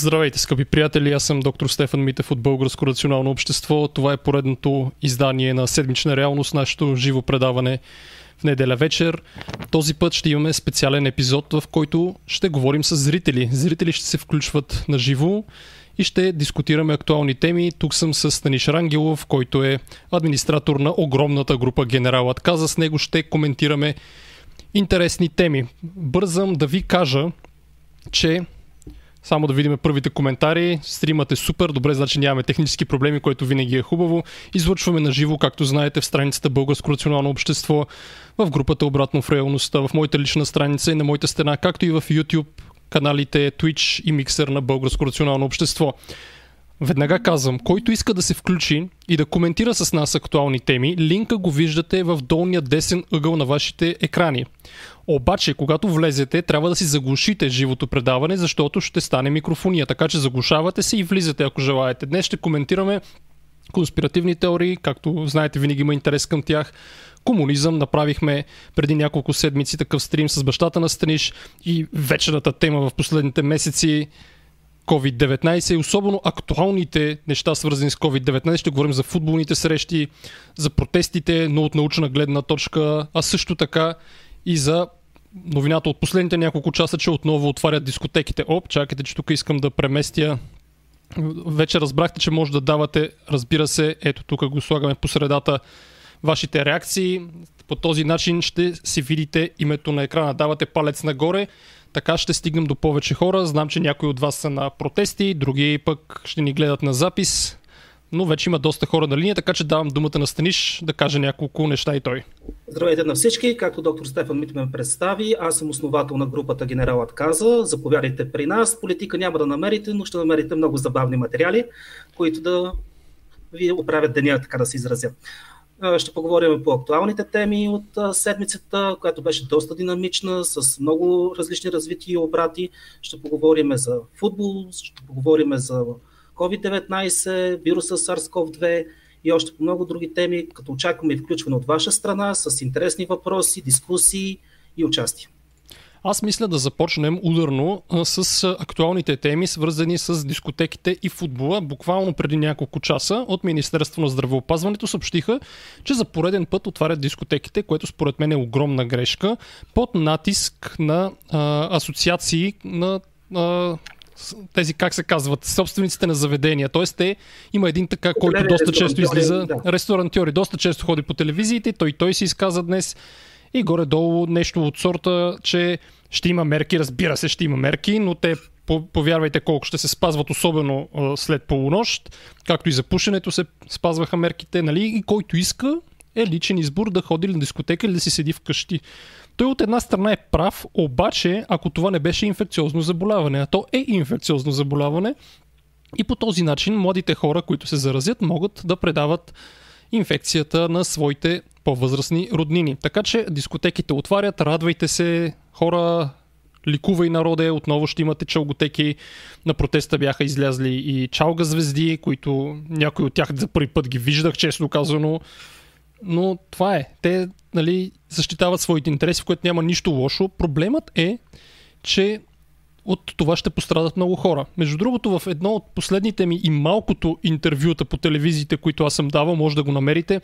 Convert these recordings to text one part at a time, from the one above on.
Здравейте, скъпи приятели! Аз съм доктор Стефан Митев от Българско рационално общество. Това е поредното издание на Седмична реалност, нашето живо предаване в неделя вечер. Този път ще имаме специален епизод, в който ще говорим с зрители. Зрители ще се включват на живо и ще дискутираме актуални теми. Тук съм с Станиш Рангелов, който е администратор на огромната група Генералът Каза. С него ще коментираме интересни теми. Бързам да ви кажа, че само да видим първите коментари. Стримът е супер, добре, значи нямаме технически проблеми, което винаги е хубаво. Излъчваме на живо, както знаете, в страницата Българско национално общество, в групата Обратно в реалността, в моята лична страница и на моята стена, както и в YouTube каналите Twitch и Mixer на Българско национално общество. Веднага казвам, който иска да се включи и да коментира с нас актуални теми, линка го виждате в долния десен ъгъл на вашите екрани. Обаче, когато влезете, трябва да си заглушите живото предаване, защото ще стане микрофония. Така че заглушавате се и влизате, ако желаете. Днес ще коментираме конспиративни теории, както знаете, винаги има интерес към тях. Комунизъм, направихме преди няколко седмици такъв стрим с бащата на Станиш и вечерната тема в последните месеци COVID-19 и особено актуалните неща, свързани с COVID-19. Ще говорим за футболните срещи, за протестите, но от научна гледна точка, а също така и за новината от последните няколко часа, че отново отварят дискотеките. Оп, чакайте, че тук искам да преместя. Вече разбрахте, че може да давате, разбира се, ето тук го слагаме по средата, вашите реакции. По този начин ще си видите името на екрана. Давате палец нагоре, така ще стигнем до повече хора. Знам, че някои от вас са на протести, други пък ще ни гледат на запис но вече има доста хора на линия, така че давам думата на Станиш да каже няколко неща и той. Здравейте на всички, както доктор Стефан Мит ме представи, аз съм основател на групата Генералът каза, заповядайте при нас, политика няма да намерите, но ще намерите много забавни материали, които да ви оправят деня, така да се изразя. Ще поговорим по актуалните теми от седмицата, която беше доста динамична, с много различни развития и обрати. Ще поговорим за футбол, ще поговорим за COVID-19, вируса SARS-CoV-2 и още по много други теми, като очакваме включване от ваша страна с интересни въпроси, дискусии и участие. Аз мисля да започнем ударно с актуалните теми, свързани с дискотеките и футбола. Буквално преди няколко часа от Министерство на здравеопазването съобщиха, че за пореден път отварят дискотеките, което според мен е огромна грешка, под натиск на а, асоциации на а, тези, как се казват, собствениците на заведения. Тоест, те има един така, който доста често излиза, да. ресторантьори, доста често ходи по телевизиите, той той си изказа днес и горе-долу нещо от сорта, че ще има мерки, разбира се, ще има мерки, но те повярвайте колко ще се спазват, особено след полунощ, както и за пушенето се спазваха мерките, нали, и който иска е личен избор да ходи на дискотека или да си седи вкъщи. Той от една страна е прав, обаче ако това не беше инфекциозно заболяване, а то е инфекциозно заболяване, и по този начин младите хора, които се заразят, могат да предават инфекцията на своите по-възрастни роднини. Така че дискотеките отварят, радвайте се, хора, ликувай народе, отново ще имате чалготеки. На протеста бяха излязли и чалга звезди, които някои от тях за първи път ги виждах, честно казано но това е. Те нали, защитават своите интереси, в което няма нищо лошо. Проблемът е, че от това ще пострадат много хора. Между другото, в едно от последните ми и малкото интервюта по телевизиите, които аз съм давал, може да го намерите,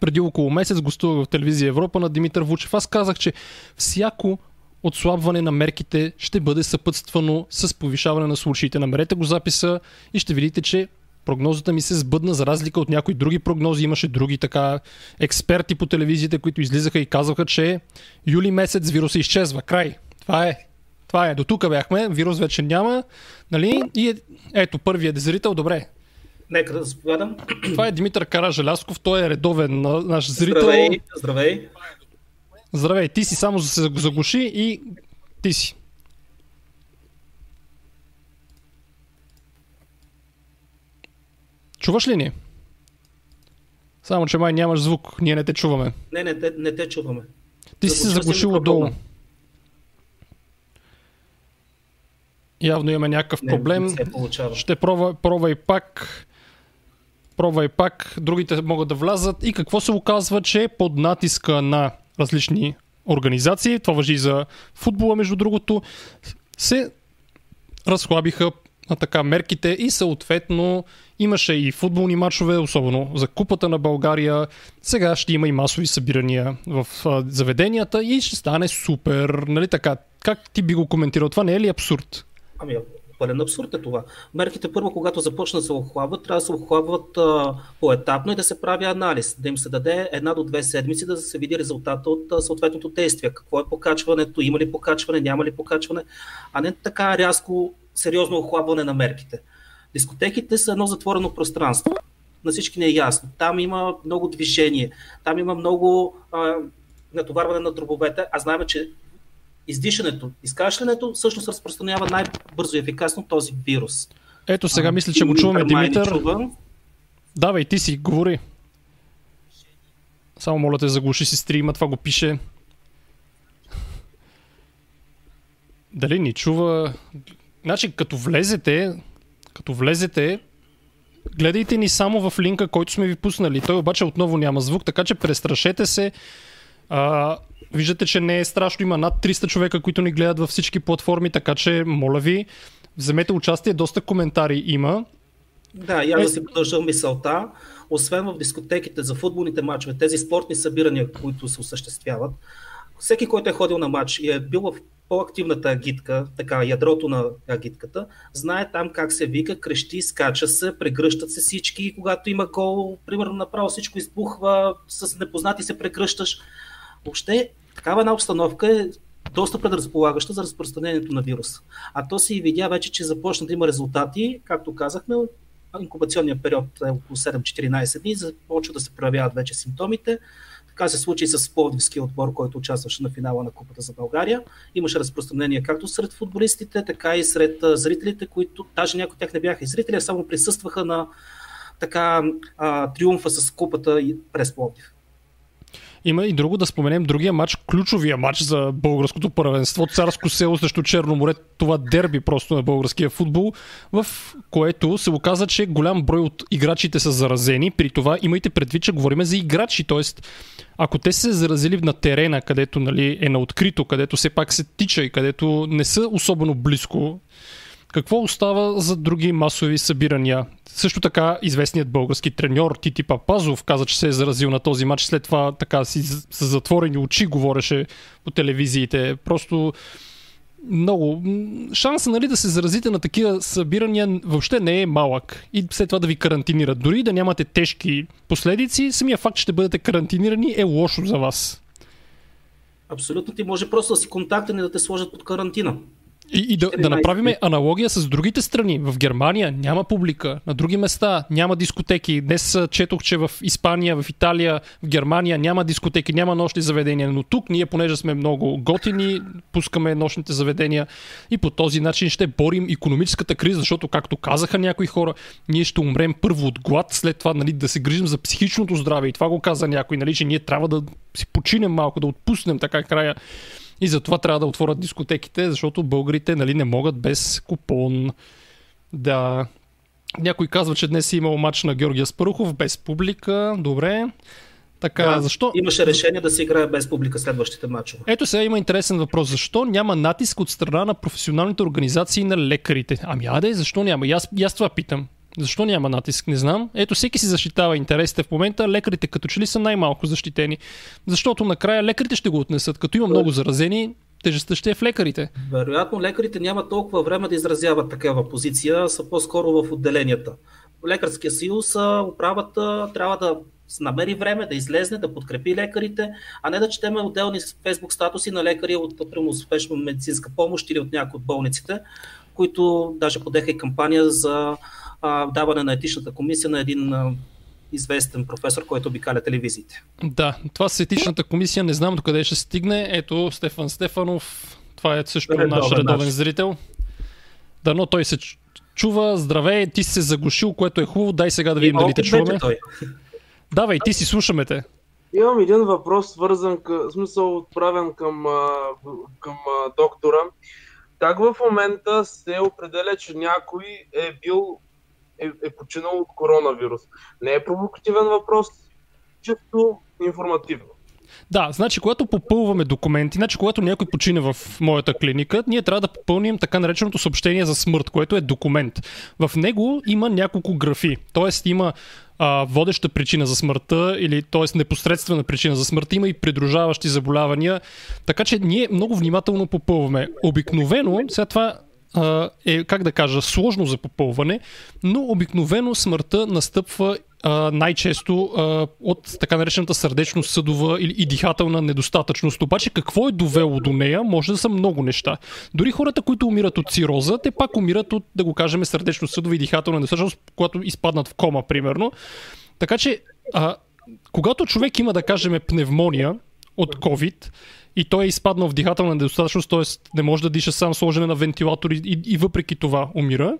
преди около месец гостувах в телевизия Европа на Димитър Вучев. Аз казах, че всяко отслабване на мерките ще бъде съпътствано с повишаване на случаите. Намерете го записа и ще видите, че прогнозата ми се сбъдна, за разлика от някои други прогнози. Имаше други така експерти по телевизиите, които излизаха и казваха, че юли месец вируса изчезва. Край. Това е. Това е. До тук бяхме. Вирус вече няма. Нали? И е, ето, първият зрител. Добре. Нека да заповядам. Това е Димитър Каражелясков. Той е редовен наш зрител. Здравей. Здравей. Здравей. Ти си само се заглуши и ти си. Чуваш ли ни? Само, че май нямаш звук, ние не те чуваме. Не, не, не, не те чуваме. Ти си се заглушил отдолу. Явно имаме някакъв не, проблем. Не Ще пробва, пробвай пак. Пробвай пак. Другите могат да влязат. И какво се оказва, че под натиска на различни организации, това въжи за футбола, между другото, се разхлабиха на така мерките и съответно имаше и футболни матчове, особено за купата на България. Сега ще има и масови събирания в заведенията и ще стане супер. Нали така? Как ти би го коментирал? Това не е ли абсурд? Ами, пълен абсурд е това. Мерките първо, когато започнат да се охлабват, трябва да се охлабват поетапно и да се прави анализ, да им се даде една до две седмици да се види резултата от а, съответното действие. Какво е покачването, има ли покачване, няма ли покачване, а не така рязко сериозно охлабване на мерките. Дискотеките са едно затворено пространство. На всички не е ясно. Там има много движение, там има много а, натоварване на дробовете, а знаем, че издишането, изкашлянето всъщност разпространява най-бързо и ефикасно този вирус. Ето сега а, мисля, че го чуваме, Димитър. Чува. Давай, ти си, говори. Само моля те, заглуши си стрима, това го пише. Дали ни чува? Значи, като влезете, като влезете, гледайте ни само в линка, който сме ви пуснали. Той обаче отново няма звук, така че престрашете се. А, виждате, че не е страшно. Има над 300 човека, които ни гледат във всички платформи, така че, моля ви, вземете участие. Доста коментари има. Да, я да си продължа мисълта. Освен в дискотеките за футболните матчове, тези спортни събирания, които се осъществяват, всеки, който е ходил на матч и е бил в по-активната агитка, така ядрото на агитката, знае там как се вика, крещи, скача се, прегръщат се всички и когато има гол, примерно направо всичко избухва, с непознати се прегръщаш. Въобще, такава една обстановка е доста предразполагаща за разпространението на вируса. А то се и видя вече, че започна да има резултати, както казахме, инкубационният период е около 7-14 дни, започва да се проявяват вече симптомите. Така се случи и с Пловдивския отбор, който участваше на финала на Купата за България. Имаше разпространение както сред футболистите, така и сред зрителите, които даже някои от тях не бяха и зрители, а само присъстваха на така а, триумфа с Купата през Пловдив. Има и друго да споменем другия матч, ключовия матч за българското първенство, Царско село срещу Черно море, това дерби просто на българския футбол, в което се оказа, че голям брой от играчите са заразени. При това имайте предвид, че говорим за играчи, т.е. ако те се заразили на терена, където нали, е на открито, където все пак се тича и където не са особено близко какво остава за други масови събирания? Също така известният български треньор Тити Папазов каза, че се е заразил на този матч. След това така си с затворени очи говореше по телевизиите. Просто много. Шанса нали, да се заразите на такива събирания въобще не е малък. И след това да ви карантинират. Дори да нямате тежки последици, самия факт, че ще бъдете карантинирани е лошо за вас. Абсолютно. Ти може просто да си контактен и да те сложат под карантина. И, и да, да направим аналогия с другите страни. В Германия няма публика, на други места няма дискотеки. Днес четох, че в Испания, в Италия, в Германия няма дискотеки, няма нощни заведения. Но тук ние, понеже сме много готини, пускаме нощните заведения и по този начин ще борим економическата криза, защото, както казаха някои хора, ние ще умрем първо от глад, след това нали, да се грижим за психичното здраве. И това го каза някой, нали, че ние трябва да си починем малко, да отпуснем така края и затова трябва да отворят дискотеките, защото българите нали, не могат без купон да... Някой казва, че днес е имал матч на Георгия Спарухов без публика. Добре. Така, да, защо? Имаше решение да се играе без публика следващите матчове. Ето сега има интересен въпрос. Защо няма натиск от страна на професионалните организации на лекарите? Ами аде, защо няма? И аз, и аз това питам. Защо няма натиск, не знам. Ето всеки си защитава интересите в момента. Лекарите като че ли са най-малко защитени. Защото накрая лекарите ще го отнесат. Като има много заразени, тежестта ще е в лекарите. Вероятно лекарите няма толкова време да изразяват такава позиция, са по-скоро в отделенията. Лекарския съюз, управата трябва да намери време да излезне, да подкрепи лекарите, а не да четеме отделни фейсбук статуси на лекари от например, успешна медицинска помощ или от някои от болниците, които даже подеха и кампания за а, даване на етичната комисия на един а, известен професор, който обикаля телевизиите. Да, това с етичната комисия не знам докъде ще стигне. Ето Стефан Стефанов, това е също редовен, наш редовен наш. зрител. Дано той се чува. Здравей, ти си се заглушил, което е хубаво. Дай сега да видим дали те чуваме. Той. Давай, ти си слушаме те. Имам един въпрос, свързан, в смисъл отправен към, към доктора. Как в момента се определя, че някой е бил е, е починал от коронавирус. Не е провокативен въпрос, чисто информативно. Да, значи когато попълваме документи, значи когато някой почине в моята клиника, ние трябва да попълним така нареченото съобщение за смърт, което е документ. В него има няколко графи, т.е. има а, водеща причина за смъртта или т.е. непосредствена причина за смъртта, има и придружаващи заболявания, така че ние много внимателно попълваме. Обикновено, сега това е, как да кажа, сложно за попълване, но обикновено смъртта настъпва най-често от така наречената сърдечно-съдова или и дихателна недостатъчност. Обаче какво е довело до нея, може да са много неща. Дори хората, които умират от цироза, те пак умират от, да го кажем, сърдечно-съдова и дихателна недостатъчност, когато изпаднат в кома, примерно. Така че, а, когато човек има, да кажем, пневмония от COVID, и той е изпаднал в дихателна недостатъчност, т.е. не може да диша сам сложене на вентилатори и, и въпреки това умира.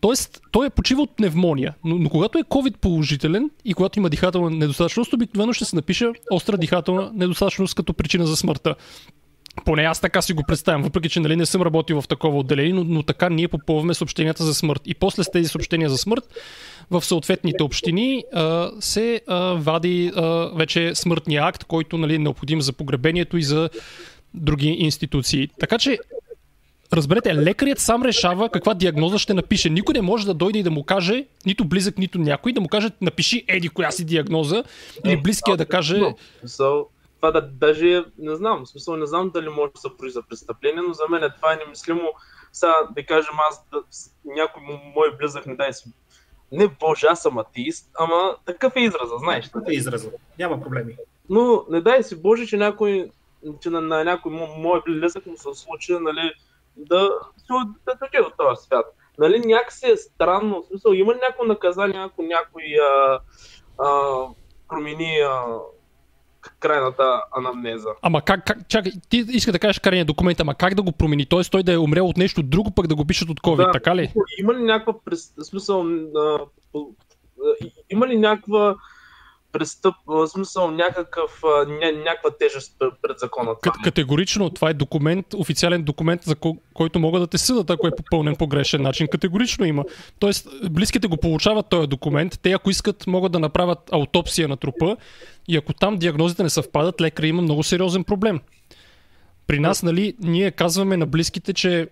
Тоест, той е почива от пневмония, но, но когато е COVID положителен и когато има дихателна недостатъчност, обикновено ще се напише остра дихателна недостатъчност като причина за смъртта. Поне аз така си го представям, въпреки че нали, не съм работил в такова отделение, но, но така ние попълваме съобщенията за смърт. И после с тези съобщения за смърт в съответните общини а, се а, вади а, вече смъртния акт, който нали, е необходим за погребението и за други институции. Така че Разберете, лекарят сам решава каква диагноза ще напише. Никой не може да дойде и да му каже, нито близък, нито някой, да му каже, напиши еди коя си диагноза, или близкия да каже... Това да, даже не знам, в смисъл не знам дали може да се прои за престъпление, но за мен е това е немислимо. Сега да кажем аз, да, някой мой близък не дай си не боже, аз съм атеист, ама такъв е израза, знаеш. Такъв е израза, няма проблеми. Но не дай си боже, че някой, че на, на някой мой близък му се случи, нали, да, да дойде от този свят. Нали, някакси е странно, в смисъл, има ли някакво наказание, ако някой а, а, промени а, крайната анамнеза. Ама как, как чакай, ти иска да кажеш крайния документ, ама как да го промени? Тоест той да е умрел от нещо друго, пък да го пишат от COVID, да, така ли? Има ли някаква смисъл, а, има ли някаква престъп, в смисъл някакъв, ня, някаква тежест пред закона. Кат, категорично, това е документ, официален документ, за ко, който могат да те съдат, ако е попълнен по грешен начин. Категорично има. Тоест, близките го получават този документ. Те, ако искат, могат да направят аутопсия на трупа и ако там диагнозите не съвпадат, лекаря има много сериозен проблем. При нас, нали, ние казваме на близките, че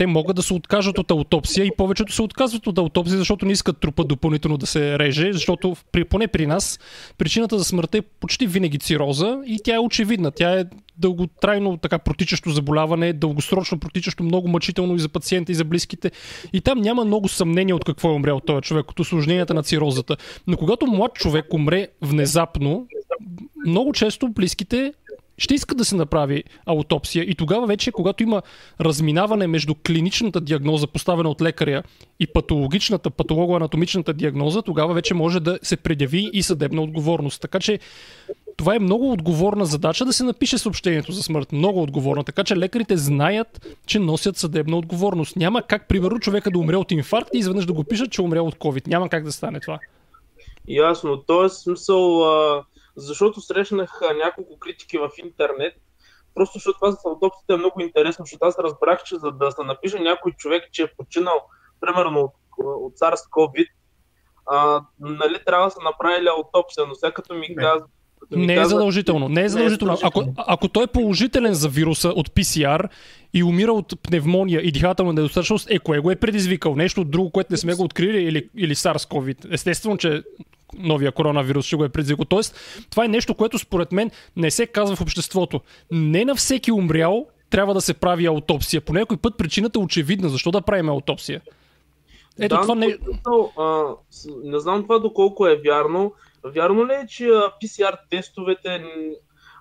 те могат да се откажат от аутопсия и повечето се отказват от аутопсия, защото не искат трупа допълнително да се реже, защото при, поне при нас причината за смъртта е почти винаги цироза и тя е очевидна. Тя е дълготрайно така протичащо заболяване, дългосрочно протичащо, много мъчително и за пациента и за близките. И там няма много съмнение от какво е умрял този човек, от осложненията на цирозата. Но когато млад човек умре внезапно, много често близките ще иска да се направи аутопсия и тогава вече, когато има разминаване между клиничната диагноза, поставена от лекаря и патологичната, патологоанатомичната диагноза, тогава вече може да се предяви и съдебна отговорност. Така че това е много отговорна задача да се напише съобщението за смърт. Много отговорна. Така че лекарите знаят, че носят съдебна отговорност. Няма как, примерно, човека да умре от инфаркт и изведнъж да го пишат, че умре от COVID. Няма как да стане това. Ясно. Тоест, смисъл, а, защото срещнах няколко критики в интернет, просто защото това с аутопсията е много интересно, защото аз разбрах, че за да се напише някой човек, че е починал, примерно от, от SARS-CoV, а, нали, трябва да са направили аутопсия, но сега като ми казват, не е задължително. Не е задължително. Ако, ако той е положителен за вируса от PCR и умира от пневмония и дихателна недостатъчност, е кое го е предизвикал? Нещо друго, което не сме го открили или, или SARS-CoV? Естествено, че новия коронавирус ще го е предизвикал. Тоест, това е нещо, което според мен не се казва в обществото. Не на всеки умрял трябва да се прави аутопсия. По някой път причината е очевидна. Защо да правим аутопсия? Ето да, това не... А, не знам това доколко е вярно. Вярно ли е, че PCR тестовете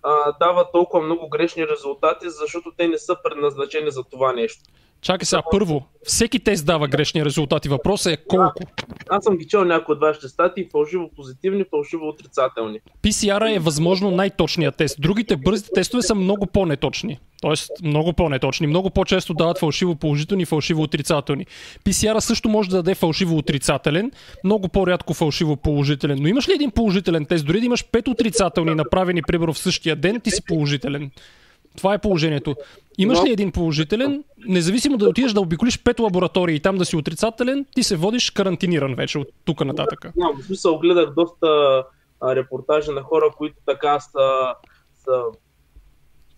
а, дават толкова много грешни резултати, защото те не са предназначени за това нещо? Чакай сега, първо, всеки тест дава грешни резултати. Въпросът е колко. Аз съм ги чел някои от вашите статии, фалшиво позитивни, фалшиво отрицателни. PCR е възможно най-точният тест. Другите бързи тестове са много по-неточни. Тоест, много по-неточни. Много по-често дават фалшиво положителни и фалшиво отрицателни. PCR също може да даде фалшиво отрицателен, много по-рядко фалшиво положителен. Но имаш ли един положителен тест? Дори да имаш пет отрицателни, направени примерно в същия ден, ти си положителен. Това е положението. Имаш ли един положителен, независимо да отидеш да обиколиш пет лаборатории и там да си отрицателен, ти се водиш карантиниран вече от тук нататък. Да, в смисъл гледах доста а, репортажи на хора, които така са са,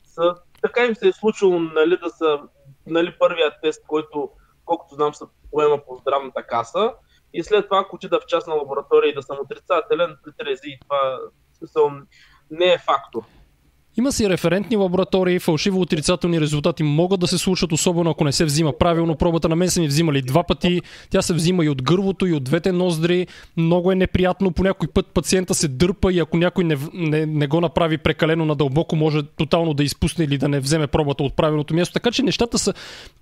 са така им се е случило нали, да са нали, първият тест, който, колкото знам, се поема по здравната каса. И след това, ако отида в частна лаборатория и да съм отрицателен, притрези и това смисъл, не е фактор. Има си референтни лаборатории, фалшиво отрицателни резултати могат да се случат, особено ако не се взима правилно. Пробата на мен са ми взимали два пъти. Тя се взима и от гърлото, и от двете ноздри. Много е неприятно. По някой път пациента се дърпа и ако някой не, не, не го направи прекалено надълбоко, може тотално да изпусне или да не вземе пробата от правилното място. Така че нещата са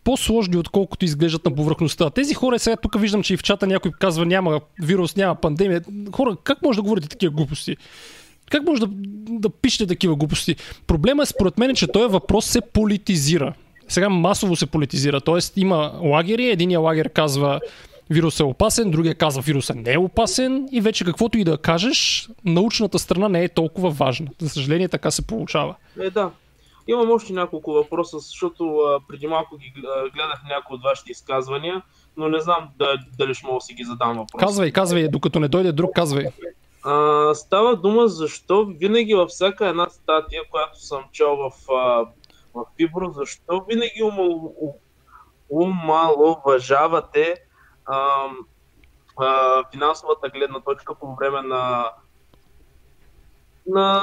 по-сложни, отколкото изглеждат на повърхността. Тези хора, сега тук виждам, че и в чата някой казва няма вирус, няма пандемия. Хора, как може да говорите такива глупости? Как може да, да пишете такива глупости? Проблема е според мен, че този въпрос се политизира. Сега масово се политизира. Тоест има лагери, единия лагер казва вирус е опасен, другия казва вирусът не е опасен и вече каквото и да кажеш, научната страна не е толкова важна. За съжаление така се получава. Е, да. Имам още няколко въпроса, защото а, преди малко ги гледах някои от вашите изказвания, но не знам да, дали ще мога да си ги задам въпрос. Казвай, казвай, докато не дойде друг, казвай. А, става дума защо винаги във всяка една статия, която съм чел в, в Фибро, защо винаги умаловажавате а, а, финансовата гледна точка по време на на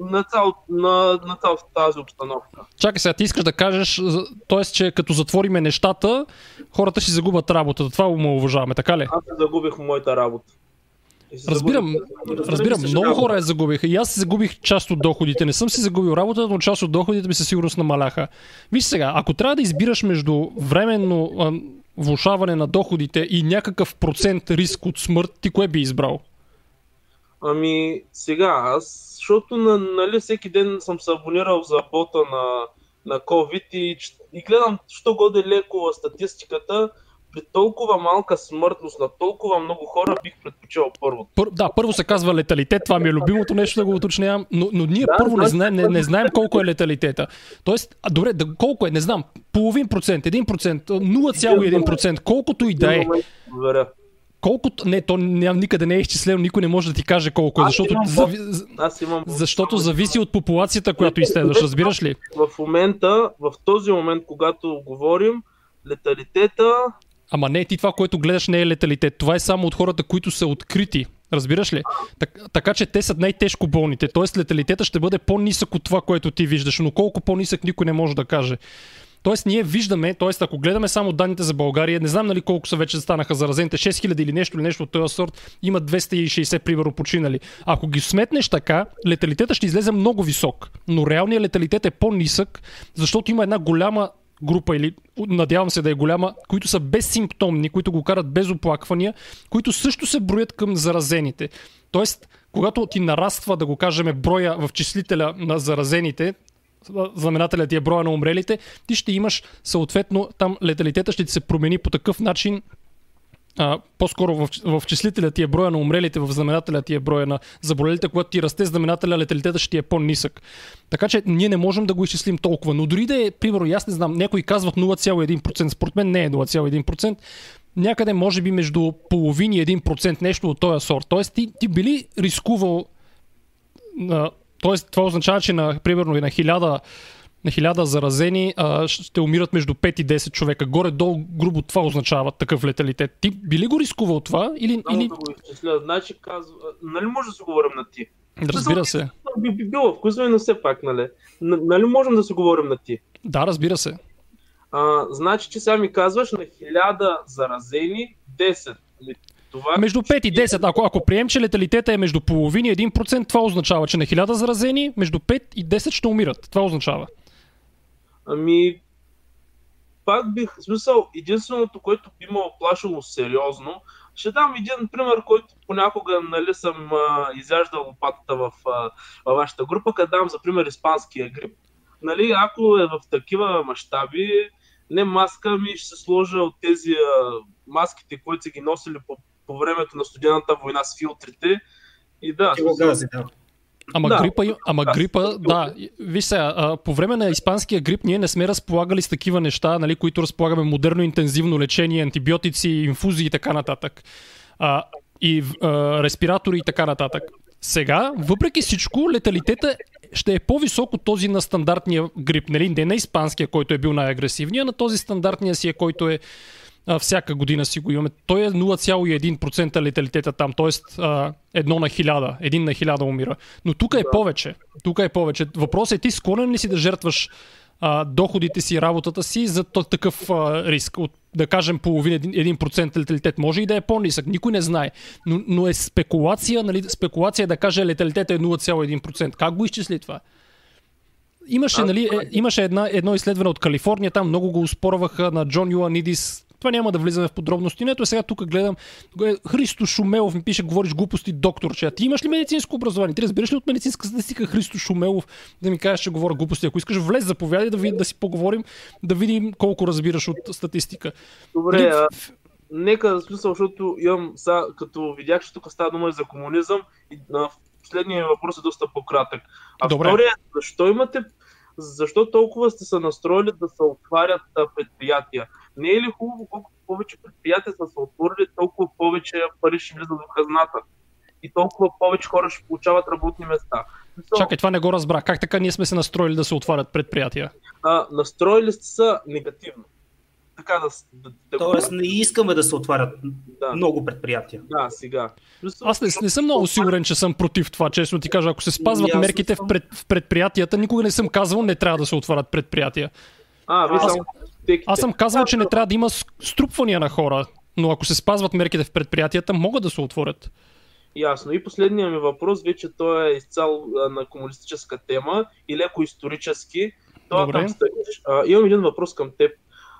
на, цял, на, на цялата тази обстановка. Чакай сега, ти искаш да кажеш, т.е. че като затвориме нещата, хората ще загубят работата. Това уважаваме, така ли? Аз загубих моята работа. Разбирам, разбирам, много хора я загубиха. И аз си загубих част от доходите. Не съм си загубил работата, но част от доходите ми със сигурност намаляха. Виж сега, ако трябва да избираш между временно а, влушаване на доходите и някакъв процент риск от смърт, ти кое би избрал? Ами, сега, аз, защото на, нали, всеки ден съм се абонирал за бота на, на COVID и, и гледам, що годе леко статистиката, при толкова малка смъртност на толкова много хора бих предпочел първо. Пър, да, първо се казва леталитет, това ми е любимото нещо да го уточнявам, но, но ние да, първо не знаем, не, не знаем колко е леталитета. Тоест, а, добре, да, колко е, не знам, половин процент, един процент, 0,1%, колкото и да е. Колкото, не, то ням, никъде не е изчислено, никой не може да ти каже колко е, защото, зави... Аз имам... защото зависи от популацията, която изследваш, разбираш ли? В момента, в този момент, когато говорим, леталитета Ама не, ти това, което гледаш не е леталитет. Това е само от хората, които са открити. Разбираш ли? Так, така че те са най-тежко болните. Тоест леталитета ще бъде по-нисък от това, което ти виждаш. Но колко по-нисък никой не може да каже. Тоест ние виждаме, тоест ако гледаме само данните за България, не знам нали колко са вече станаха заразените, 6000 или нещо или нещо от този сорт, има 260 примерно починали. Ако ги сметнеш така, леталитета ще излезе много висок, но реалният леталитет е по-нисък, защото има една голяма група или надявам се да е голяма, които са безсимптомни, които го карат без оплаквания, които също се броят към заразените. Тоест, когато ти нараства, да го кажем, броя в числителя на заразените, знаменателят ти е броя на умрелите, ти ще имаш съответно там леталитета ще ти се промени по такъв начин, а, по-скоро в, в числителя ти е броя на умрелите, в знаменателя ти е броя на заболелите, когато ти расте знаменателя, леталитета ще ти е по-нисък. Така че ние не можем да го изчислим толкова. Но дори да е, примерно, аз не знам, някои казват 0,1%, според мен не е 0,1%, някъде може би между половин и 1% нещо от този сорт. Тоест ти, ти били рискувал Тоест, това означава, че на, примерно на 1000 на хиляда заразени а, ще умират между 5 и 10 човека. Горе-долу, грубо това означава такъв леталитет. Ти би ли го рискувал това? Или, Само или... да го изчисля. Значи, казва... Нали може да се говорим на ти? Разбира се. Би, би било вкусно, но все пак, нали? Нали можем да се говорим на ти? Да, разбира се. А, значи, че сега ми казваш на хиляда заразени 10. Това... Между 5 и 10. Ако, ако прием, че леталитета е между половин и 1%, това означава, че на 1000 заразени между 5 и 10 ще умират. Това означава. Ами, пак бих, в смисъл, единственото, което би ме оплашило сериозно, ще дам един пример, който понякога нали, съм а, изяждал лопатата в, а, във вашата група, къде дам за пример испанския грип. Нали, ако е в такива мащаби, не маска ми ще се сложа от тези а, маските, които са ги носили по, по времето на студената война с филтрите. И да. Гази, да. Ама да, грипа, ама да, грипа, да, виж сега, а, по време на испанския грип ние не сме разполагали с такива неща, нали, които разполагаме модерно интензивно лечение, антибиотици, инфузии и така нататък. А, и а, респиратори и така нататък. Сега, въпреки всичко, леталитета ще е по-висок от този на стандартния грип, нали? не на испанския, който е бил най-агресивния, а на този стандартния си, е, който е а, всяка година си го имаме. Той е 0,1% леталитета там, т.е. едно на хиляда, един на хиляда умира. Но тук е повече. Тук е повече. Въпросът е ти склонен ли си да жертваш а, доходите си, работата си за такъв а, риск. От, да кажем половин 1% леталитет. Може и да е по-нисък, никой не знае. Но, но е спекулация, нали, спекулация е да каже леталитета е 0,1%. Как го изчисли това? Имаше, нали, е, имаше една, едно изследване от Калифорния, там много го успорваха на Джон Юанидис, това няма да влизаме в подробности. Но ето сега тук гледам. Христо Шумелов ми пише, говориш глупости, доктор. Че, ти имаш ли медицинско образование? Ти разбираш ли от медицинска статистика Христо Шумелов да ми кажеш, че говоря глупости? Ако искаш, влез, заповядай да, ви, да си поговорим, да видим колко разбираш от статистика. Добре, Дали... а, нека да смисъл, защото имам, са, като видях, че тук става дума за комунизъм, и на последния въпрос е доста по-кратък. А Добре. втория, защо имате защо толкова сте се настроили да се отварят предприятия? Не е ли хубаво, колкото повече предприятия са се отворили, толкова повече пари ще влизат в хазната? И толкова повече хора ще получават работни места. Чакай, това не го разбрах. Как така ние сме се настроили да се отварят предприятия? А, настроили сте се негативно. Така да, да, да Тоест не искаме да се отварят да. много предприятия. Да, сега. Аз не, не съм много сигурен, че съм против това, честно ти кажа. Ако се спазват Ясно мерките в, пред, в предприятията, никога не съм казвал, не трябва да се отварят предприятия. А, ви само аз съм казал, че не трябва да има струпвания на хора, но ако се спазват мерките в предприятията, могат да се отворят. Ясно. И последният ми въпрос, вече той е изцяло на комунистическа тема и леко исторически. Това Добре. А, имам един въпрос към теб.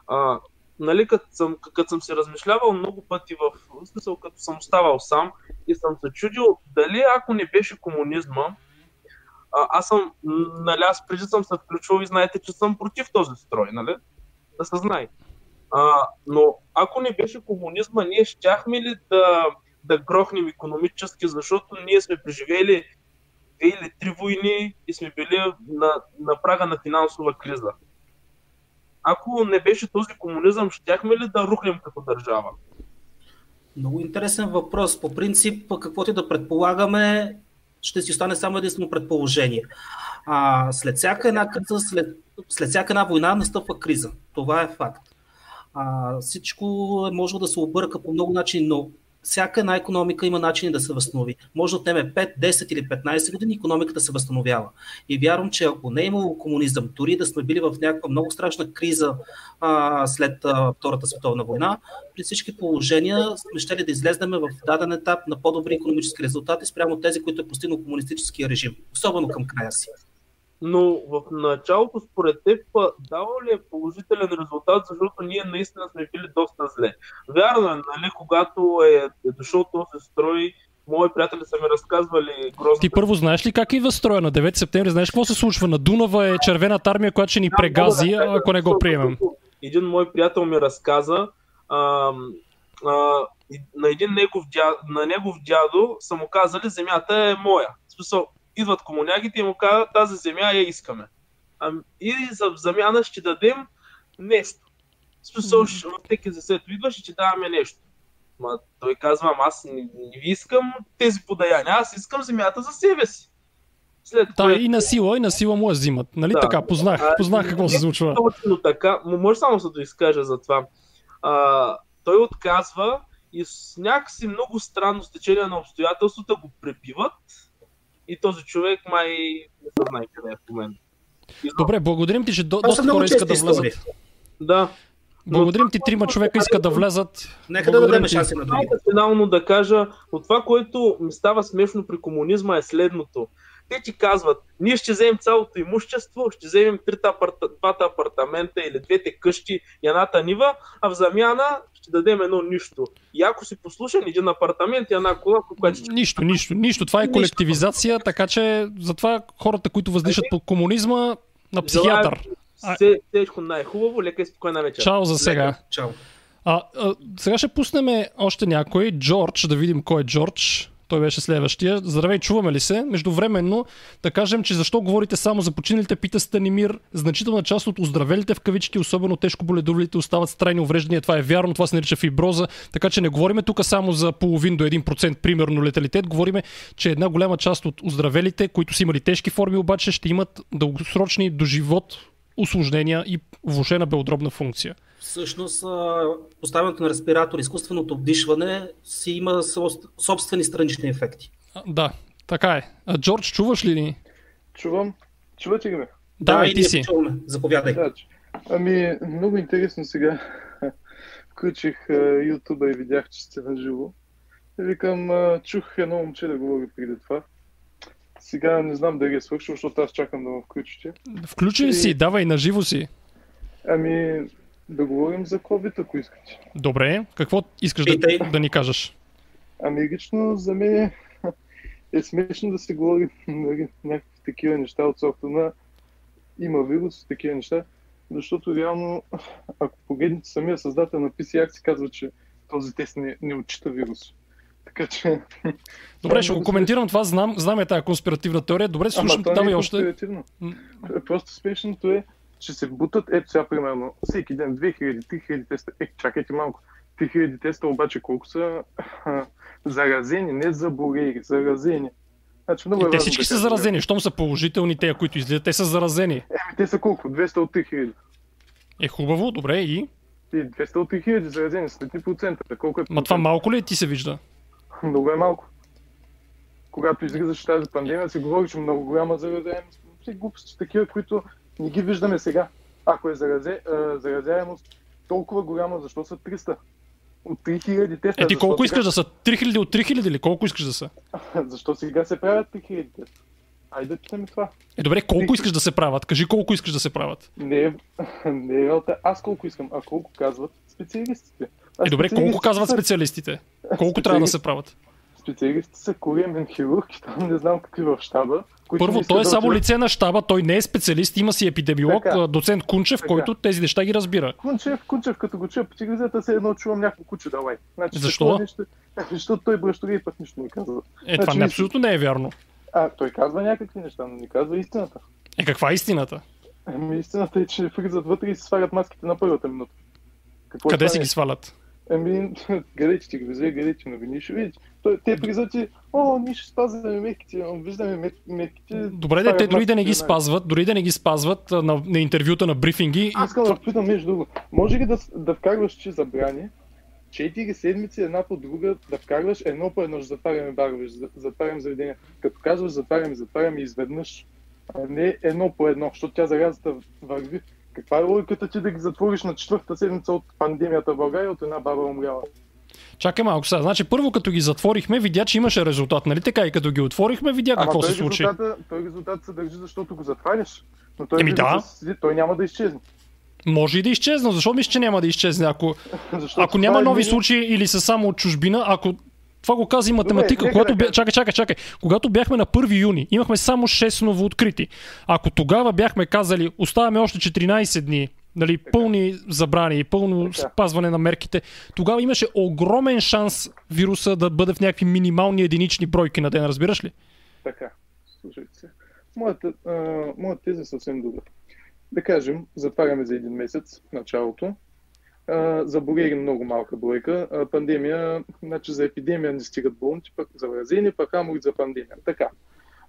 А, нали, като съм, като съм се размишлявал много пъти в, в смисъл, като съм оставал сам и съм се чудил дали ако не беше комунизма, а, аз съм, нали, аз преди съм се включвал и знаете, че съм против този строй, нали? Да се знае. А, но ако не беше комунизма, ние щяхме ли да, да грохнем економически, защото ние сме преживели две или три войни и сме били на, на прага на финансова криза. Ако не беше този комунизъм, щяхме ли да рухнем като държава? Много интересен въпрос. По принцип, каквото и да предполагаме, ще си остане само единствено предположение. А, след всяка една криза, след, след всяка една война настъпва криза. Това е факт. А, всичко е може да се обърка по много начини, но всяка една економика има начин да се възстанови. Може да отнеме 5, 10 или 15 години економиката се възстановява. И вярвам, че ако не е имало комунизъм, дори да сме били в някаква много страшна криза а, след а, Втората световна война, при всички положения сме ще да излезнем в даден етап на по-добри економически резултати спрямо тези, които е постигнал комунистическия режим, особено към края си. Но в началото, според теб, дава ли е положителен резултат, защото ние наистина сме били доста зле. Вярно е, нали, когато е, е дошъл този строй, мои приятели са ми разказвали грозно. Ти първо знаеш ли как идва строя на 9 септември? Знаеш какво се случва? На Дунава е червената армия, която ще ни да, прегази, да, ако не го приемем. Един мой приятел ми разказа, а, а, на един негов дядо, на негов дядо са му казали, земята е моя. В смисъл, идват комунягите и му казват, тази земя я искаме. А, и за замяна ще дадем нещо. В смисъл, mm-hmm. всеки засед идваш и ще даваме нещо. Ма, той казва, аз не, не ви искам тези подаяния, аз искам земята за себе си. След да, което... и на сила, и на сила му я взимат. Нали да. така? Познах, а, познах какво се случва. Точно така. Може само да изкажа за това. А, той отказва и с някакси много странно стечение на обстоятелствата го препиват и този човек май не се знае къде е в момента. Добре, благодарим ти, че до, доста хора искат да влезат. Да. Благодарим ти, трима човека искат да влезат. Нека да дадем шанси на другите. Финално да кажа, от това, което ми става смешно при комунизма е следното. Те ти казват, ние ще вземем цялото имущество, ще вземем трите апарта, двата апартамента или двете къщи и едната нива, а в замяна ще дадем едно нищо. И ако си послушен един апартамент и една кола, която ще... Нищо, нищо, нищо. Това е колективизация, нищо. така че затова хората, които въздишат по комунизма, на психиатър. Всичко най-хубаво, лека и спокойна вечер. Чао за сега. Чао. А, а, сега ще пуснем още някой. Джордж, да видим кой е Джордж. Той беше следващия. Здравей, чуваме ли се? Междувременно да кажем, че защо говорите само за починалите, пита Станимир. Значителна част от оздравелите в кавички, особено тежко боледувалите, остават с трайни увреждания. Това е вярно, това се нарича фиброза. Така че не говориме тук само за половин до 1% примерно леталитет. Говориме, че една голяма част от оздравелите, които са имали тежки форми, обаче ще имат дългосрочни до живот осложнения и влушена белодробна функция. Всъщност, поставянето на респиратор, изкуственото обдишване си има собствени странични ефекти. Да, така е. А, Джордж, чуваш ли ни? Чувам. Чувате ли ме? Да, да и ти си. Чуваме. Заповядай. Да, ами, много интересно сега. Включих YouTube и видях, че сте на живо. Викам, чух едно момче да говори преди това. Сега не знам дали е свършил, защото аз чакам да го включите. Включи и... си, давай, на живо си. Ами, да говорим за COVID, ако искате. Добре, какво искаш да, да ни кажеш? Ами лично за мен е смешно да се говори нали, някакви такива неща от сорта на има вирус и такива неща, защото реално, ако погледнете самия създател на PCR, се казва, че този тест не, не отчита вирус. Така че... Добре, ще го коментирам това, знам, знам е тази конспиративна теория. Добре, слушам, Ама, давай е още. Просто смешното е, че се бутат, ето сега примерно, всеки ден 2000, 3000 теста. Е, чакайте малко. 3000 теста обаче колко са заразени, не заболели, заразени. Значи, много е те всички да са заразени. Щом са положителни, те, които излизат, те са заразени. Е, те са колко? 200 от 3000. Е, хубаво, добре, и? И 200 от 3000 заразени, с 3%. Колко е Ма това малко ли ти се вижда? Много е малко. Когато излизаш тази пандемия, се говори, че много голяма заразяемост. Все глупости такива, които не ги виждаме сега. Ако е заразе, заразяемост толкова голяма, защо са 300? От 3000 теста. Е, ти колко искаш да са? 3000 от 3000 или колко искаш да са? защо сега се правят 3000 теста? Айде да питаме това. Е, добре, колко искаш да се правят? Кажи колко искаш да се правят. Не, не е аз колко искам, а колко казват специалистите. А е, добре, колко казват специалистите? Колко трябва да се правят? Специалистите са коремен хирург и там не знам какви в щаба. Първо, той е да само лице на щаба, той не е специалист, има си епидемиолог, така, доцент Кунчев, така. който тези неща ги разбира. Кунчев, Кунчев, като го чуя по телевизията, се едно чувам някакво куче, давай. Значи, Защо? Нещо, защото той бръщори и път нищо не казва. Е, значи, това не, абсолютно не е вярно. А, той казва някакви неща, но не казва истината. Е, каква е истината? Еми, истината е, че влизат вътре и се свалят маските на първата минута. Какво Къде си ги свалят? Ами, гледайте, ще ги взе, гледайте новини, ще видите. Те призвати, о, ние ще спазваме мерките, виждаме мерките. Добре, да, те дори да не ги спазват, дори да не ги спазват на, на интервюта, на брифинги. Аз искам да питам между друго. Може ли да, да вкарваш, че забрани, четири седмици една по друга да вкарваш едно по едно, ще затваряме барове, затваряме заведения. Като казваш затваряме, затваряме изведнъж, а не едно по едно, защото тя заразата върви. Каква е логиката ти да ги затвориш на четвърта седмица от пандемията в България от една баба умряла? Чакай малко сега. Значи първо като ги затворихме, видя, че имаше резултат, нали така? И като ги отворихме, видя Ама какво се случи. той резултат се държи, защото го затваряш. Но той, Еми да. той няма да изчезне. Може и да изчезне. Защо мисля, че няма да изчезне? Ако, ако няма е нови случаи или са само от чужбина, ако това го каза и математика. Добре, когато бя... Чакай, чакай, чакай. Когато бяхме на 1 юни, имахме само 6 новооткрити. Ако тогава бяхме казали, оставаме още 14 дни, нали, пълни забрани и пълно така. спазване на мерките, тогава имаше огромен шанс вируса да бъде в някакви минимални единични бройки на ден, разбираш ли? Така, слушайте се. Моята, а, моята теза е съвсем друга. Да кажем, затваряме за един месец началото, заболели много малка бройка. А, пандемия, значи за епидемия не стигат болните, пък за заразени, пък и за пандемия. Така.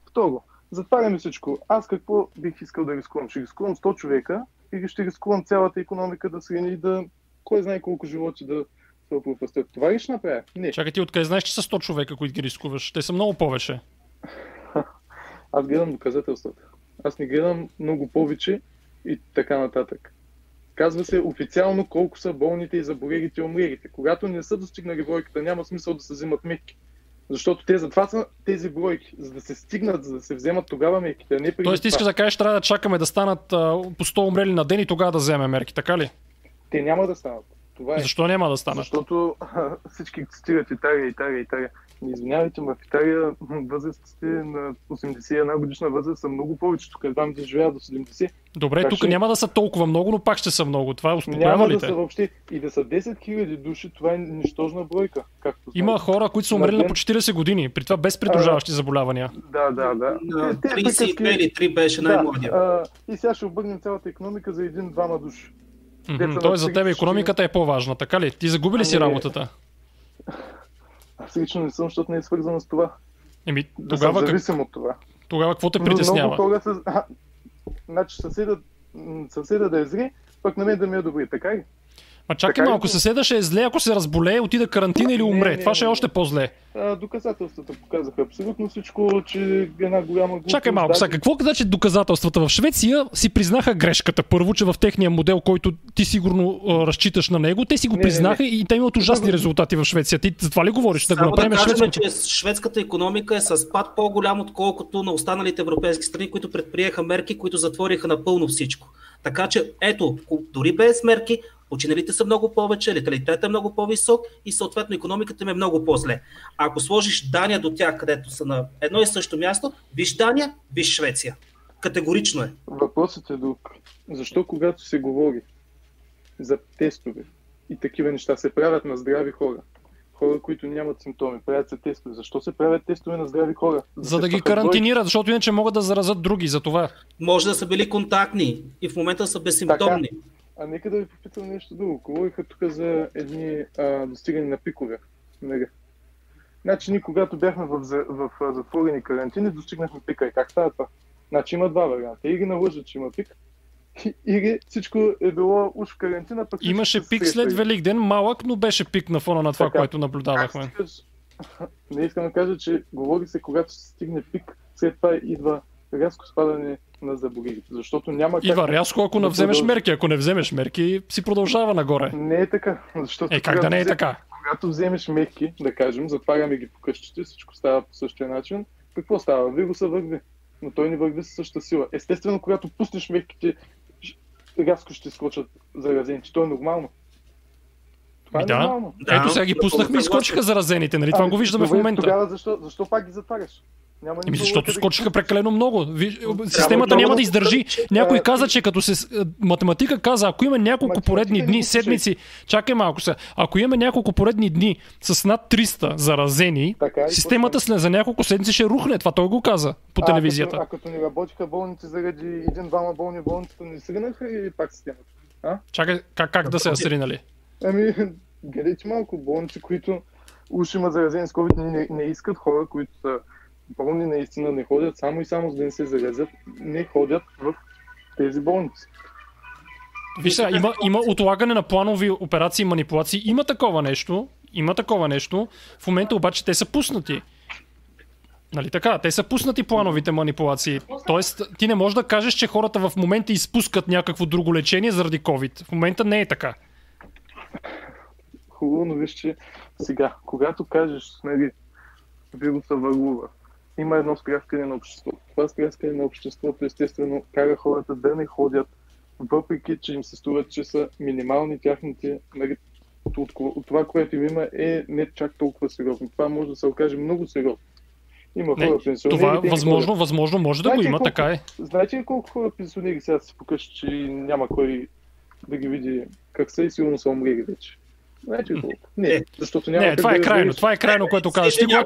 Второ, затваряме всичко. Аз какво бих искал да рискувам? Ще рискувам 100 човека или ще рискувам цялата економика да срени и да кой знае колко животи да се опропастят. Това ли ще направя? Не. Чакай ти откъде знаеш, че са 100 човека, които ги рискуваш? Те са много повече. Аз гледам доказателствата. Аз не гледам много повече и така нататък. Казва се официално колко са болните и заболелите и умрелите. Когато не са достигнали бройката, няма смисъл да се взимат мерки. Защото те затова са тези бройки, за да се стигнат, за да се вземат тогава мерките. Не преди Тоест, искаш да кажеш, трябва да чакаме да станат а, по 100 умрели на ден и тогава да вземем мерки, така ли? Те няма да станат. Това е. Защо няма да станат? Защото всички цитират Италия, Италия, Италия. Не извинявайте, но в Италия възрастите на 81 годишна възраст са много повече. Тук едва да живеят до 70. Добре, Така тук ще- няма да са толкова много, но пак ще са много. Това Няма успокоява ли да те? са въобще. И да са 10 000 души, това е нищожна бройка. Както Има знаете. хора, които са умрели на по 40 години, при това без придружаващи заболявания. Да, да, да. На Те- те 32 приказки- или 3 беше Да, най-младия. а, и сега ще обърнем цялата економика за един-двама души. На Тоест за психични- економиката е по-важна, така ли? Ти загуби ли си Ами, работата? Аз лично не съм, защото не е свързано с това. Еми, Да тогава, как, зависим от това. тогава какво те Но Много притеснява? хора. А, значи съседа, съседа да е зле, пък на мен да ми е добре, така ли? Ма чакай Така малко, съседа ще е зле, ако се разболее, отида карантина или Не, умре. не, Това ще е не. още по-зле. А, доказателствата показаха абсолютно всичко, че една голяма група... Чакай малко, сега какво значи доказателствата? В Швеция си признаха грешката. Първо, че в техния модел, който ти сигурно а, разчиташ на него, те си го Не, не, признаха и те имат ужасни резултати в Швеция. Ти за това ли говориш? Да го Само да направим кажем, че шведската економика е с спад по-голям, отколкото на останалите европейски страни, които предприеха мерки, които затвориха напълно всичко. Така че, ето, дори без мерки, починалите са много повече, леталитетът е много по-висок и съответно економиката им е много по-зле. Ако сложиш Дания до тях, където са на едно и също място, виж Дания, виж Швеция. Категорично е. Въпросът е друг. Защо когато се говори за тестове и такива неща се правят на здрави хора, хора, които нямат симптоми, правят се тестове. Защо се правят тестове на здрави хора? За да се ги бройки. карантинират, защото иначе могат да заразят други. За това. Може да са били контактни и в момента са безсимптомни. А нека да ви попитам нещо друго. Говориха тук за едни а, достигане на пикове. Нали? Значи ние когато бяхме в, в, а, затворени карантини, достигнахме пика. И как става това? Значи има два варианта. Или налъжат, че има пик, или всичко е било уж в карантина, пък Имаше пик след Великден, малък, но беше пик на фона на това, Така. което наблюдавахме. Не искам да кажа, че говори се, когато се стигне пик, след това идва рязко спадане на заболелите. Защото няма как... Идва рязко, ако не вземеш мерки. Ако не вземеш мерки, си продължава нагоре. Не е така. Защото Е, как да когато не е така? Когато вземеш мерки, да кажем, затваряме ги по къщите, всичко става по същия начин, какво става? Вируса върви, но той не върви със същата сила. Естествено, когато пуснеш мерките, рязко ще скочат заразените. То е нормално. Това е да. нормално. Да, Ето сега ги пуснахме и скочиха заразените, нали? Това Ами, го виждаме в момента. Тогава защо, защо пак ги затваряш? Няма Еми, защото скочиха прекалено много. Системата няма да издържи. Някой а, каза, че като се... а, Математика каза, ако има няколко поредни дни, седмици... Чакай малко сега. Ако имаме няколко поредни дни с над 300 заразени, и системата след за няколко седмици ще рухне. Това той го каза по А, телевизията. като, а като не работиха болници заради един-двама болни болницата, не срinaха или пак системата? Чакай, как, как да се асринали? Ами, гледайте малко болници, които уж имат заразени с COVID, не, не искат хора, които са болни, наистина не ходят само и само за да не се заразят, не ходят в тези болници. Виж сега, има, има отлагане на планови операции и манипулации. Има такова нещо. Има такова нещо. В момента обаче те са пуснати. Нали така? Те са пуснати плановите манипулации. Тоест, ти не можеш да кажеш, че хората в момента изпускат някакво друго лечение заради COVID. В момента не е така. Хубаво, но виж, че сега, когато кажеш, нали, вируса върлува, има едно стряскане на обществото. Това стряскане на обществото естествено кара хората да не ходят, въпреки че им се струва, че са минимални тяхните, нали, от, от, от това, което им има, е не чак толкова сериозно. Това може да се окаже много сериозно. Има Не, хора пенсионери. това не възможно, ходят. възможно може да го Знаете има, колко- така е. Знаете ли колко хора пенсионери сега се покажат, че няма кой да ги види как са и сигурно са умрели вече? Знаете ли колко? Не, Е, защото няма Не, това е крайно. Това е крайно, което казваш. Ти, Съединявай.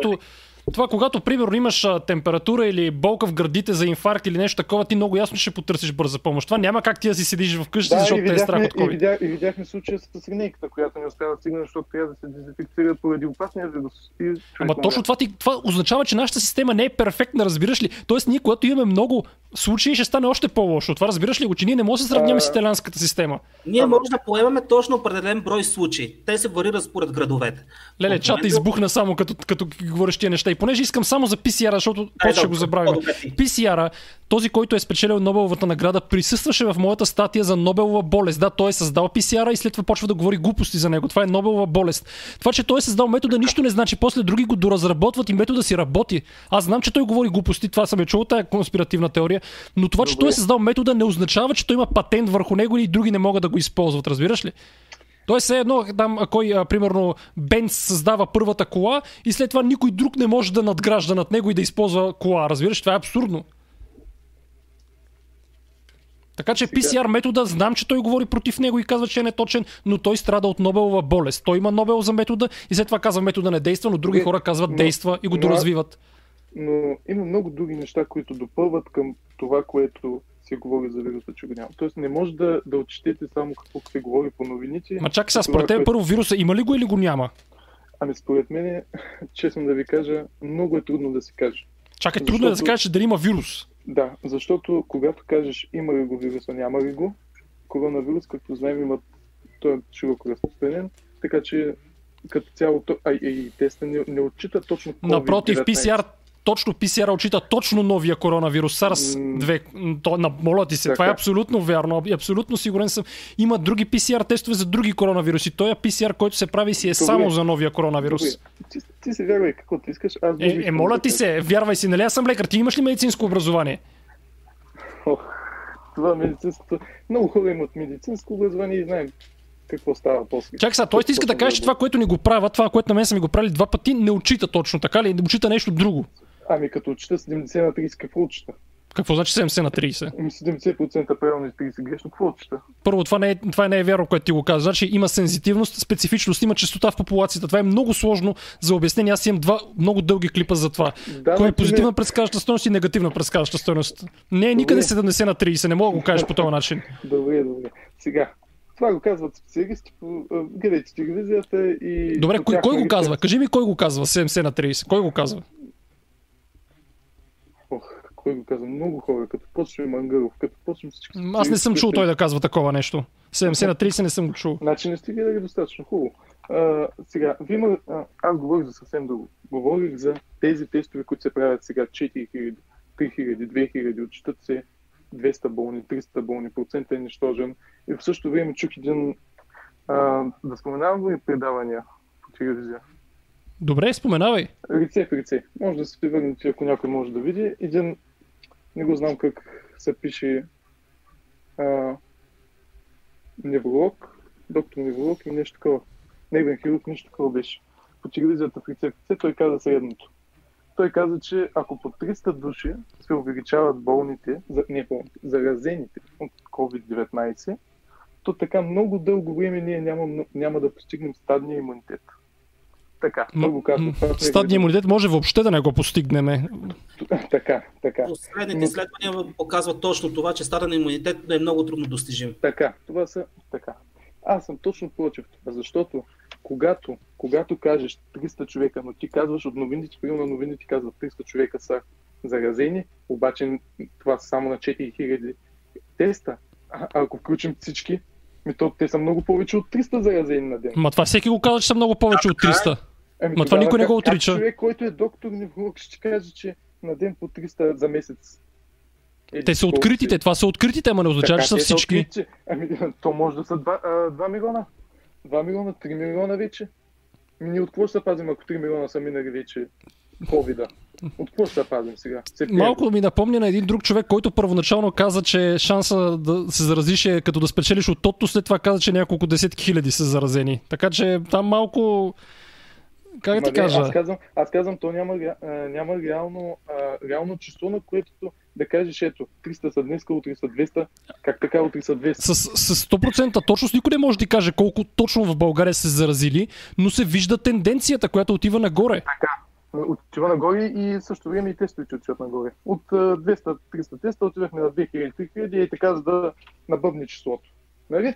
Това, когато, примерно, имаш температура или болка в гърдите за инфаркт или нещо такова, ти много ясно ще потърсиш бърза помощ. Това няма как ти да си седиш вкъщи, Да, и защото те е страх от и, COVID. видя, и видяхме случая с линейката, която не успява да стигне, защото трябва да се дезинфекцира поради опасния вирус. И човек Ама точно това, ти, това означава, че нашата система не е перфектна, разбираш ли? Тоест, ние, когато имаме много случаи, ще стане още по-лошо. Това разбираш ли го, че ние не можем да сравняваме А- с италианската система. Ние Ама- може да поемаме точно определен брой случаи. Те се варират според градовете. Леле, чата избухна само като, като говориш тия неща. И понеже искам само за PCR, защото после ще го забравим. ти. PCR, този, който е спечелил Нобеловата награда, присъстваше в моята статия за Нобелова болест. Да, той е създал PCR и след това почва да говори глупости за него. Това е Нобелова болест. Това, че той е създал метода, нищо не значи. После други го доразработват и метода си работи. Аз знам, че той говори глупости, това съм е чул, тая конспиративна теория, но това, че Добре. той е създал метода, не означава, че той има патент върху него или други не могат да го използват. Разбираш ли? Тоест, е едно, там, кой, а, примерно, Бенц създава първата кола и след това никой друг не може да надгражда над него и да използва кола. Разбираш, това е абсурдно. Така че PCR метода, знам, че той говори против него и казва, че е неточен, но той страда от Нобелова болест. Той има Нобел за метода и след това казва метода не действа, но други хора казват действа и го доразвиват. но има много други неща, които допълват към това, което се говори за вируса, че го няма. Тоест не може да, да отчетете само какво се говори по новините. Ма чакай сега, според теб първо вируса има ли го или го няма? Ами според мен, честно да ви кажа, много е трудно да се каже. Чакай, трудно е да се Защото- каже, дали има вирус. Да, защото когато кажеш има ли го вируса, няма ли го, коронавирус, както знаем, има, той е широко разпространен, така че като цяло, а, и, и теста не, не отчита точно COVID-19. Напротив, PCR точно PCR отчита точно новия коронавирус, SARS-2. М, То, на, моля ти се, Така. това е абсолютно вярно. и Абсолютно сигурен съм. Има други PCR тестове за други коронавируси. Той е PCR, който се прави си е Добре. само за новия коронавирус. Добре, Ти, ти се вярвай каквото искаш. Аз Е, е, моля ти се, вярвай си, нали аз съм лекар. Ти имаш ли медицинско образование? Ох, това медицинското... Много хора имат медицинско образование и знаем какво става после. Чакай сега, той ще иска да каже, че това, което ни го правят, това, което на мен са ми го правили два пъти, не отчита точно така ли? Не отчита нещо друго. Ами като отчита 70 на 30, какво отчита? Какво значи 70 на 30? Ами 70% правилно и 30 грешно, какво отчита? Първо, това не, е, това не е вярно, което ти го каза. Значи има сензитивност, специфичност, има частота в популацията. Това е много сложно за обяснение. Аз имам два много дълги клипа за това. Да, Кое е позитивна предсказваща стойност и негативна предсказваща стойност? Не е никъде 70 на 30, не мога да го кажеш по този начин. Добре, добре. Сега, това го казват специалисти гледайте телевизията и... Добре, кой, кой го казва? Кажи ми кой го казва 70 на 30. Кой го казва? Кой го казва? Много хора, като почне Мангаров, като почне всички... Аз не съм чул той да казва такова нещо. 70 на 30 не съм го чул. Значи не сте гледали достатъчно хубаво. А, сега, ви има, а, аз говорих за съвсем друго. Говорих за тези тестове, които се правят сега 4000, 3000, 2000, отчитат се 200 болни, 300 болни, процентът е нищожен. И в същото време чух един, а, да споменавам ли предавания по телевизия? Добре, споменавай. В лице. Може да се превърнете, ако някой може да види. Един, не го знам как се пише, а, невролог, доктор невролог или нещо такова. Нервен хирург, нещо такова беше. По телевизията в лице в лице той каза следното. Той каза, че ако по 300 души се увеличават болните, не болните, заразените от COVID-19, то така много дълго време ние няма, няма да постигнем стадния имунитет. Така, той го казва. М, това в Стадния имунитет може въобще да не го постигнем. Така, така. Последните Но- изследвания показват точно това, че стаден имунитет е много трудно достижим. Така, това са така. Аз съм точно против това, защото когато, когато кажеш 300 човека, но ти казваш от новините, примерно новините казват 300 човека са заразени, обаче това са само на 4000 теста. А, ако включим всички, ми то, те са много повече от 300 заразени на ден. Ма това всеки го казва, че са много повече от 300. Ами, Ма това никой не го отрича. човек, който е доктор невролог, ще каже, че на ден по 300 за месец. Еди Те са откритите, си. това са откритите, ама не означава, Така, че са всички. открити. Ами, то може да са 2, 2 милиона. 2 милиона, 3 милиона вече. Ми ние от какво ще се пазим, ако 3 милиона са минали вече ковида? От какво ще се пазим сега? Септември. Малко ми напомня на един друг човек, който първоначално каза, че шанса да се заразиш е като да спечелиш от тото, след това каза, че няколко десетки хиляди са заразени. Така че там малко... Как Ма кажа? Аз казвам, аз казвам, то няма, а, няма реално, а, реално число, на което да кажеш, ето, 300 са днес, утре са 200, как така утре са 200. С, с 100% точност никой не може да ти каже колко точно в България се заразили, но се вижда тенденцията, която отива нагоре. Отива нагоре и също време и тестовете отиват нагоре. От а, 200-300 теста отивахме на 2000-3000 и така, за да набъбне числото. Нали?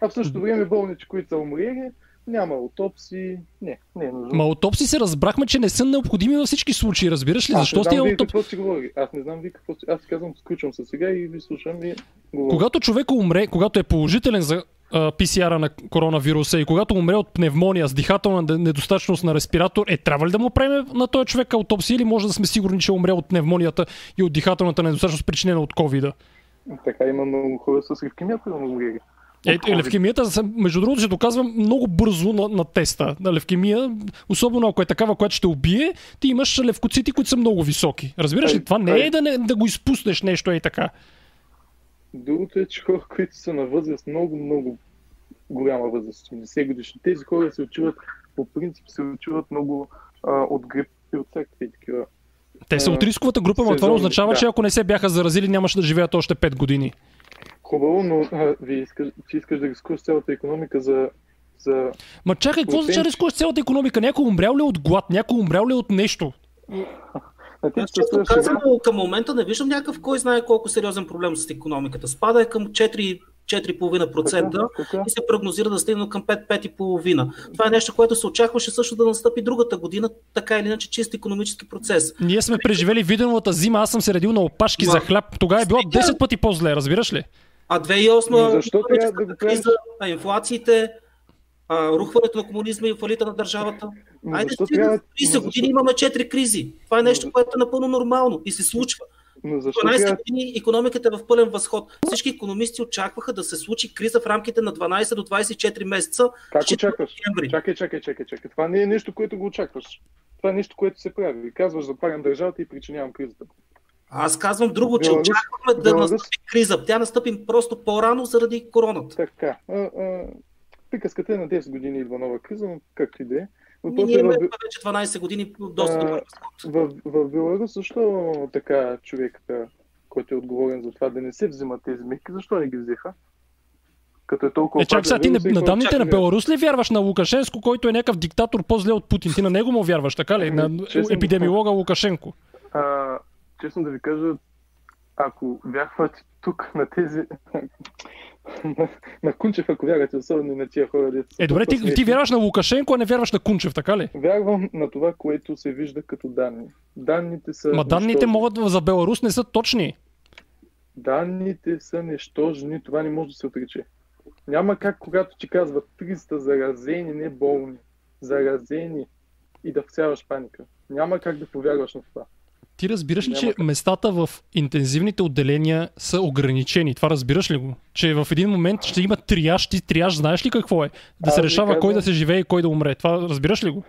А в същото време болните, които са умрели, няма аутопси, не, не е нужно. Ма аутопси се разбрахме, че не са необходими във всички случаи, разбираш ли? Аз Защо сте вие аутопси? какво си говори. Аз не знам вие какво си... Аз казвам, включвам се сега и ви слушам и говоря. Когато човек умре, когато е положителен за а, PCR на коронавируса и когато умре от пневмония с дихателна недостатъчност на респиратор, е трябва ли да му правим на този човек аутопсия или може да сме сигурни, че е умре от пневмонията и от дихателната недостатъчност причинена от ковида? Така има много хора с левкемия, които умрели. Е, е, левкемията, между другото, се доказва много бързо на, на теста. На левкемия, особено ако е такава, която ще убие, ти имаш левкоцити, които са много високи. Разбираш ли? Това не е да, не, да го изпуснеш нещо е така. Другото е, че хора, които са на възраст много, много голяма възраст, 80 годишни. Тези хора се очуват, по принцип се очуват много а, от грип и от всякакви такива. Те са от рисковата група, но това означава, да. че ако не се бяха заразили, нямаше да живеят още 5 години. Хубаво, но а, вие искаш, ти искаш да рискуваш цялата економика за, за... Ма чакай, какво означава рискуваш цялата економика? Някой умрял ли е от глад? Някой умрял ли е от нещо? Често казано, към момента не виждам някакъв кой знае колко сериозен проблем с економиката. Спада е към 4 4,5% Така, така. и се прогнозира да стигне към 5-5,5%. Това е нещо, което се очакваше също да настъпи другата година, така или иначе чист економически процес. Ние сме преживели виденовата зима, аз съм се редил на опашки Ма, за хляб. Тогава е било стига. 10 пъти по-зле, разбираш ли? А 2008 Но защо трябва да го криза, а инфлациите, а, рухването на комунизма и фалита на държавата. Но Айде, защо трябва- 30 но години имаме 4 кризи. Това е нещо, което е напълно нормално и се случва. Но защо 12 трябва... години економиката е в пълен възход. Всички економисти очакваха да се случи криза в рамките на 12 до 24 месеца. Как очакваш? Чакай, чакай, чакай, чакай. Това не е нещо, което го очакваш. Това е нещо, което се прави. Казваш, запарям държавата и причинявам кризата. Аз казвам друго, че Беларус- очаквахме да Беларус- настъпи криза. Тя настъпи просто по-рано заради короната. Така. А, а, приказката е на 10 години идва нова криза, но както и да е. Ние имаме в, вече 12 години доста А, добър в, в Беларус, защо така човекът, който е отговорен за това да не се взимат тези мерки, защо не ги взеха? Като е толкова... Е, чак сега ти опасен на, на данните на. Беларус ли вярваш на Лукашенко, който е някакъв диктатор по-зле от Путин? Ти на него му вярваш, така ли? На Ами, честно- епидемиолога Лукашенко. А, честно да ви кажа, ако вярвате тук на тези... на, на Кунчев, ако вярвате, особено на тия хора, дето са Е, добре, ти, ти вярваш на Лукашенко, а не вярваш на Кунчев, така ли? Вярвам на това, което се вижда като данни. Данните са... Ма данните нищожни. могат за Беларус не са точни. Данните са нещожни, това не може да се отрече. Няма как, когато ти казват 300 заразени, не болни, заразени и да всяваш паника. Няма как да повярваш на това. Ти разбираш ли, че местата в интензивните отделения са ограничени? Това разбираш ли го? Че в един момент ще има триаж. Ти триаж знаеш ли какво е? Да се решава кой да се живее и кой да умре. Това разбираш ли го?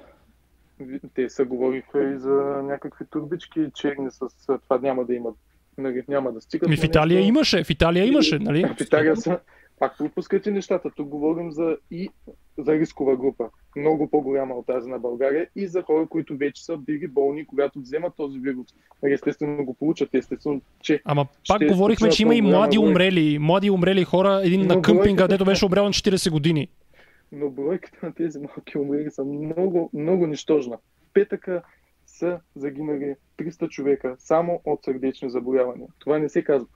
Те са говориха и за някакви турбички черни с това няма да имат. Нали, няма да стигат. Ми в Италия имаше, в Италия имаше, нали? В Италия са. Пак пропускате нещата. Тук говорим за и за рискова група. Много по-голяма от тази на България и за хора, които вече са били болни, когато вземат този вирус. Нали, Естествено го получат, естествено, че Ама пак говорихме, че има и млади умрели. Млади умрели хора, един Но на къмпинга, дето беше обрял на 40 години. но бройката на тези малки умрели са много, много нищожна. Петъка са загинали 300 човека само от сърдечни заболявания. Това не се казва.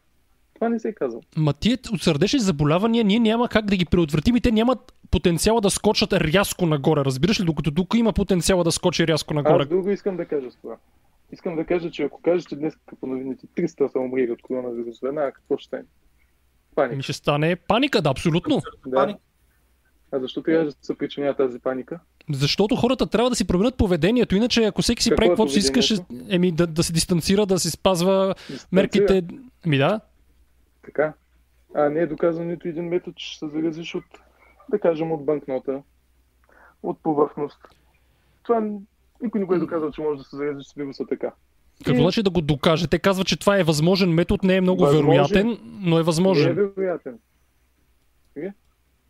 Това не се казва. Ма тия от сърдечни заболявания ние няма как да ги предотвратим и те нямат потенциала да скочат рязко нагоре. Разбираш ли, докато тук има потенциала да скочи рязко нагоре. Аз друго искам да кажа с това. Искам да кажа, че ако кажете днес по новините 300 са умрели от коронавирус, веднага какво ще стане? Паника. Ми ще стане паника, да, абсолютно. Да. Паника. А защо трябва да се причинява тази паника? Защото хората трябва да си променят поведението, иначе ако всеки си прави е каквото си иска, ще, еми, да, да се дистанцира, да си спазва мерките. Ми да, Така. А не е доказан нито един метод, че ще се заразиш от, да кажем, от банкнота, от повърхност. Това никой не го е доказал, че може да се заразиш с вируса така. какво значи да го докаже? Те казват, че това е възможен метод, не е много Възможен. вероятен, но е Не е възможен. вероятен. Е?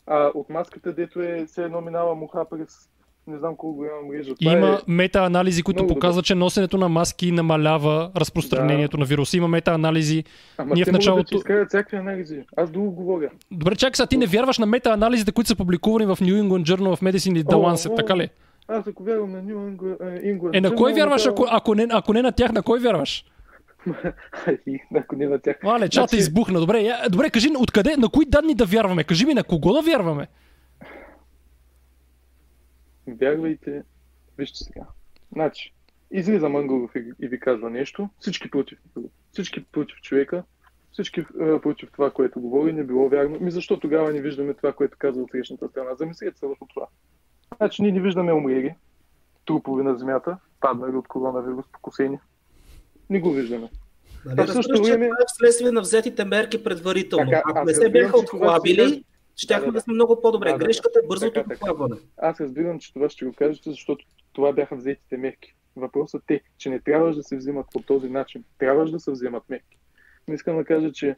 А от маската, дето е все едно минава муха през не знам колко мрежа. Това Има е... мета-анализи, които много показват, че носенето на маски намалява разпространението на вируса. Има мета-анализи. Ама ние в те могат началото- да изкарат всякакви анализи. Аз друго говоря. Добре, чакай сега, ти не вярваш на мета-анализите, които са публикувани в New England Journal of Medicine или The Lancet, така ли? Аз ако вярвам на New England... England Е, на кой вярваш, ако, ако, не, ако не на тях, на кой вярваш? И, ако не на тях. Мале, чата Значи- избухна. Добре, я, добре, кажи откъде, на кои данни да вярваме? Кажи ми на кого да вярваме? Вярвайте. Вижте сега. Значи, излиза Мангуров и, и ви казва нещо. Всички против него. Всички против човека. Всички е, против това, което говори, не било вярно. Ми защо тогава не виждаме това, което казва от срещната страна? Замислете се върху това. Значи ние не виждаме умрели, трупове на земята, паднали от коронавирус, покусени. Не го виждаме. Нали, А че време- е вследствие на взетите мерки предварително. Така, Ако не се бяха отхлабили. Щяхме Да, да, сме много по-добре. Да. Грешката е бързото отхлабване. Аз разбирам, че това ще го кажете, защото това бяха взетите мерки. Въпросът е, че не трябваше да се взимат по този начин. Трябваше да се вземат мерки. Но искам да кажа, че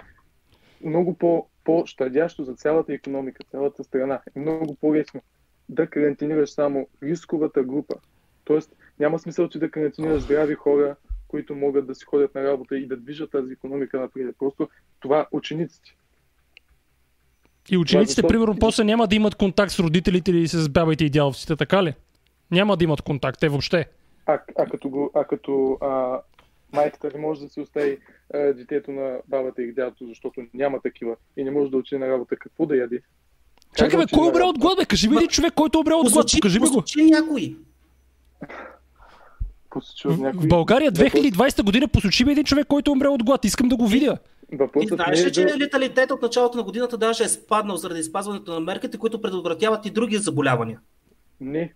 много по по-щадящо за цялата економика, цялата страна. Е много по-лесно да карантинираш само рисковата група. Тоест, няма смисъл, че да карантинираш здрави хора, които могат да си ходят на работа и да движат тази економика напред. Просто това учениците. И учениците, Това, примерно, после няма да имат контакт с родителите или с бабите и дядовците, така ли? Няма да имат контакт, те въобще. А, а като, го, а като а, майката не може да си остави а, детето на бабата и дядото, защото няма такива и не може да учи на работа какво да яде. Как Чакай, бе, кой работа? от глад, бе? Кажи ми един човек, който умря от глад. Покажи ми го. посочи някой. Посочи от някой. в България Въпрос- 2020 година посочи ми един човек, който умря от глад. Искам да го видя. И Въпросът знаеш не е ли, че да... леталитет от началото на годината даже е спаднал заради спазването на мерките, които предотвратяват и други заболявания? Не.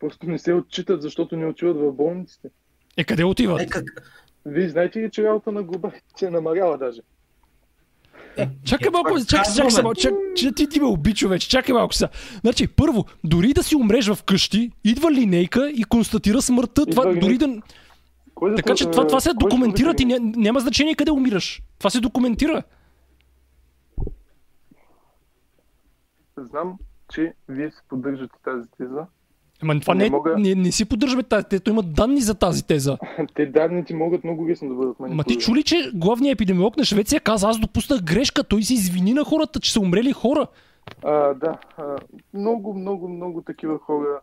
Просто не се отчитат, защото не отиват в болниците. Е, къде отиват? Е, как... Вие знаете ли, че работа на глобалите се намалява даже? е, Чакай е, малко, чакай, чакай, казваме. чакай, чакай, че ти, ти ме уби, човече. Чакай малко сега. Значи, първо, дори да си умреш в къщи, идва линейка и констатира смъртта. Това, дори да... Кой Така че това, това се документира, ти няма значение къде умираш. Това се документира. Знам, че вие се поддържате тази теза. Ама това не, Не мога- не, не си поддържаме тази теза. Имат данни за тази теза. Те данните могат много лесно да бъдат Ма манипулирани. ти чули, че главният епидемиолог на Швеция каза, аз допуснах грешка. Той се извини на хората, че са умрели хора. А, да, а, много, много, много такива хора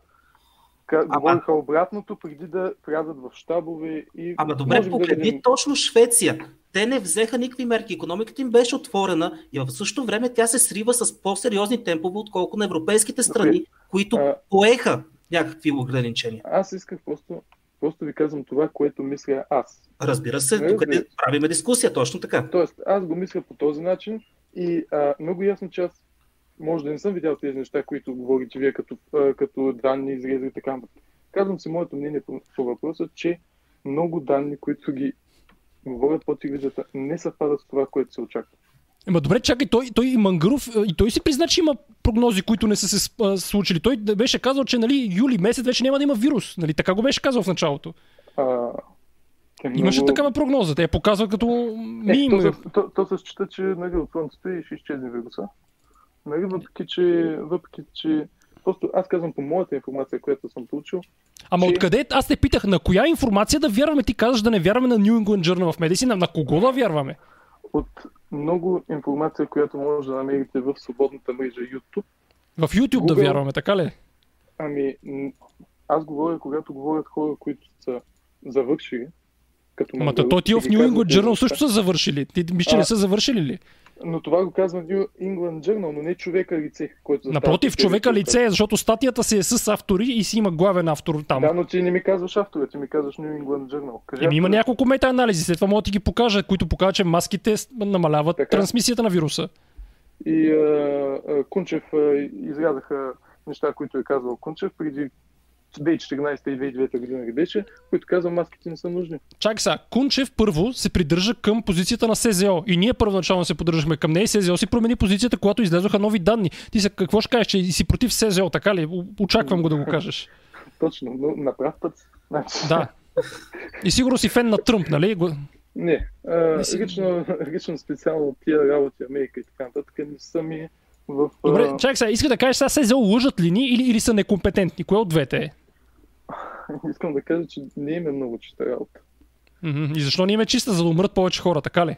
ка- Ама- говориха обратното, преди да влязат в щабове и... Ама добре, да погледни видим- точно Швеция. Те не взеха никакви мерки. Економиката им беше отворена и в същото време тя се срива с по-сериозни темпове, отколко на европейските страни, които А- поеха някакви ограничения. Аз исках просто, просто ви казвам това, което мисля аз. Разбира се, тук правиме дискусия, точно така. Тоест, аз го мисля по този начин и а, много ясно, че аз може да не съм видял тези неща, които говорите вие като, като данни, изрези и така нататък. Казвам си моето мнение по, по въпроса, че много данни, които ги говорят по телевизията, не съвпадат с това, което се очаква. Ема добре, чакай, той, той и Мангаров, и той си призна, че има прогнози, които не са се а, случили. Той беше казал, че нали, юли месец вече няма да има вирус. Нали, така го беше казал в началото. А, е Имаше много- такава прогноза. Те я показва като Е, мим. то, се- то, то, се счита, че нали, от Слънцето и ще изчезне вируса. Нали, въпреки, че, въпреки, че просто аз казвам по моята информация, която съм получил, Ама че- откъде? Аз те питах на коя информация да вярваме. Ти казваш да не вярваме на New England Journal of Medicine. На кого да вярваме? от много информация, която може да намерите в свободната мрежа YouTube. В YouTube да Google. вярваме, така ли? Ами, аз говоря, когато говорят хора, които са завършили, като Ама то тия в и ги New England Journal също са завършили. Ти мислиш, че не са завършили ли? Но това го казва New England Journal, но не човека лице, който Напротив, човека лице е, защото статията си е с автори и си има главен автор там. Да, но ти не ми казваш автора, ти ми казваш New England Journal. Кажи Еми, има няколко мета-анализи, след това мога да ти ги покажа, които показват, че маските намаляват Така. трансмисията на вируса. И а, а, Кунчев а, изрязаха неща, които е казал Кунчев преди 2014 и 2009 година ги беше, които казва маските не са нужни. Чакай сега, Кунчев първо се придържа към позицията на СЗО и ние първоначално се поддържахме към нея и СЗО си промени позицията, когато излезоха нови данни. Ти са, какво ще кажеш, че си против СЗО, така ли? Очаквам го да го кажеш. Точно, но на прав път. Значи, Да. И сигурно си фен на Тръмп, нали? Не, а, Не си- лично, лично специално тия работи, Америка и така нататък, не са ми в... Добре, чакай сега, иска да кажеш сега СЗО лъжат ли ни или, или са некомпетентни? Кое от двете е? Искам да кажа, че не им е много чиста работа. И защо не им е чиста, за да умрат повече хора, така ли?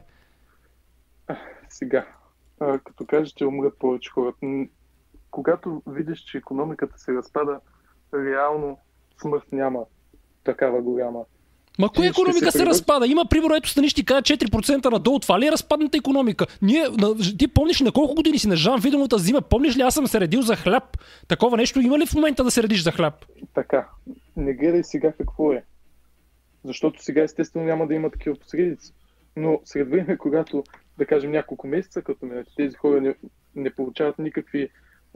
Сега, а, като кажеш, че умрат повече хора, когато видиш, че економиката се разпада, реално смърт няма такава голяма. Ма коя ще економика се се разпада? Има, примерно, ето Станиш ти казва 4% надолу. Това ли е разпадната економика? Ние, на, ти помниш на колко години си на Жан Виденовата зима? Помниш ли аз съм се редил за хляб? Такова нещо има ли в момента да се редиш за хляб? Така, не гледай сега какво е. Защото сега естествено няма да има такива последици. Но след време, когато, да кажем, няколко месеца, като минат, тези хора не, не получават никакви,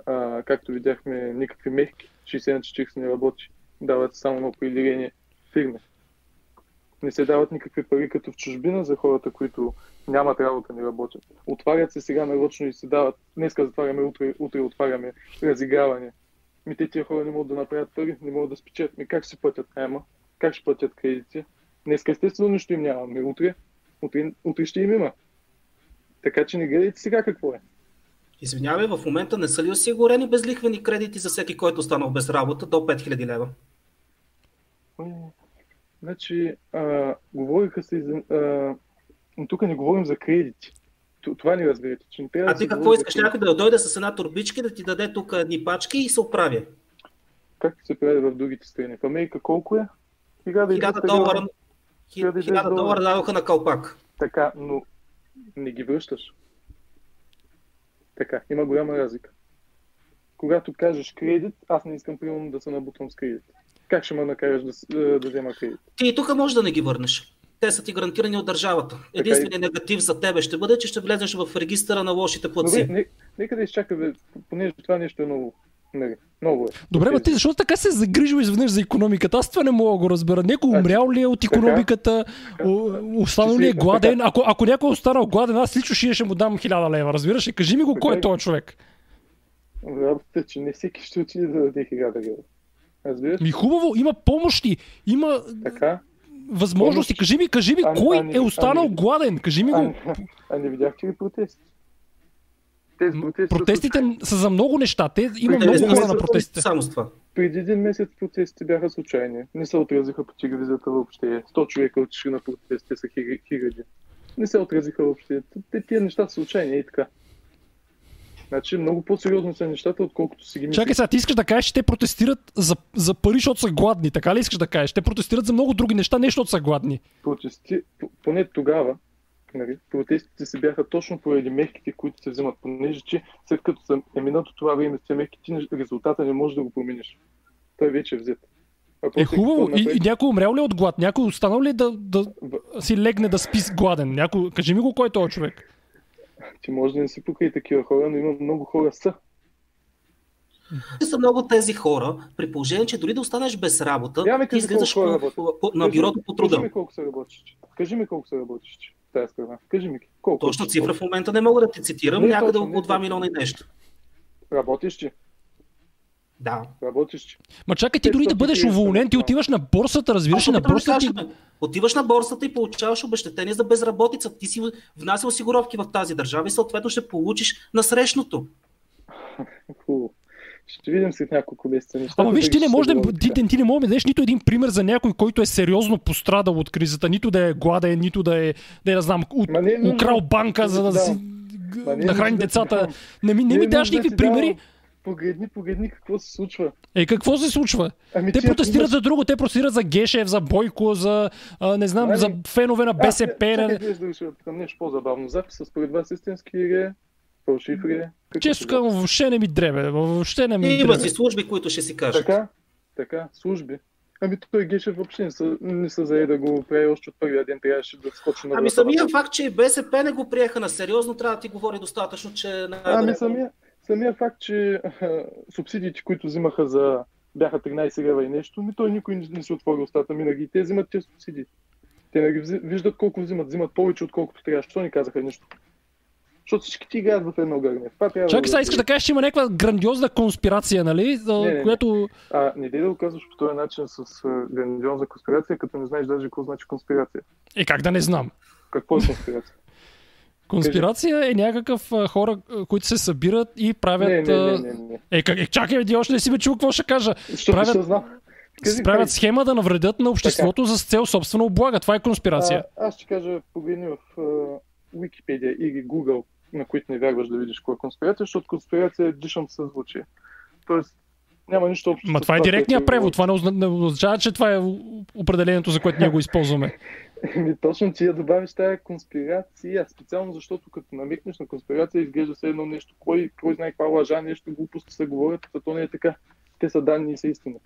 а, както видяхме, никакви мерки, 60 на 40 не работи, дават само на определени фирми. Не се дават никакви пари като в чужбина за хората, които нямат работа, не работят. Отварят се сега нарочно и се дават. Днеска затваряме, утре, утре отваряме разиграване. Ми те тия хора не могат да направят пари, не могат да спечат. Ми как ще платят найема? Как ще платят кредити? Днеска естествено нищо им няма. Ми утре, утре, утре ще им има. Така че не гледайте сега какво е. Извинявай, в момента не са ли осигурени безлихвени кредити за всеки, който останал без работа до 5000 лева? Значи, а, говориха се и за... А, но тук не говорим за кредити. Това не разбирате. Че не трябва а ти какво искаш? Някой да дойде с една турбичка, да ти даде тук едни пачки и се оправя. Както се прави в другите страни. В Америка колко е? 1000 долара. 1000 долара дадоха на калпак. Така, но не ги връщаш. Така, има голяма разлика. Когато кажеш кредит, аз не искам примерно да се набутвам с кредит. Как ще ме накараш да, да взема кредит? Ти и тук можеш да не ги върнеш. Те са ти гарантирани от държавата. Единственият и... негатив за тебе ще бъде, че ще влезеш в регистъра на лошите платци. Не, нека да изчакаме, понеже това нещо е ново. Не, много е. Добре, ма ти защо така се загрижил изведнъж за економиката? Аз това не мога да го разбера. Някой значи, умрял ли е от економиката? Останал ли е гладен? Ако, ако някой е останал гладен, аз лично ще, ще му дам хиляда лева. Разбираш ли? Кажи ми го, кой е този човек? Работата, че не всеки ще отиде да даде хиляда лева. Разбираш? Ми хубаво, има помощи, има така? възможности. Кажи ми, кажи ми, а, кой а, а, е останал а, гладен? Кажи ми го. А, а не видяхте ли протести? Тези протести Протестите са... са за много неща. Те има много хора на протестите. Само с това. Преди един месец протестите бяха случайни. Не се отразиха по телевизията въобще. 100 човека отишли на протестите са хиляди. Не се отразиха въобще. Те, тия неща са случайни и така. Значи много по-сериозно са нещата, отколкото си ги мислиш. Чакай сега, ти искаш да кажеш, че те протестират за, за пари, защото са гладни. Така ли искаш да кажеш? Те протестират за много други неща, не защото са гладни. Протести... Поне тогава, нали, протестите си бяха точно поради мерките, които се вземат, понеже че след като е минато това време с мерки, ти резултата не можеш да го промениш. Той вече е взет. Е хубаво. И, и някой умрял ли от глад? Някой останал ли да, да си легне да спи гладен? Някой... Кажи ми го кой е този човек. Ти може да не си покрай такива хора, но има много хора са. Те са много тези хора, при положение, че дори да останеш без работа, ти излизаш по, по, по, на бюрото по труда. Кажи ми колко са работещи. Кажи ми колко са работещи тази страна. Кажи ми колко. Точно цифра в момента не мога да ти цитирам, не, някъде около 2 милиона и нещо. Работещи? Да. Работещи. Ма чакай ти дори да бъдеш уволнен, ти отиваш на борсата, разбираш ли на борсата. Ти... Отиваш на борсата и получаваш обещетение за безработица. Ти си внася осигуровки в тази държава и съответно ще получиш насрещното. Хубаво. Ще видим след няколко месеца. Нещата, Ама виж, ти не, можеш да, ти, ти не можеш да дадеш нито един пример за някой, който е сериозно пострадал от кризата, нито да е гладен, нито да е, да е, да знам, от, не, украл банка, за да, да си да храни децата. Не, не, не ми даш никакви примери. Погледни, погледни какво се случва. Е, какво се случва? Ами, те протестират имаш... за друго, те протестират за Гешев, за Бойко, за, а, не знам, ами... за фенове на БСП. А, чакай, да към нещо по-забавно. Записът според вас истински е фалшив ли Често казвам, въобще не ми дребе. Въобще не ми Има дребе. си служби, които ще си кажат. Така, така, служби. Ами той Гешев въобще не са, не са заед да го прави още от първия ден, трябваше да скочи на Ами самия факт, че БСП не го приеха на сериозно, трябва да ти говори достатъчно, че... Ами самия, самия факт, че а, субсидиите, които взимаха за бяха 13 лева и нещо, ми той никой не, не си отвори устата минаги. Те взимат тези субсидии. Те не ги виждат колко взимат, взимат повече, отколкото трябва. Що ни казаха нещо? Защото всички ти играят в едно гърне. Чакай, сега искаш да кажеш, че има някаква грандиозна конспирация, нали? За не, не, която... А, не дай да го казваш по този начин с грандиозна конспирация, като не знаеш даже какво значи конспирация. Е, как да не знам? Какво е конспирация? Конспирация е някакъв а, хора, които се събират и правят... Не, не, не, не, не. Е, как, е, чакай, ти още не си ме чул какво ще кажа. Що правят... Кажи, правят схема да навредят на обществото така. с цел собствено облага. Това е конспирация. А, аз ще кажа, погледни в uh, Wikipedia или Google на които не вярваш да видиш кога е конспирация, защото конспирация е дишам съзвучие. Тоест, няма нищо общо. Ма това е директния превод. Това не означава, че това е определението, за което ние го използваме. Ми, точно ти я добавиш тази конспирация, специално защото като намикнеш на конспирация, изглежда се едно нещо, кой, кой знае каква лъжа, нещо глупости се говорят, а то не е така. Те са данни и са истина.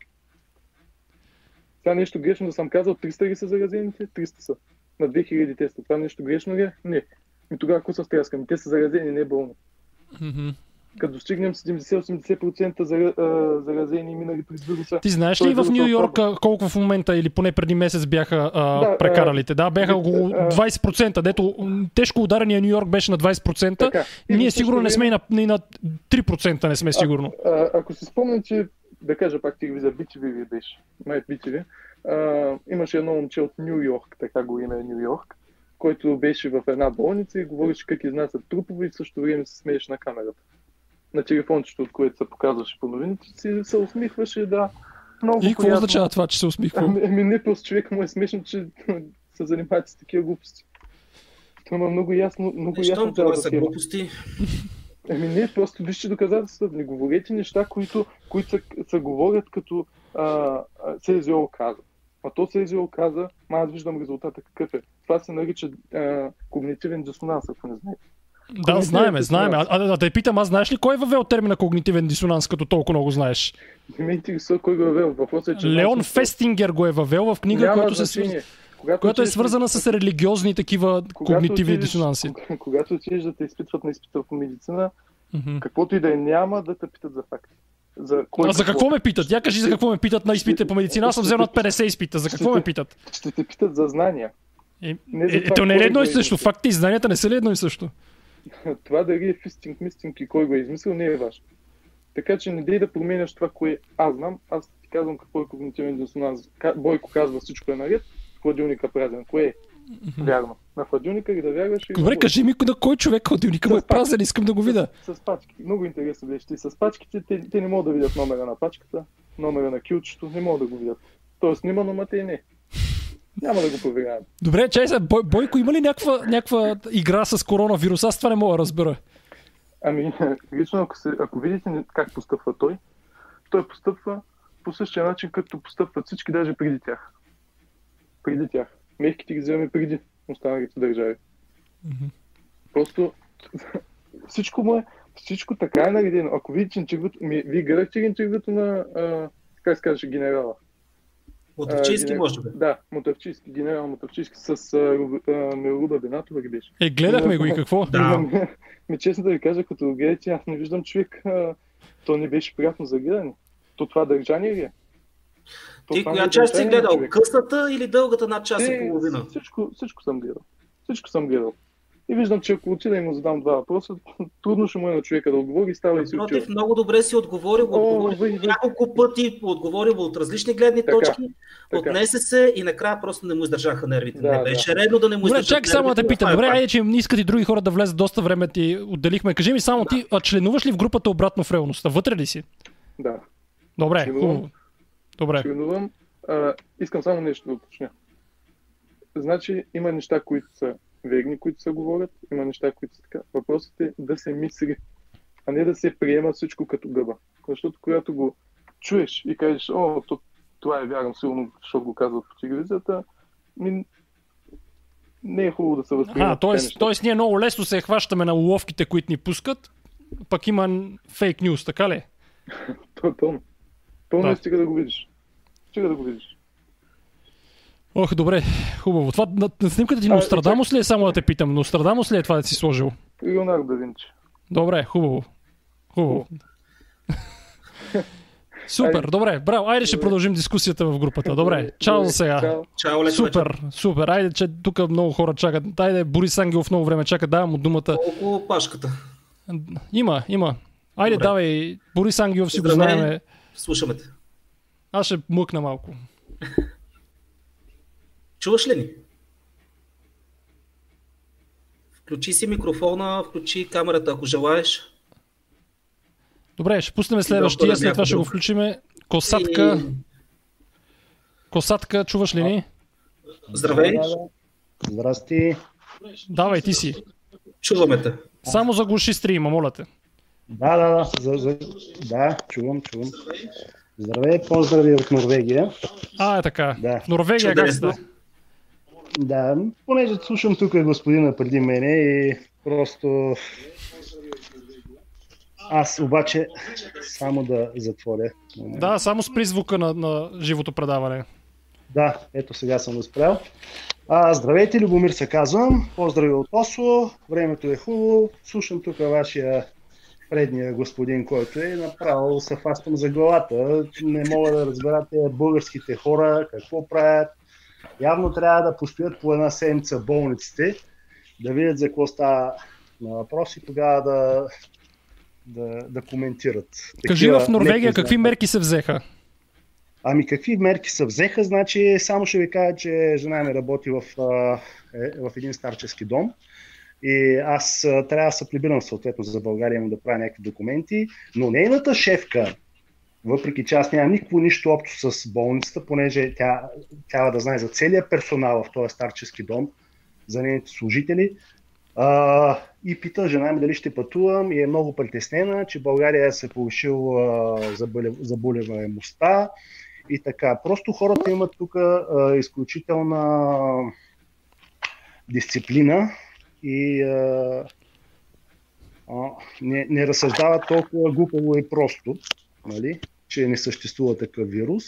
Това нещо грешно да съм казал, 300 ли са заразените? 300 са. На 2000 теста. Това нещо грешно ли е? Не. И тогава какво се стряскаме? Те са заразени, не болни. Mm-hmm. Като достигнем 70-80% заразени минали през вируса. Ти знаеш ли в Нью Йорк колко в момента или поне преди месец бяха а, да, прекаралите? Да, бяха около 20%, дето тежко ударения Нью Йорк беше на 20%. Така, и ние сигурно не сме и на, и на 3% не сме сигурно. А, а, ако си спомням, че да кажа пак телевизия BTV ви беше, май BTV, а, имаше едно момче от Нью Йорк, така го име Нью Йорк, който беше в една болница и говореше как изнасят трупове и в същото време се смееш на камерата. На телефончето, от което се показваше по новините, си се усмихваше, да. Много И какво означава това, че се усмихва? Ами, ами не, просто човек му е смешно, че се занимават с такива глупости. Това е много ясно, много ясно Щом трябва това да са глупости. Ами не, просто вижте доказателства. Не говорете неща, които, които се, се говорят като а, а, СЗО каза. А то СЗО каза, ма аз виждам резултата какъв е. Това се нарича а, когнитивен дисонанс, ако не знаете. Да, знаеме, знаеме. А, а, да я питам, аз знаеш ли кой е въвел термина когнитивен дисонанс, като толкова много знаеш? Не ме интересува кой го е въвел. Въпросът е, че... Леон знам, Фестингер го е въвел в книга, която, се свърз... Когато която е свързана с религиозни такива когнитивни отидеш- дисонанси. кога- Когато отидеш да те изпитват на изпита по медицина, Мгм. каквото и да е, няма да те питат за факти. За кой А за какво ме питат? Я кажи за какво ме питат на изпитите по медицина. Аз съм взел над 50 изпита. За какво ме питат? Ще те питат за знания. Е, Не за е, това то не е ли кой едно и е също. Фактите и знанията не са ли едно и също? Това дали е фистинг, мистинг и кой го е измислил, не е важно. Така че не дей да променяш това, кое аз знам. Аз ти казвам какво е когнитивен дисонанс. Бойко казва всичко е наред, хладилника празен. Кое е? Вярно. На хладилника и да вярваш. и Добре, кажи ми на кой човек ходилника му е празен, искам да го видя. С, с пачки. Много интересно беше. Ти с пачките, те, те не могат да видят номера на пачката, номера на кючето, не могат да го видят. Тоест снима, но те не. Няма да го проверявам. Добре, чай се, Бой, Бойко има ли някаква, някаква игра с коронавирус? Аз това не мога да разбера. Ами, лично ако, се, ако видите как постъпва той, той постъпва по същия начин, както постъпват всички, даже преди тях. Преди тях. Мерките ги вземаме преди останалите държави. Просто всичко му е, всичко така е наредено. Ако видите интервюто, ми, вие гледахте интервюто на, а, как се казваше, генерала? Мотивчийски, А, генер- може би. Да, Мотавчийски, генерал Мотавчийски с а, Ру- а, Милуда Бенатова ги беше. Е, гледахме го и какво? Да. Ми, честно да ви кажа, като го гледате, аз не виждам човек, а, то не беше приятно за гледане. То това държание ли е? То Ти коя е част си гледал? човек. Късната или дългата над час и Е, половина? Всичко, всичко съм гледал. Всичко съм гледал. И виждам, че ако отида и му задам два въпроса, трудно ще му е на човека да отговори и става и си. Против, много добре си отговорил, отговорил няколко пъти, отговорил от различни гледни Така, точки, така. отнесе се и накрая просто не му издържаха нервите. Да, не да. беше редно да не му издържат чакай само да те питам. е Добре, айде, че не искат и други хора да влезат, доста време ти отделихме. Кажи ми само ти, а членуваш ли в групата обратно в реалността? Вътре ли си? Да, Добре, Членувам. хубаво. Добре. членувам. А, искам само нещо да уточня. Значи има неща, които са верни, които се говорят, има неща, които са така. Въпросът е да се мисли, а не да се приема всичко като гъба. Защото когато го чуеш и кажеш, о, то, това е вярно, сигурно, защото го казват по телевизията, ми, не е хубаво да се възприема. А, т.е. т.е. ние много лесно се хващаме на уловките, които ни пускат, пък има фейк нюз, така ли? Пълно. Пълно Да. стига да го видиш. Стига да го видиш. Ох, добре, хубаво. Това на, на снимката ти Нострадамус ли е, само да те питам? Нострадамус ли е това да си сложил? Леонардо да Винчи. Добре, хубаво. Хубаво. Супер, Айде. добре, браво. Айде ще продължим дискусията в групата. Добре, чао за сега. Чао. Чао. Супер, супер. Айде, че тук много хора чакат. Айде, Борис Ангелов много време чака. Давам му думата. Колко пашката? Има, има. Айде, Добре. давай. Борис Ангелов си го знаеме. Слушаме те. Аз ще мъкна малко. Чуваш ли ни? Включи си микрофона, включи камерата, ако желаеш. Добре, ще пуснем следващия, след това ще го включиме. Косатка, И... косатка, чуваш ли ни? Здравей. Здрасти. Давай, ти си. чуваме те. Само заглуши стрима, моля те. Да, да, да. За, за... Да, чувам, чувам. Здравей, поздрави от Норвегия. А, е така. Да. В Норвегия как Чудесно. сте? Да, понеже слушам тук господина преди мене и просто... Аз обаче само да затворя. Да, само с призвука на, на живото предаване. Да, ето сега съм го спрял. А, здравейте, Любомир се казвам. Поздрави от Осло. Времето е хубаво. Слушам тук вашия предния господин, който е направо се фастам за главата. Не мога да разбера те българските хора какво правят. Явно трябва да постоят по една седмица болниците, да видят за какво става на въпрос и тогава да, да, да коментират. Кажи Такива в Норвегия какви мерки се взеха? Ами какви мерки се взеха? Значи, само ще ви кажа, че жена ми работи в, е, в един старчески дом И аз трябва да се прибирам съответно за България да правя някакви документи, но нейната шефка, въпреки че аз нямам никакво нищо общо с болницата, понеже тя трябва да знае за целият персонал в този старчески дом, за нейните служители, а, и пита жена ми дали ще пътувам и е много притеснена, че България се повишил заболеваемостта и така. Просто хората имат тук изключителна дисциплина и а, а, не, не разсъждават толкова глупаво и просто, нали, че не съществува такъв вирус.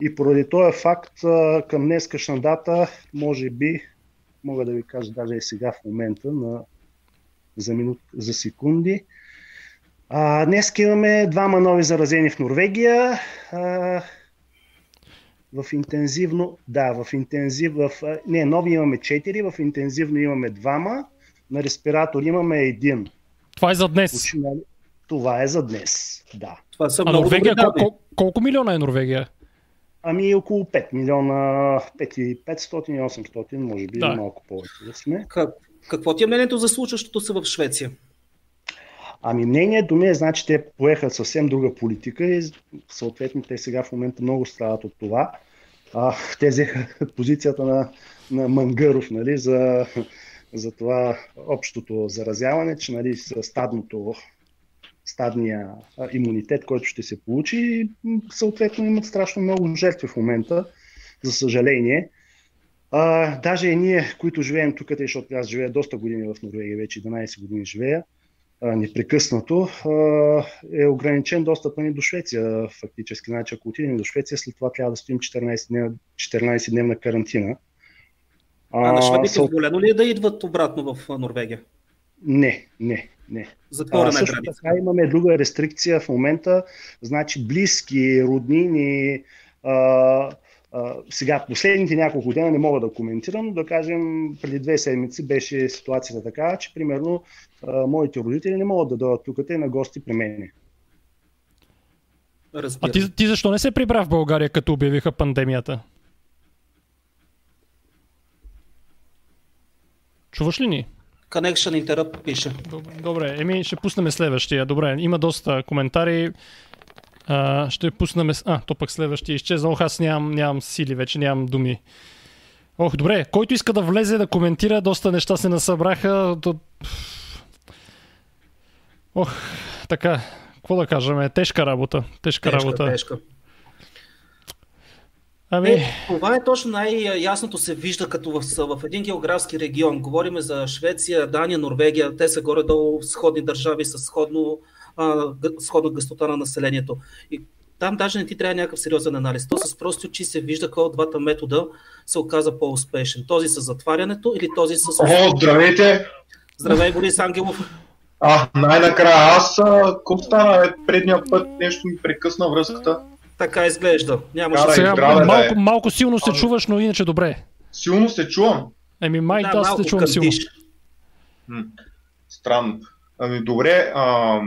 И поради този факт към днескашна дата, може би, мога да ви кажа даже и сега в момента, на, за, минут, за секунди, а, днес имаме двама нови заразени в Норвегия. А, в интензивно, да, в интензив, в, не, нови имаме 4, в интензивно имаме двама, на респиратор имаме един. Това е за днес. Това е за днес, да. Това са а Норвегия, кол- кол- колко милиона е Норвегия? Ами около 5 милиона, 5 и 500 и 800, може би да. малко повече да сме. Как, какво ти е мнението за случващото се в Швеция? Ами мнението ми е, значи те поеха съвсем друга политика и съответно те сега в момента много страдат от това. А, те взеха позицията на, на Мангаров нали, за, за това общото заразяване, че нали, с стадното стадния имунитет, който ще се получи. Съответно имат страшно много жертви в момента, за съжаление. А, даже и ние, които живеем тук, защото аз живея доста години в Норвегия, вече 11 години живея, а, непрекъснато, а, е ограничен достъп ни до Швеция фактически. Значи, ако отидем до Швеция, след това трябва да стоим 14-дневна 14 карантина. А, а на шведите са... ли е да идват обратно в Норвегия? Не, не, не. Затворена а, също граница. така имаме друга рестрикция в момента, значи близки, роднини, а, а, сега последните няколко дена не мога да коментирам, да кажем преди две седмици беше ситуацията така, че примерно а, моите родители не могат да дойдат тук те на гости при мен. А ти, ти защо не се прибра в България, като обявиха пандемията? Чуваш ли ни? Connection Interrupt пише. Добре, еми ще пуснем следващия. Добре, има доста коментари. А, ще пуснем... А, то пък следващия изчезна. Ох, аз нямам, нямам сили, вече нямам думи. Ох, добре, който иска да влезе да коментира, доста неща се насъбраха. Ох, така, какво да кажем, тежка работа. Тежка, тежка работа. Тежка. Ами... Е, това е точно най-ясното се вижда като в, в един географски регион. Говориме за Швеция, Дания, Норвегия. Те са горе-долу сходни държави с сходно, а, сходна гъстота на населението. И там даже не ти трябва някакъв сериозен анализ. То с прости очи се вижда кой от двата метода се оказа по-успешен. Този с затварянето или този с... О, здравейте! Здравей, Борис Ангелов! А, най-накрая аз, какво стана предния път, нещо ми прекъсна връзката. Така изглежда. Нямаше Сега, здраве, малко, да е. малко силно се чуваш, но иначе добре. Силно се чувам. Еми, май да, аз се чувам силно. Странно. Ами добре, а,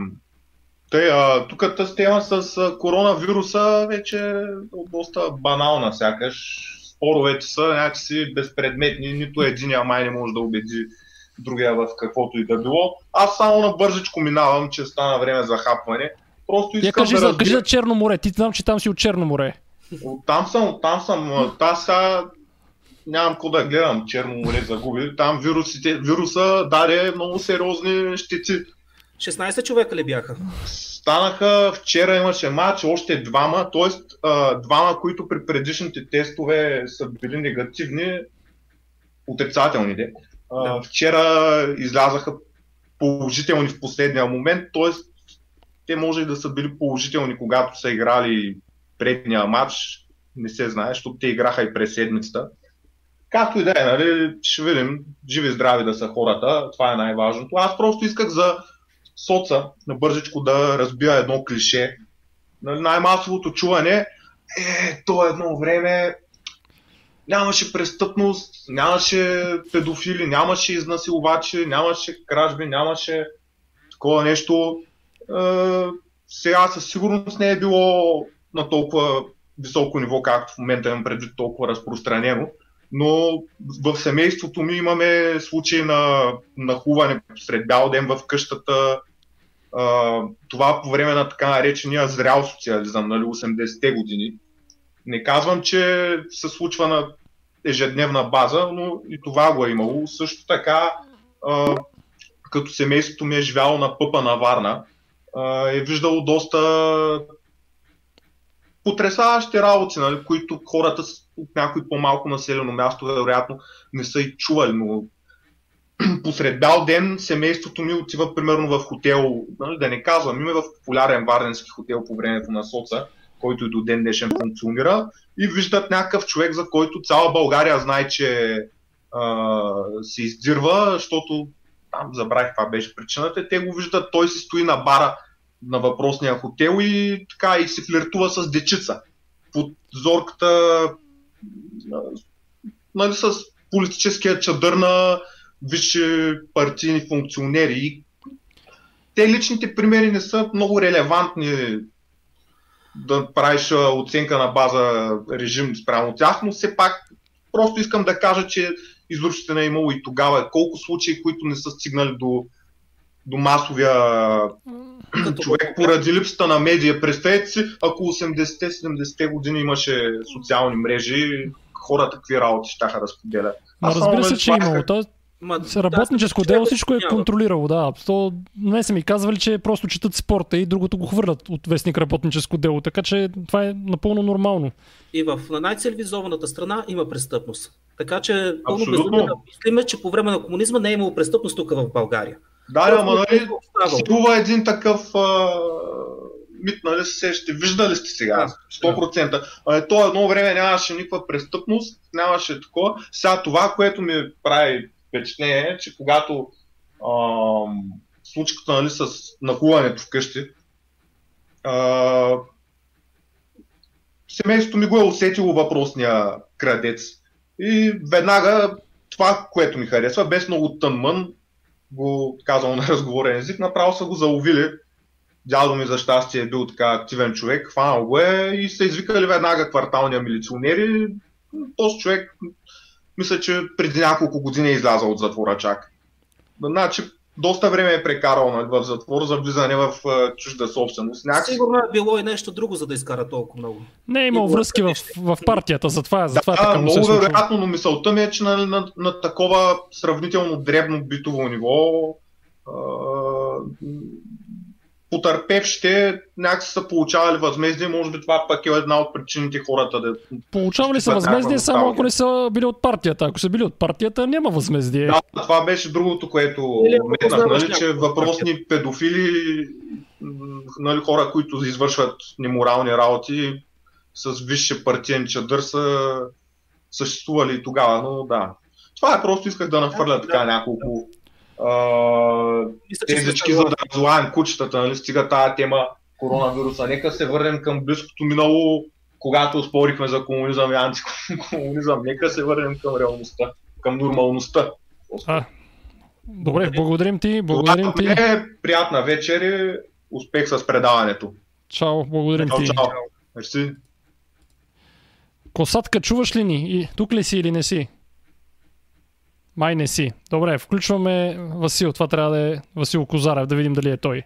тъй, а, тук тази тема с а, коронавируса вече е доста банална сякаш. Споровете са някакси безпредметни, нито един май не може да убеди другия в каквото и да било. Аз само на бързичко минавам, че стана време за хапване. Просто искам Я кажи, да за, кажи за Черно море. Ти знам, че там си от Черно море. Там съм, там съм. Та сега нямам какво да гледам Черно море загуби. Там вирусите, вируса даде много сериозни щити. 16 човека ли бяха? Станаха, вчера имаше матч, още двама, т.е. двама, които при предишните тестове са били негативни, отрицателни. Да. Вчера излязаха положителни в последния момент, т.е те може и да са били положителни, когато са играли предния матч, не се знае, защото те играха и през седмицата. Както и да е, нали, ще видим, живи здрави да са хората, това е най-важното. Аз просто исках за соца на бързичко да разбия едно клише. Нали, най-масовото чуване е, то едно време нямаше престъпност, нямаше педофили, нямаше изнасилвачи, нямаше кражби, нямаше такова нещо сега със сигурност не е било на толкова високо ниво, както в момента имам предвид толкова разпространено. но в семейството ми имаме случаи на нахуване сред бял ден в къщата. Това по време на така наречения зрял социализъм, нали, 80-те години. Не казвам, че се случва на ежедневна база, но и това го е имало. Също така, като семейството ми е живяло на пъпа на Варна, е виждало доста потрясаващи работи, нали, които хората от някой по-малко населено място вероятно не са и чували, но посред бял ден семейството ми отива примерно в хотел, нали, да не казвам, име в популярен варненски хотел по времето на соца, който и до ден днешен функционира и виждат някакъв човек, за който цяла България знае, че а, се издирва, защото там забравих каква беше причината, те го виждат, той си стои на бара на въпросния хотел и така и се флиртува с дечица. Под зорката нали, с политическия чадър на висши партийни функционери. Те личните примери не са много релевантни да правиш оценка на база режим спрямо тях, но все пак просто искам да кажа, че изручите е имало и тогава. Колко случаи, които не са стигнали до, до масовия човек поради липсата на медия. Представете си, ако 80-70 години имаше социални мрежи, хората какви работи ще да споделят. Но разбира се, че е имало. То, Ма, работническо да, дело всичко е контролирало, да. То, не са ми казвали, че просто четат спорта и другото го хвърлят от вестник работническо дело, така че това е напълно нормално. И в най-цивилизованата страна има престъпност. Така че пълно безумие да мислиме, че по време на комунизма не е имало престъпност тук в България. Да, ама нали, това един такъв а, мит, нали се ще виждали сте сега, 100%. А, то едно време нямаше никаква престъпност, нямаше такова. Сега това, което ми прави впечатление е, че когато а, случката нали, с нахуването вкъщи, а, семейството ми го е усетило въпросния крадец. И веднага това, което ми харесва, без много тънмън, го казвам на разговорен език, направо са го заловили. Дядо ми за щастие е бил така активен човек, хванал го е и са извикали веднага кварталния милиционери. Този човек, мисля, че преди няколко години е излязъл от затвора чак. Значи, доста време е прекарал нали, в затвор за влизане в чужда собственост. Някакси... Сигурно е било и нещо друго, за да изкара толкова много. Не е имал връзки в, в партията, затова, затова да, така много вероятно, но мисълта ми е, че на, на, на такова сравнително дребно битово ниво потърпевшите някакси са получавали възмездие, може би това пък е една от причините хората да... Получавали са възмездие само ако не са били от партията. Ако са били от партията, няма възмездие. Да, това беше другото, което метнах, нали, че въпросни педофили, нали, хора, които извършват неморални работи с висше партиен чадър са съществували тогава, но да. Това е просто исках да нахвърля така няколко тезички, за да разлаем кучетата, нали, стига тази тема коронавируса. Нека се върнем към близкото минало, когато спорихме за комунизъм и антикомунизъм. Нека се върнем към реалността, към нормалността. А, добре, благодарим ти. Благодарим ти. Е, приятна вечер и успех с предаването. Чао, благодарим чао, ти. Чао. Мерси. Косатка, чуваш ли ни? И тук ли си или не си? Май не си. Добре, включваме Васил. Това трябва да е Васил Козарев, да видим дали е той.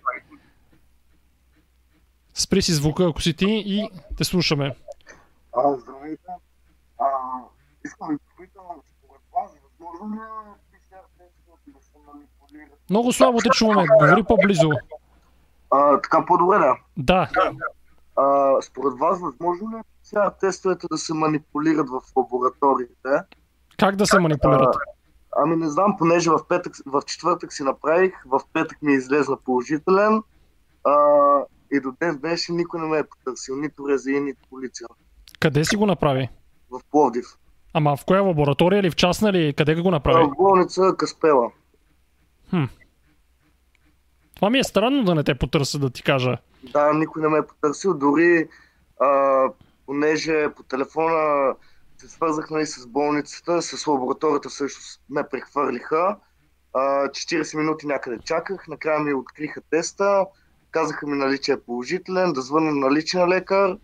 Спри си звука, ако си ти и те слушаме. А, здравейте. А, искам да попитам, според вас, възможно ли PCR тестовете да се манипулират? Много слабо те чуваме, говори по-близо. А, така по-добре, да. Да. А, според вас, възможно ли PCR тестовете да се манипулират в лабораториите? Как да се манипулират? А, Ами не знам, понеже в, петък, в четвъртък си направих, в петък ми е излезна положителен а, и до днес беше никой не ме е потърсил, нито резия, нито полиция. Къде си го направи? В Пловдив. Ама в коя лаборатория или в частна ли? Къде го направи? В болница Каспела. Хм. Това ми е странно да не те потърся, да ти кажа. Да, никой не ме е потърсил, дори а, понеже по телефона се свързах нали, с болницата, с лабораторията също ме прехвърлиха. 40 минути някъде чаках, накрая ми откриха теста, казаха ми нали, че е положителен, да звънна на личен лекар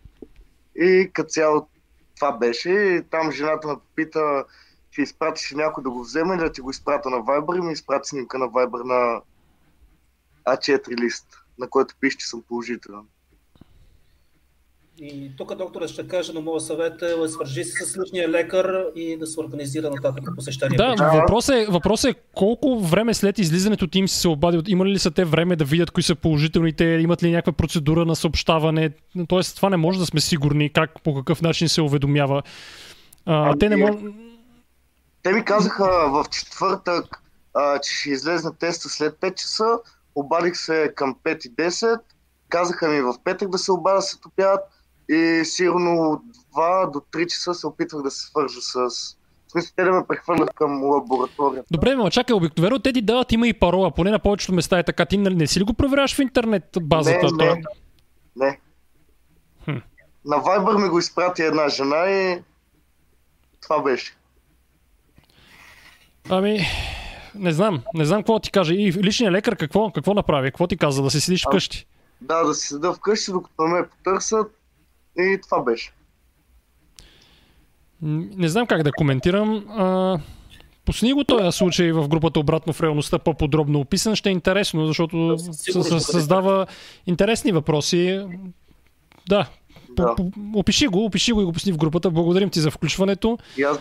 и като цяло това беше. И там жената ме попита ще изпратиш някой да го вземе или да ти го изпрата на Viber и ми изпрати снимка на Viber на А4 лист, на който пише, че съм положителен. И тук доктора ще каже, но моят съвет е свържи се с личния лекар и да се организира нататък посещение. Да, въпросът е, въпрос е колко време след излизането ти им се обади, имали ли са те време да видят кои са положителните, имат ли някаква процедура на съобщаване, Тоест, това не може да сме сигурни как, по какъв начин се уведомява. А, Ами, те не може... Те ми казаха в четвъртък, а, че ще излезне теста след 5 часа. Обадих се към 5 и 10. Казаха ми в петък да се обадя се топят и сигурно от 2 до 3 часа се опитвах да се свържа с... В смисъл, те да ме прехвърлят към лабораторията. Добре, но чакай, обикновено те ти дават има и парола, поне на повечето места е така. Ти нали не си ли го проверяваш в интернет базата? Не, не. Не. Хм. На Viber ми го изпрати една жена и това беше. Ами, не знам, не знам какво ти кажа. И личният лекар какво, какво направи? Какво ти каза? Да си седиш вкъщи? Да, да си седа вкъщи, докато ме потърсят и това беше. Не знам как да коментирам. А, Пусни го този случай в групата обратно в реалността по-подробно описан. Ще е интересно, защото Да, със сигурност с- с- ще бъде създава интересни въпроси. Да, Да. опиши го, опиши го и го пусни в групата. Благодарим ти за включването. Аз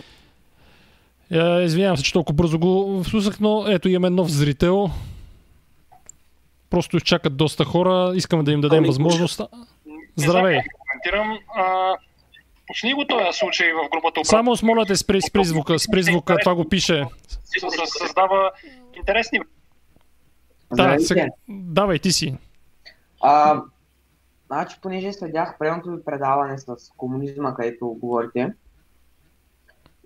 Е, Извинявам се, че толкова бързо го слушах, но ето имаме нов зрител. Просто изчакат доста хора. Искаме да им дадем Ами, възможност. Здравей! Коментирам. А, почни го този случай в групата. Само с моля те спри, спри звука, спри звука, това го пише. Създава интересни Да, сега, давай ти си. А, значи, понеже следях предното ви предаване с комунизма, където говорите,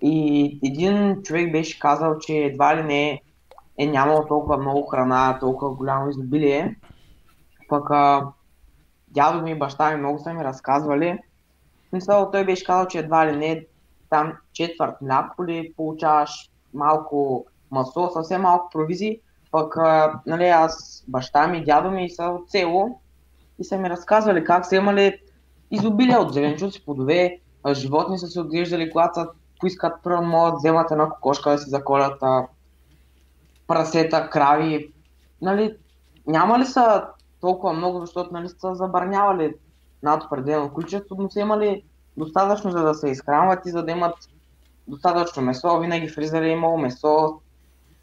и един човек беше казал, че едва ли не е нямало толкова много храна, толкова голямо изобилие. Пък а, дядо ми и баща ми много са ми разказвали. В Смисъл, той беше казал, че едва ли не там четвърт мляко ли получаваш малко масло, съвсем малко провизии. Пък, нали, аз, баща ми, дядо ми са от село и са ми разказвали как са имали изобилие от зеленчуци, плодове, животни са се отглеждали, когато са поискат, първо могат да вземат една кокошка да си заколят прасета, крави. Нали, няма ли са толкова много, защото нали, са забранявали над определено количество, но са имали достатъчно за да се изхранват и за да имат достатъчно месо. Винаги в фризера е имало месо,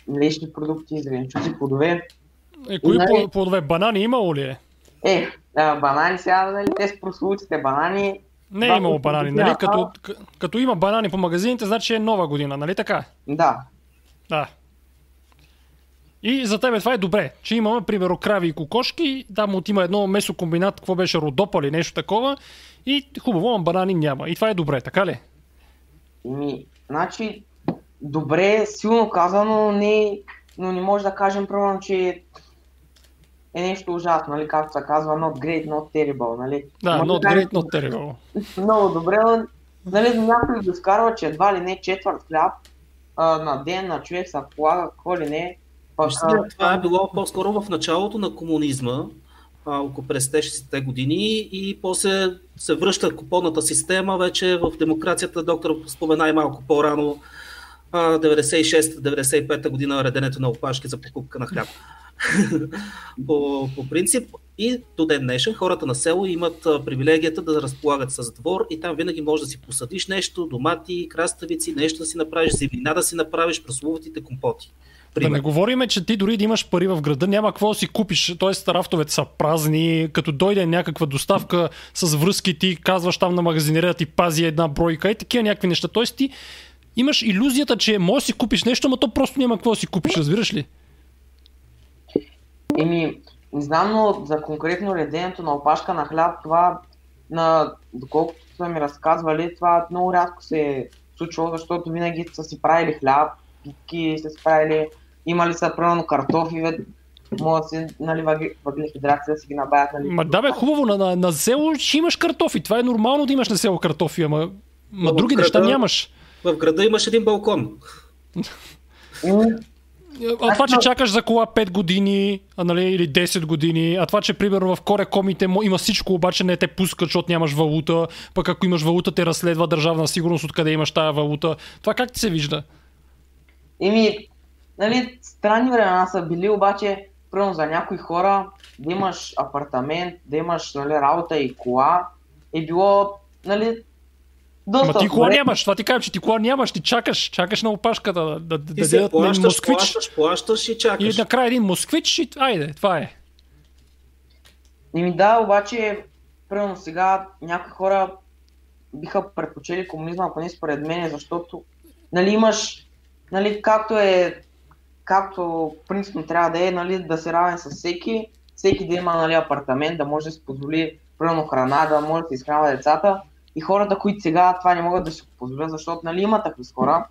млечни продукти, зеленчуци, плодове. Е, кои Нали- по- плодове? Банани имало ли е? Е, банани сега, нали, те с банани. Не е имало банани, нали? Като, като има банани по магазините, значи е нова година, нали така? Да, Да. И за тебе това е добре, че имаме, примерно, крави и кокошки, там от има едно месокомбинат, какво беше, родопа или нещо такова, и хубаво, ама банани няма. И това е добре, така ли? Ми, значи, добре, силно казано, не, но не може да кажем примерно, че е нещо ужасно, нали, както се казва, not great, not terrible, нали. Да, Може not да great, not terrible. Много добре, нали, някой го скарва, че едва ли не четвърт хляб а, на ден на човек се полага, какво ли не. Вижте, това е било по-скоро в началото на комунизма, а, около през 60-те години и после се връща купонната система вече в демокрацията. Доктор спомена и малко по-рано, а, 96-95 година реденето на опашки за покупка на хляб. по, по принцип и до ден днешен хората на село имат а, привилегията да разполагат с двор и там винаги можеш да си посадиш нещо, домати, краставици, нещо да си направиш, зелена да си направиш, прословутите компоти. Да не Пример. говориме, че ти дори да имаш пари в града, няма какво да си купиш, т.е. рафтовете са празни, като дойде някаква доставка с връзки, ти казваш там на магазинерия, ти пази една бройка и такива някакви неща. Т.е. ти имаш иллюзията, че можеш да си купиш нещо, но то просто няма какво да си купиш, разбираш ли? Еми, не знам, но за конкретно реденето на опашка на хляб, това, на, доколкото са ми разказвали, това много рядко се е случвало, защото винаги са си правили хляб, питки са си правили, имали са примерно картофи, ве, могат да си, нали, въгле- въглехидрати да си ги набавят, нали. Ма да бе, хубаво, на, на, на село ще имаш картофи. Това е нормално да имаш на село картофи, ама, ама в други града- неща нямаш. В града имаш един балкон. Еми, А това, че чакаш за кола 5 години, а, нали, или 10 години, а това, че примерно в корекомите мо- има всичко, обаче не те пускат, защото нямаш валута, пък ако имаш валута, те разследва държавна сигурност, откъде имаш тая валута. Това как ти се вижда? Еми, нали, странни времена са били, обаче, примерно за някои хора, да имаш апартамент, да имаш нали, работа и кола, е било, нали, доста Ма ти кола нямаш, това ти кажа, че ти кола нямаш, ти чакаш, чакаш на опашката да, да, да си дадат плащаш, москвич плащаш, плащаш и чакаш. и накрая един москвич и айде, това е. Еми да, обаче, примерно сега някои хора биха предпочели комунизма, поне според мен, защото нали, имаш, нали, както е, както принципно трябва да е, нали, да се равен с всеки, всеки да има нали, апартамент, да може да си позволи, примерно храна, да може да изхранва децата. И хората, които сега това не могат да си позволят, защото нали, има такива хора,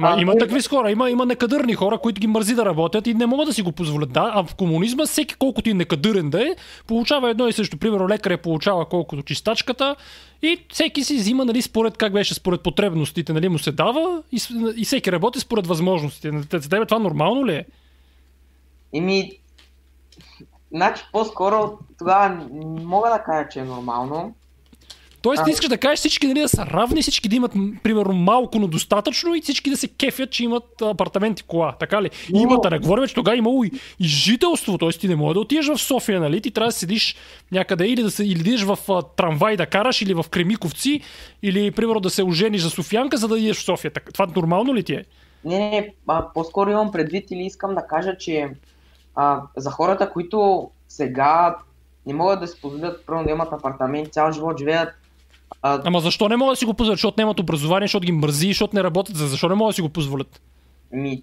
Ма, А, има такива хора, има, има некадърни хора, които ги мързи да работят и не могат да си го позволят. Да, а в комунизма всеки колкото и некадърен да е, получава едно и също. Примерно лекаря получава колкото чистачката и всеки си взима, нали, според как беше, според потребностите, нали, му се дава и, и всеки работи според възможностите. За тебе това нормално ли е? Еми, значи по-скоро тогава мога да кажа, че е нормално. Тоест, ти А. искаш да кажеш всички нали, да са равни, всички да имат, примерно, малко, но достатъчно и всички да се кефят, че имат апартамент и кола. Така ли? Но- Има, да не говорим, че тогава имало и, и жителство. Т.е. ти не можеш да отидеш в София, нали? Ти трябва да седиш някъде или да, се, или да идеш в а, трамвай да караш, или в Кремиковци, или, примерно, да се ожениш за Софиянка, за да идеш в София. Това нормално ли ти е? Не, не, а, по-скоро имам предвид или искам да кажа, че а, за хората, които сега не могат да си позволят примерно, да имат апартамент, цял живот живеят а, Ама защо не могат да си го позволят? Защото нямат образование, защото ги мързи, защото не работят. За защо не могат да си го позволят? Ми...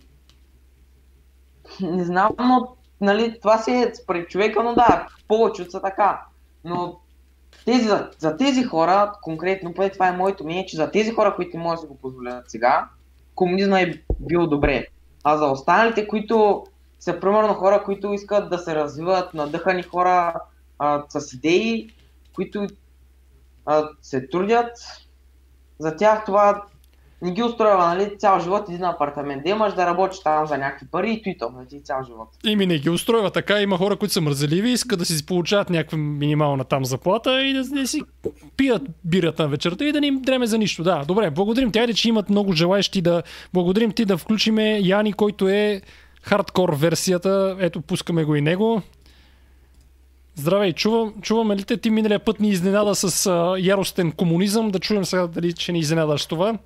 Не знам, но нали, това си е според човека, но да, повече са така. Но тези, за, за тези хора, конкретно, поне това е моето мнение, че за тези хора, които не могат да си го позволят сега, комунизма е бил добре. А за останалите, които са примерно хора, които искат да се развиват, надъхани хора а, с идеи, които а, се трудят, за тях това не ги устроява, нали, цял живот един апартамент. Да имаш да работиш там за някакви пари и то, нали, цял живот. Ими не ги устройва така. Има хора, които са мързеливи, искат да си получават някаква минимална там заплата и да, да си пият бирата на вечерта и да не им дреме за нищо. Да, добре, благодарим ти. Айде, че имат много желаящи да... Благодарим ти да включиме Яни, който е хардкор версията. Ето, пускаме го и него. Здравей, чувам, чуваме ли те? Ти миналия път ни изненада с а, яростен комунизъм. Да чуем сега дали ще ни изненадаш това.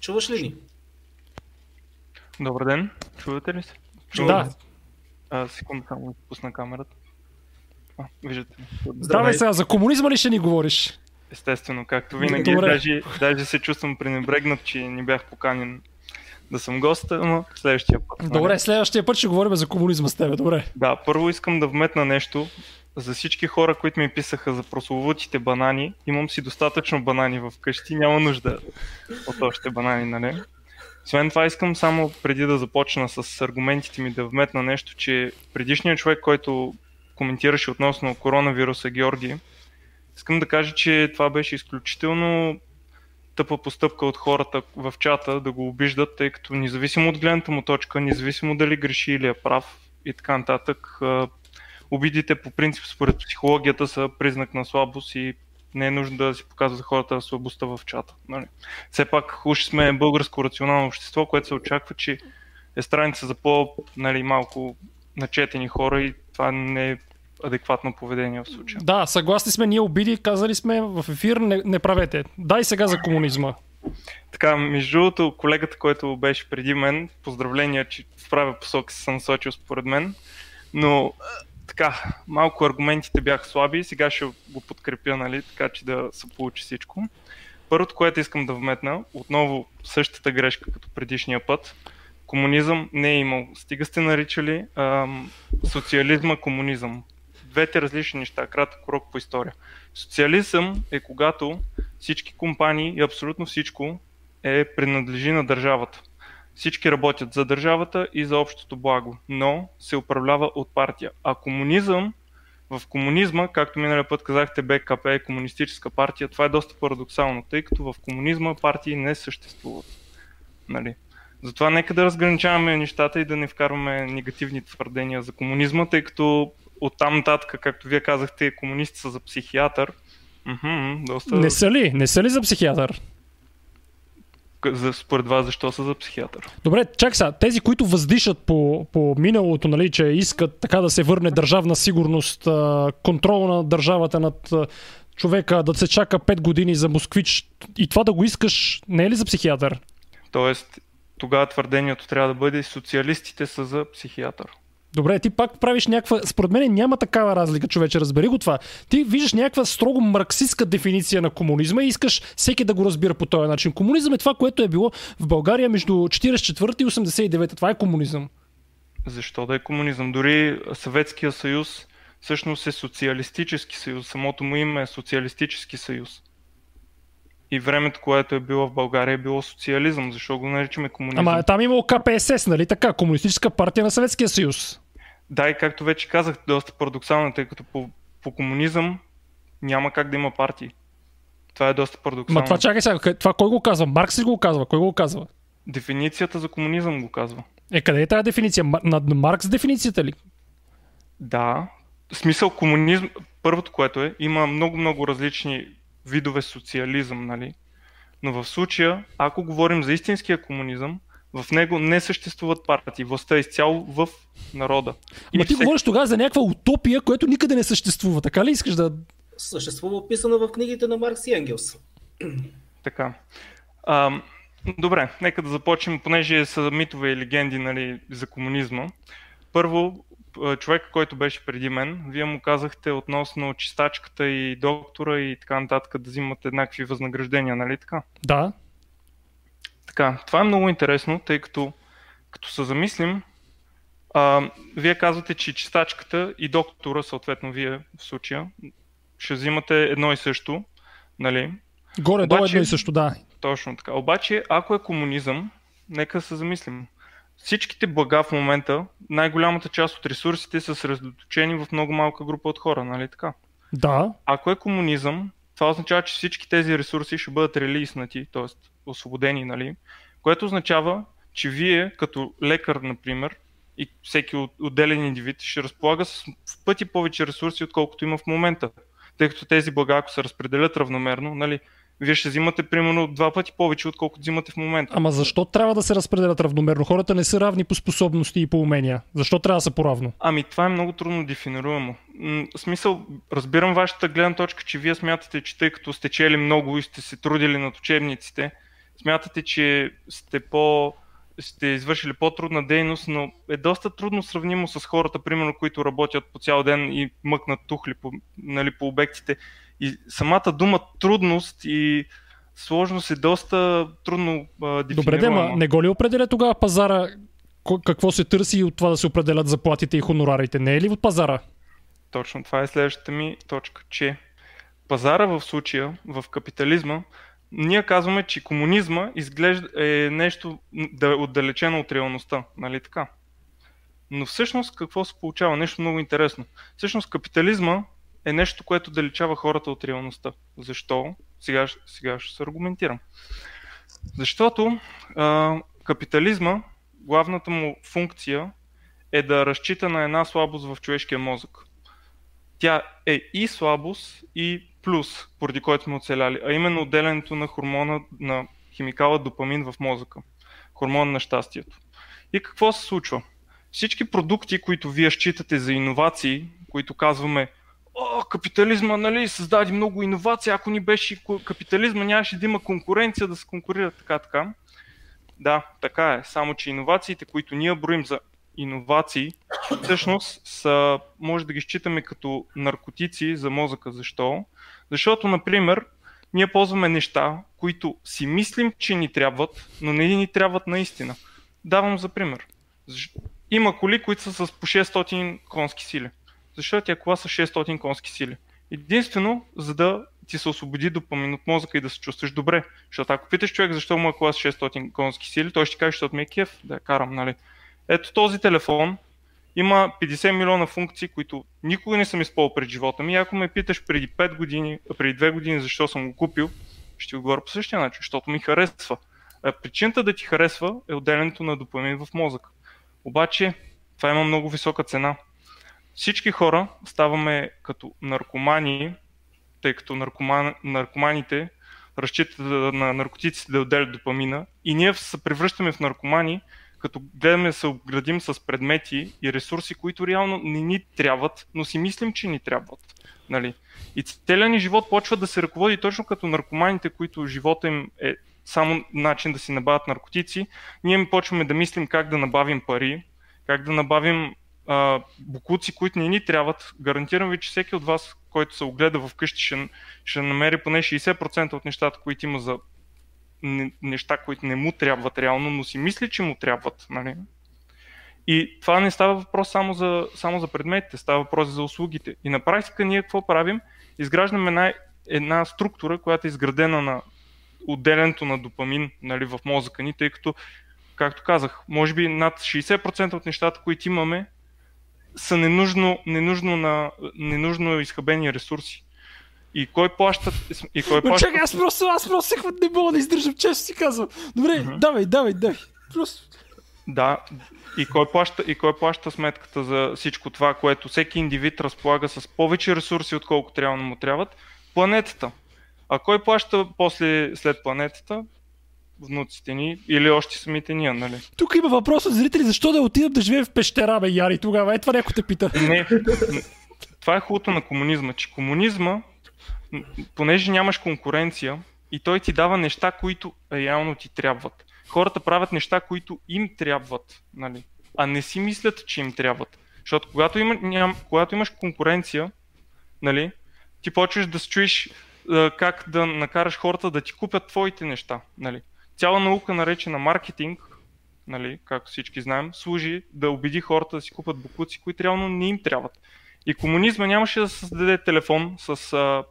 Чуваш ли ни? Добър ден, чувате ли се? Да. А, секунда, само пусна камерата. А, виждате. Здравей сега, за комунизма ли ще ни говориш? Естествено, както винаги. Добре. Даже, даже се чувствам пренебрегнат, че не бях поканен да съм гост, но следващия път. нали? Добре, следващия път ще говорим за комунизма с тебе. Добре. Да, първо искам да вметна нещо. За всички хора, които ми писаха за прословутите банани, имам си достатъчно банани в къщи, няма нужда от още банани, нали? Освен това искам само преди да започна с аргументите ми да вметна нещо, че предишният човек, който коментираше относно коронавируса Георги, искам да кажа, че това беше изключително тъпа постъпка от хората в чата да го обиждат, тъй като независимо от гледната му точка, независимо дали греши или е прав и така нататък, обидите по принцип според психологията са признак на слабост и не е нужно да си показва за хората слабостта в чата. Нали? Все пак уж сме българско рационално общество, което се очаква, че е страница за по-нали, малко начетени хора и това не е адекватно поведение в случая. Да, съгласни сме, ние обиди, казали сме в ефир, не, не правете. Дай сега за комунизма. Така, между другото, колегата, който беше преди мен, поздравления, че в правя посока се съм насочил според мен, но така, малко аргументите бяха слаби, сега ще го подкрепя, нали, така че да се получи всичко. Първото, което искам да вметна, отново същата грешка като предишния път, комунизъм не е имал. Стига сте наричали ам, социализма комунизъм. Двете различни неща, кратък урок по история. Социализъм е когато всички компании и абсолютно всичко е принадлежи на държавата. Всички работят за държавата и за общото благо, но се управлява от партия. А комунизъм, в комунизма, както миналия път казахте, БКП е комунистическа партия, това е доста парадоксално, тъй като в комунизма партии не съществуват. Нали? Затова нека да разграничаваме нещата и да не вкарваме негативни твърдения за комунизма, тъй като оттам нататък, както вие казахте, комунисти са за психиатър. Мхм, доста... Не са ли? Не са ли за психиатър? за, според вас защо са за психиатър? Добре, чак сега. Тези, които въздишат по, по миналото, нали, че искат така да се върне държавна сигурност, контрол на държавата над човека, да се чака 5 години за москвич и това да го искаш, не е ли за психиатър? Тоест, тогава твърдението трябва да бъде социалистите са за психиатър. Добре, ти пак правиш някаква... Според мен няма такава разлика, човече, разбери го това. Ти виждаш някаква строго марксистска дефиниция на комунизма и искаш всеки да го разбира по този начин. Комунизъм е това, което е било в България между 44 и 89. Това е комунизъм. Защо да е комунизъм? Дори Съветския съюз всъщност е социалистически съюз. Самото му име е социалистически съюз. И времето, което е било в България е било социализъм. Защо го наричаме комунизъм? Ама там имало КПСС, нали така? Комунистическа партия на Съветския съюз. Да, и както вече казах, доста парадоксално, тъй като по, по комунизъм няма как да има партии. Това е доста парадоксално. Ма това чакай сега, това кой го казва? Маркс ли го казва? Кой го казва? Дефиницията за комунизъм го казва. Е, къде е тази дефиниция? На Маркс дефиницията ли? Да. В смисъл комунизм, първото което е, има много-много различни видове социализъм, нали? Но в случая, ако говорим за истинския комунизъм, в него не съществуват партии. Властта е изцяло в народа. Ама ти всек... говориш тогава за някаква утопия, която никъде не съществува. Така ли искаш да... Съществува описано в книгите на Маркс и Енгелс. Така. А, добре, нека да започнем, понеже са митове и легенди нали, за комунизма. Първо, човек, който беше преди мен, вие му казахте относно чистачката и доктора и така нататък да взимат еднакви възнаграждения, нали така? Да. Така, това е много интересно, тъй като като се замислим, а, вие казвате, че чистачката и доктора, съответно вие в случая, ще взимате едно и също, нали? Горе, долу едно и също, да. Точно така. Обаче, ако е комунизъм, нека се замислим. Всичките блага в момента, най-голямата част от ресурсите са съсредоточени в много малка група от хора, нали така? Да. Ако е комунизъм, това означава, че всички тези ресурси ще бъдат релиснати, т.е. освободени, нали? Което означава, че вие, като лекар, например, и всеки отделен индивид ще разполага с в пъти повече ресурси, отколкото има в момента. Тъй като тези блага, ако се разпределят равномерно, нали, вие ще взимате примерно два пъти повече, отколкото взимате в момента. Ама защо трябва да се разпределят равномерно? Хората не са равни по способности и по умения. Защо трябва да са поравно? Ами това е много трудно дефинируемо. В смисъл, разбирам вашата гледна точка, че вие смятате, че тъй като сте чели много и сте се трудили над учебниците, смятате, че сте по сте извършили по-трудна дейност, но е доста трудно сравнимо с хората, примерно, които работят по цял ден и мъкнат тухли по, нали, по обектите. И самата дума трудност и сложност е доста трудно а, Добре, Дема, не го ли определя тогава пазара какво се търси от това да се определят заплатите и хонорарите? Не е ли от пазара? Точно, това е следващата ми точка, че пазара в случая, в капитализма, ние казваме, че комунизма изглежда е нещо отдалечено от реалността, нали така? Но всъщност какво се получава? Нещо много интересно. Всъщност капитализма е нещо, което далечава хората от реалността. Защо? Сега, сега ще се аргументирам. Защото а, капитализма, главната му функция е да разчита на една слабост в човешкия мозък. Тя е и слабост, и плюс, поради който сме оцеляли, а именно отделянето на хормона на химикала допамин в мозъка. Хормон на щастието. И какво се случва? Всички продукти, които вие считате за иновации, които казваме, о, капитализма, нали, създаде много иновации, ако ни беше капитализма, нямаше да има конкуренция да се конкурира така, така. Да, така е. Само, че иновациите, които ние броим за иновации, всъщност са, може да ги считаме като наркотици за мозъка. Защо? Защото, например, ние ползваме неща, които си мислим, че ни трябват, но не ни трябват наистина. Давам за пример. Има коли, които са с по 600 конски сили. Защо тя кола са 600 конски сили? Единствено, за да ти се освободи допамин от мозъка и да се чувстваш добре. Защото ако питаш човек защо му е кола с 600 конски сили, той ще каже, защото ми е кеф да я карам, нали? Ето този телефон има 50 милиона функции, които никога не съм използвал пред живота ми. ако ме питаш преди 5 години, преди 2 години защо съм го купил, ще отговоря по същия начин, защото ми харесва. Причината да ти харесва е отделянето на допамин в мозък. Обаче това има много висока цена. Всички хора ставаме като наркомани, тъй като наркоман, наркоманите разчитат на наркотиците да отделят допамина и ние се превръщаме в наркомани, като гледаме да се обградим с предмети и ресурси, които реално не ни трябват, но си мислим, че ни трябват. Нали? И целият ни живот почва да се ръководи точно като наркоманите, които живота им е само начин да си набавят наркотици. Ние почваме да мислим как да набавим пари, как да набавим а, букуци, които не ни трябват. Гарантирам ви, че всеки от вас, който се огледа вкъщи, ще, ще намери поне 60% от нещата, които има за неща, които не му трябват реално, но си мисли, че му трябват. Нали? И това не става въпрос само за, само за предметите, става въпрос за услугите. И на практика ние какво правим? Изграждаме една, една структура, която е изградена на отделянето на допамин нали, в мозъка ни, тъй като, както казах, може би над 60% от нещата, които имаме, са ненужно, ненужно, на, ненужно изхабени ресурси. И кой плаща? И кой плаща? Чакай, аз просто, аз просто не мога да издържам, често си казвам. Добре, uh-huh. давай, давай, давай. Просто. Да, и кой, плаща, и кой плаща сметката за всичко това, което всеки индивид разполага с повече ресурси, отколкото да му трябват? Планетата. А кой плаща после, след планетата? внуците ни или още самите ние, нали? Тук има въпрос от зрители, защо да отидат да живеем в пещера, бе, Яри, тогава? Е, това някой те пита. Не, това е хубавото на комунизма, че комунизма, понеже нямаш конкуренция и той ти дава неща, които реално ти трябват. Хората правят неща, които им трябват, нали? а не си мислят, че им трябват. Защото когато, има, ням, когато имаш конкуренция, нали, ти почваш да се чуеш как да накараш хората да ти купят твоите неща. Нали. Цяла наука, наречена маркетинг, нали, както всички знаем, служи да убеди хората да си купат букуци, които реално не им трябват. И комунизма нямаше да създаде телефон с а,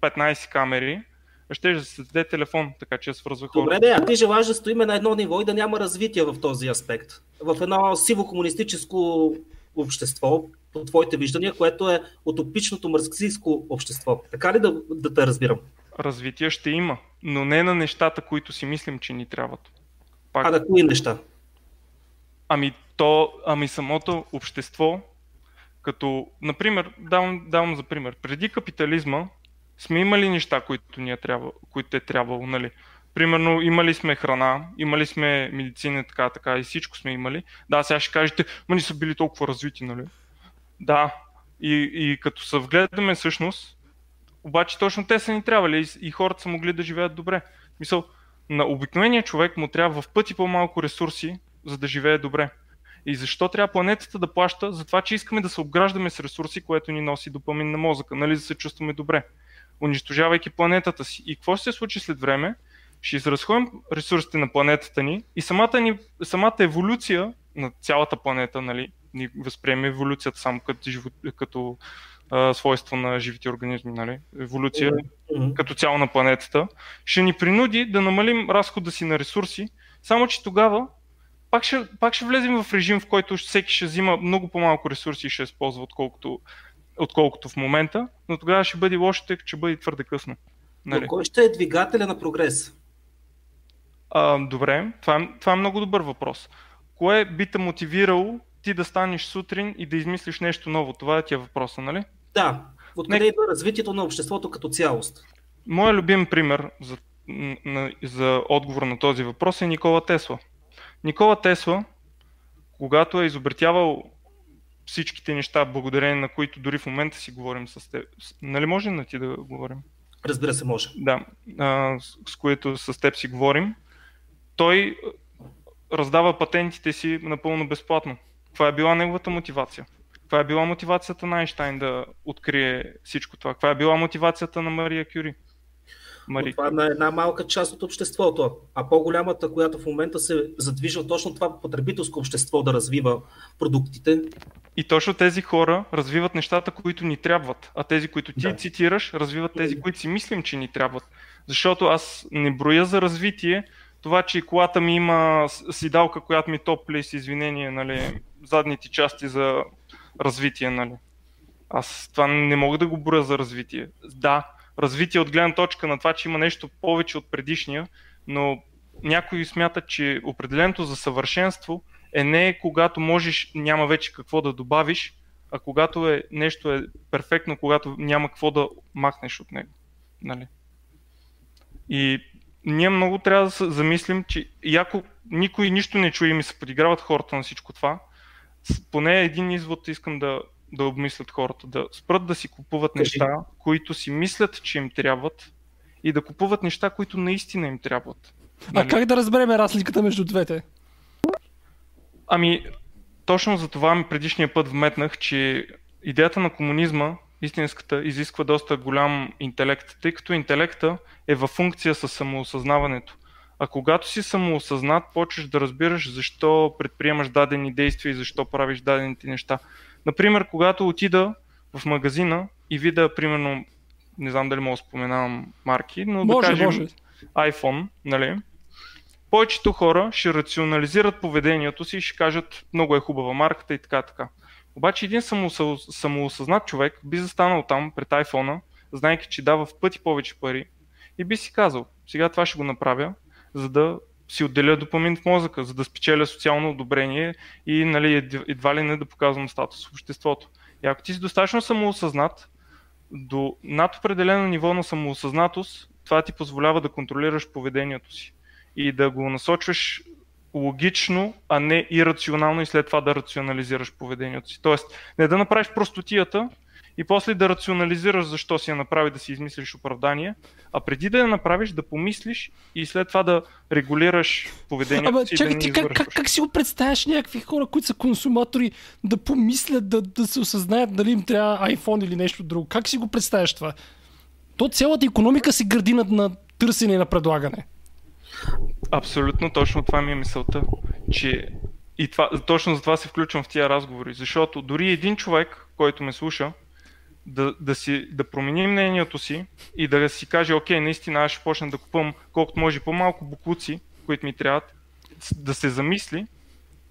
15 камери, а ще да се създаде телефон, така че свързва хората. Добре, да, а ти желаеш да стоиме на едно ниво и да няма развитие в този аспект. В едно сиво комунистическо общество, по твоите виждания, което е утопичното марксистско общество. Така ли да, да те разбирам? Развитие ще има, но не на нещата, които си мислим, че ни трябват. Пак... А на кои неща? Ами то, ами самото общество, като, например, давам, давам за пример, преди капитализма сме имали неща, които, ни е трябва, които е трябвало, нали? Примерно, имали сме храна, имали сме медицина, така, така и всичко сме имали. Да, сега ще кажете, ма ни са били толкова развити, нали? Да, и, и като се вгледаме всъщност, обаче точно те са ни трябвали и, и хората са могли да живеят добре. Мисъл, на обикновения човек му трябва в пъти по-малко ресурси, за да живее добре. И защо трябва планетата да плаща? За това, че искаме да се обграждаме с ресурси, което ни носи допамин на мозъка, нали, за да се чувстваме добре, унищожавайки планетата си. И какво ще се случи след време? Ще изразходим ресурсите на планетата ни и самата, ни, самата еволюция на цялата планета, нали, ни възприеме еволюцията само като, живо, като а, свойство на живите организми, нали? еволюция mm-hmm. като цяло на планетата, ще ни принуди да намалим разхода си на ресурси, само че тогава пак ще, пак ще влезем в режим, в който всеки ще взима много по-малко ресурси и ще използва, отколкото, отколкото в момента, но тогава ще бъде лошо, тъй като ще бъде твърде късно. Нали? Но кой ще е двигателя на прогрес? А, добре, това е, това е много добър въпрос. Кое би те мотивирало ти да станеш сутрин и да измислиш нещо ново? Това е тия въпроса, нали? Да. Откъде Не... идва развитието на обществото като цялост? Моя любим пример за, на, за отговор на този въпрос е Никола Тесла. Никола Тесла, когато е изобретявал всичките неща, благодарение на които дори в момента си говорим с теб. Нали може на ти да говорим? Разбира се, може. Да, а, с, които с теб си говорим. Той раздава патентите си напълно безплатно. Каква е била неговата мотивация? Каква е била мотивацията на Айнштайн да открие всичко това? Каква е била мотивацията на Мария Кюри? Мари... Това е на една малка част от обществото, а по-голямата, която в момента се задвижва точно това потребителско общество да развива продуктите. И точно тези хора развиват нещата, които ни трябват, а тези, които ти да. цитираш, развиват тези, които си мислим, че ни трябват. Защото аз не броя за развитие това, че колата ми има сидалка, която ми топли с извинение, нали, задните части за развитие. Нали. Аз това не мога да го броя за развитие. Да, развитие от гледна точка на това, че има нещо повече от предишния, но някои смятат, че определеното за съвършенство е не когато можеш, няма вече какво да добавиш, а когато е, нещо е перфектно, когато няма какво да махнеш от него. Нали? И ние много трябва да се замислим, че яко никой нищо не чуе и ми се подиграват хората на всичко това, поне един извод искам да, да обмислят хората, да спрат да си купуват неща, които си мислят, че им трябват и да купуват неща, които наистина им трябват. Нали? А как да разбереме разликата между двете? Ами, точно за това предишния път вметнах, че идеята на комунизма, истинската, изисква доста голям интелект, тъй като интелекта е във функция с самоосъзнаването. А когато си самоосъзнат, почваш да разбираш защо предприемаш дадени действия и защо правиш дадените неща. Например, когато отида в магазина и видя, примерно, не знам дали мога да споменавам марки, но може, да кажем може. iPhone, нали? Повечето хора ще рационализират поведението си и ще кажат много е хубава марката и така така. Обаче един самоосъзнат човек би застанал там пред iPhone, знайки, че дава в пъти повече пари и би си казал, сега това ще го направя, за да си отделя допамин в мозъка, за да спечеля социално одобрение и нали, едва ли не да показвам статус в обществото. И ако ти си достатъчно самоосъзнат, до над определено ниво на самоосъзнатост, това ти позволява да контролираш поведението си и да го насочваш логично, а не ирационално и след това да рационализираш поведението си. Тоест, не да направиш простотията и после да рационализираш защо си я направи, да си измислиш оправдание, а преди да я направиш, да помислиш и след това да регулираш поведението Ама, си. чакай, да ти как, как, как си го представяш някакви хора, които са консуматори, да помислят, да, да се осъзнаят дали им трябва iPhone или нещо друго? Как си го представяш това? То цялата економика си гради на, на търсене и на предлагане. Абсолютно точно това ми е мисълта, че и това, точно за това се включвам в тия разговори, защото дори един човек, който ме слуша, да, да, си, да промени мнението си и да си каже, окей, наистина аз ще почна да купувам колкото може по-малко буклуци, които ми трябват, да се замисли,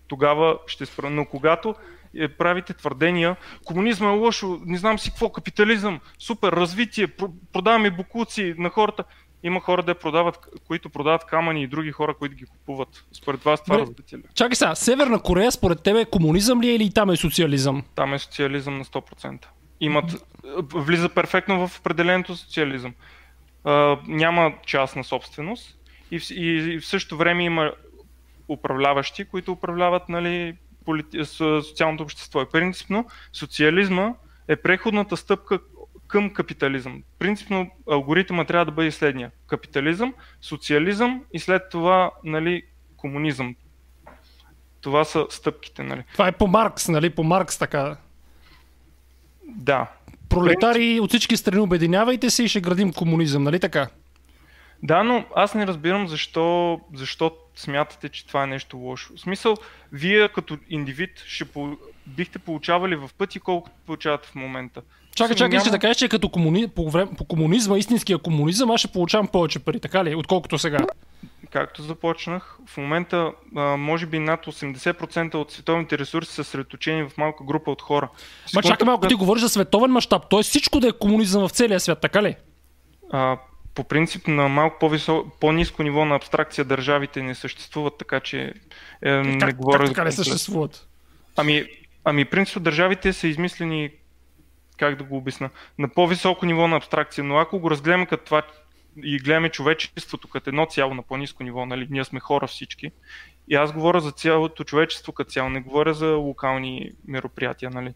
тогава ще спра. Но когато е, правите твърдения, комунизма е лошо, не знам си какво, капитализъм, супер, развитие, продаваме буклуци на хората, има хора, да продават, които продават камъни и други хора, които ги купуват. Според вас това развитие ли? Чакай сега, Северна Корея според тебе е комунизъм ли е или там е социализъм? Там е социализъм на 100%. Имат, влиза перфектно в определеното социализъм. А, няма частна собственост и в, и, и в същото време има управляващи, които управляват нали, полити... социалното общество. И принципно социализма е преходната стъпка към капитализъм. Принципно алгоритъмът трябва да бъде следния. Капитализъм, социализъм и след това нали, комунизъм. Това са стъпките. Нали. Това е по Маркс, нали? По Маркс така. Да. Пролетари от всички страни обединявайте се и ще градим комунизъм, нали така? Да, но аз не разбирам защо, защо смятате, че това е нещо лошо. В смисъл, вие като индивид ще по... бихте получавали в пъти колкото получавате в момента. Чакай, чакай, няма... ще да кажеш, че като комуни... по, време... по комунизма, истинския комунизъм, аз ще получавам повече пари, така ли? Отколкото сега. Както започнах, в момента може би над 80% от световните ресурси са средоточени в малка група от хора. Ма чакай малко, ти говориш за световен мащаб, т.е. всичко да е комунизъм в целия свят, така ли? А, по принцип на малко по-висо, по-низко ниво на абстракция държавите не съществуват, така че е, не как, говоря... Как така не съществуват? Ами, ами принцип държавите са измислени, как да го обясна, на по-високо ниво на абстракция, но ако го разгледаме като това и гледаме човечеството като едно цяло на по-низко ниво, нали, ние сме хора всички, и аз говоря за цялото човечество като цяло, не говоря за локални мероприятия, нали.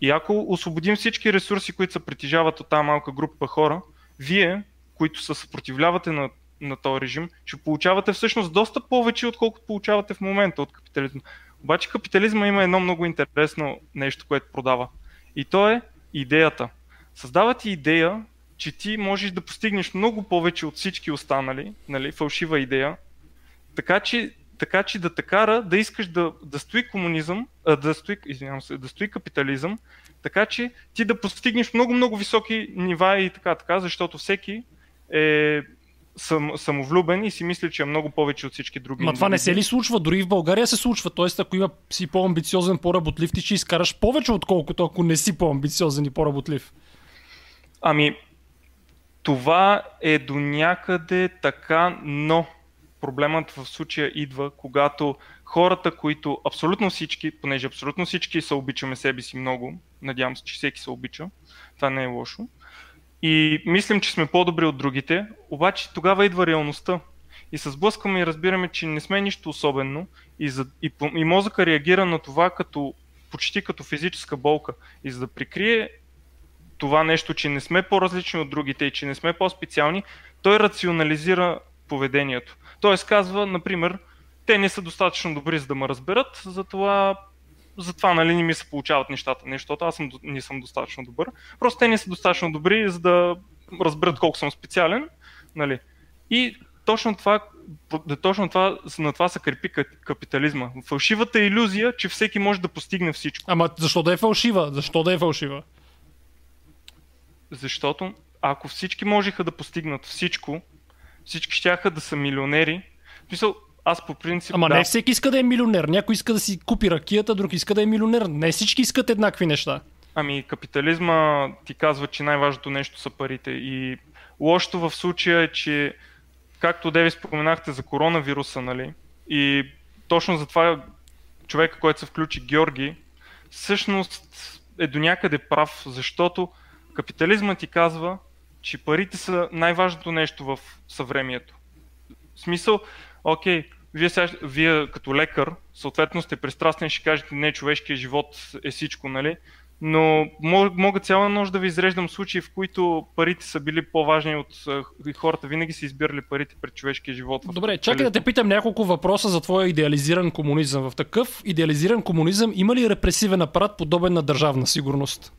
И ако освободим всички ресурси, които се притежават от тази малка група хора, вие, които се съпротивлявате на, на този режим, ще получавате всъщност доста повече, отколкото получавате в момента от капитализма. Обаче капитализма има едно много интересно нещо, което продава. И то е идеята. Създава ти идея, че ти можеш да постигнеш много повече от всички останали, нали, фалшива идея, така че, така че да те кара да искаш да, да стои комунизъм, а, да, стои, извинявам се, да стои капитализъм, така че ти да постигнеш много-много високи нива и така, така, защото всеки е сам, самовлюбен и си мисли, че е много повече от всички други. Ма това не се ли случва? Дори в България се случва. Тоест, ако има си по-амбициозен, по-работлив, ти ще изкараш повече, отколкото ако не си по-амбициозен и по-работлив. Ами, това е до някъде така, но проблемът в случая идва, когато хората, които абсолютно всички, понеже абсолютно всички се обичаме себе си много, надявам се, че всеки се обича, това не е лошо, и мислим, че сме по-добри от другите, обаче тогава идва реалността. И се сблъскваме и разбираме, че не сме нищо особено и, за, и, и мозъка реагира на това като почти като физическа болка. И за да прикрие това нещо, че не сме по-различни от другите и че не сме по-специални, той рационализира поведението. Тоест казва, например, те не са достатъчно добри за да ме разберат, затова, затова нали, не ми се получават нещата, не защото аз съм, не съм достатъчно добър. Просто те не са достатъчно добри, за да разберат колко съм специален. Нали. И точно това, точно това, на това се крепи ка- капитализма. Фалшивата иллюзия, че всеки може да постигне всичко. Ама защо да е фалшива? Защо да е фалшива? Защото ако всички можеха да постигнат всичко, всички щяха да са милионери. В смисъл, аз по принцип. Ама да, не всеки иска да е милионер. Някой иска да си купи ракията, друг иска да е милионер. Не всички искат еднакви неща. Ами капитализма ти казва, че най-важното нещо са парите. И лошото в случая е, че както Деви споменахте за коронавируса, нали? И точно за това човека, който се включи, Георги, всъщност е до някъде прав, защото капитализма ти казва, че парите са най-важното нещо в съвремието. В смисъл, окей, вие, сега, вие като лекар, съответно сте пристрастни и ще кажете, не, човешкият живот е всичко, нали? Но мога, цяла нощ да ви изреждам случаи, в които парите са били по-важни от хората винаги са избирали парите пред човешкия живот. Добре, чакай да те питам няколко въпроса за твоя идеализиран комунизъм. В такъв идеализиран комунизъм има ли репресивен апарат, подобен на държавна сигурност?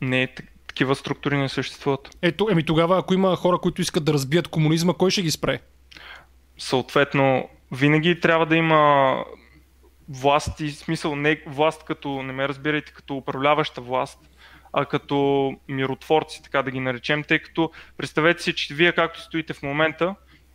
Не, так- такива структури не съществуват. Ето, еми тогава, ако има хора, които искат да разбият комунизма, кой ще ги спре? Съответно, винаги трябва да има власт и смисъл не власт като, не ме разбирайте, като управляваща власт, а като миротворци, така да ги наречем, тъй като представете си, че вие както стоите в момента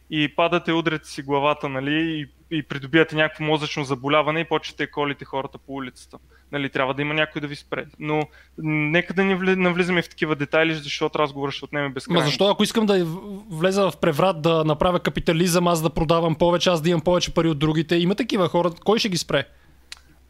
и падате, удряте си главата, нали, и, и придобивате някакво мозъчно заболяване и почвате колите хората по улицата. Нали, трябва да има някой да ви спре. Но нека да не вли- навлизаме в такива детайли, защото разговорът ще отнеме Ма безкрайно. защо, ако искам да влеза в преврат, да направя капитализъм, аз да продавам повече, аз да имам повече пари от другите, има такива хора, кой ще ги спре?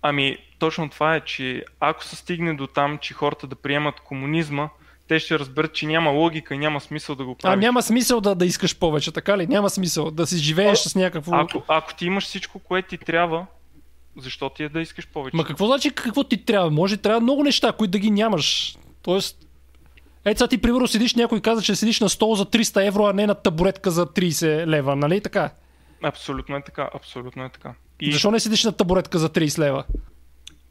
Ами, точно това е, че ако се стигне до там, че хората да приемат комунизма, те ще разберат, че няма логика и няма смисъл да го А правиш. няма смисъл да, да искаш повече, така ли? Няма смисъл да си живееш с някакво... Ако, ако ти имаш всичко, което ти трябва, защо ти е да искаш повече? Ма какво значи какво ти трябва? Може трябва много неща, които да ги нямаш. Тоест, ето сега ти примерно седиш, някой каза, че седиш на стол за 300 евро, а не на табуретка за 30 лева, нали така? Абсолютно е така, абсолютно е така. И... Защо не седиш на табуретка за 30 лева?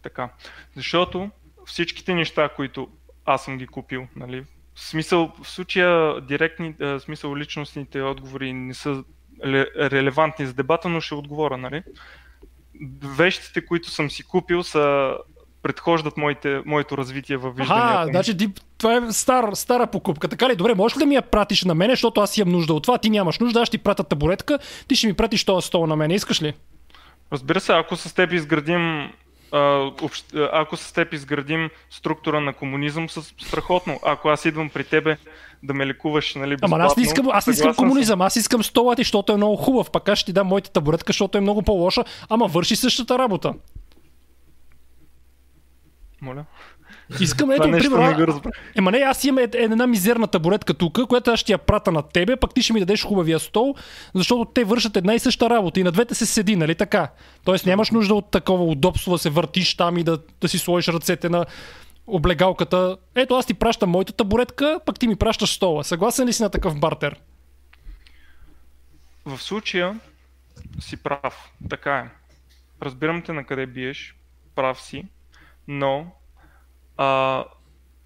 Така. Защото всичките неща, които аз съм ги купил, нали, в смисъл, в случая директни, в смисъл личностните отговори не са ле- релевантни за дебата, но ще отговоря, нали. Вещите, които съм си купил са предхождат моите, моето развитие във вижданията. Ми. значи ти, това е стар, стара покупка. Така ли? Добре, можеш ли да ми я пратиш на мене, защото аз имам нужда от това, ти нямаш нужда, аз ще ти пратя табуретка, ти ще ми пратиш този стол на мене, искаш ли? Разбира се, ако с теб изградим а, общ... ако с теб изградим структура на комунизъм, с страхотно. Ако аз идвам при тебе да ме лекуваш, нали, Ама аз не искам, аз не искам съм. комунизъм, аз искам стола ти, защото е много хубав. Пак аз ще ти дам моята табуретка, защото е много по-лоша, ама върши същата работа. Моля. Искам, ето, примерно, не. Ема не, аз имам ед- една мизерна табуретка тук, която аз ще я прата на тебе, пък ти ще ми дадеш хубавия стол, защото те вършат една и съща работа и на двете се седи, нали така? Тоест нямаш нужда от такова удобство да се въртиш там и да, да си сложиш ръцете на облегалката. Ето аз ти пращам моята табуретка, пък ти ми пращаш стола. Съгласен ли си на такъв бартер? В случая си прав. Така е. Разбирам те на къде биеш. Прав си. Но а,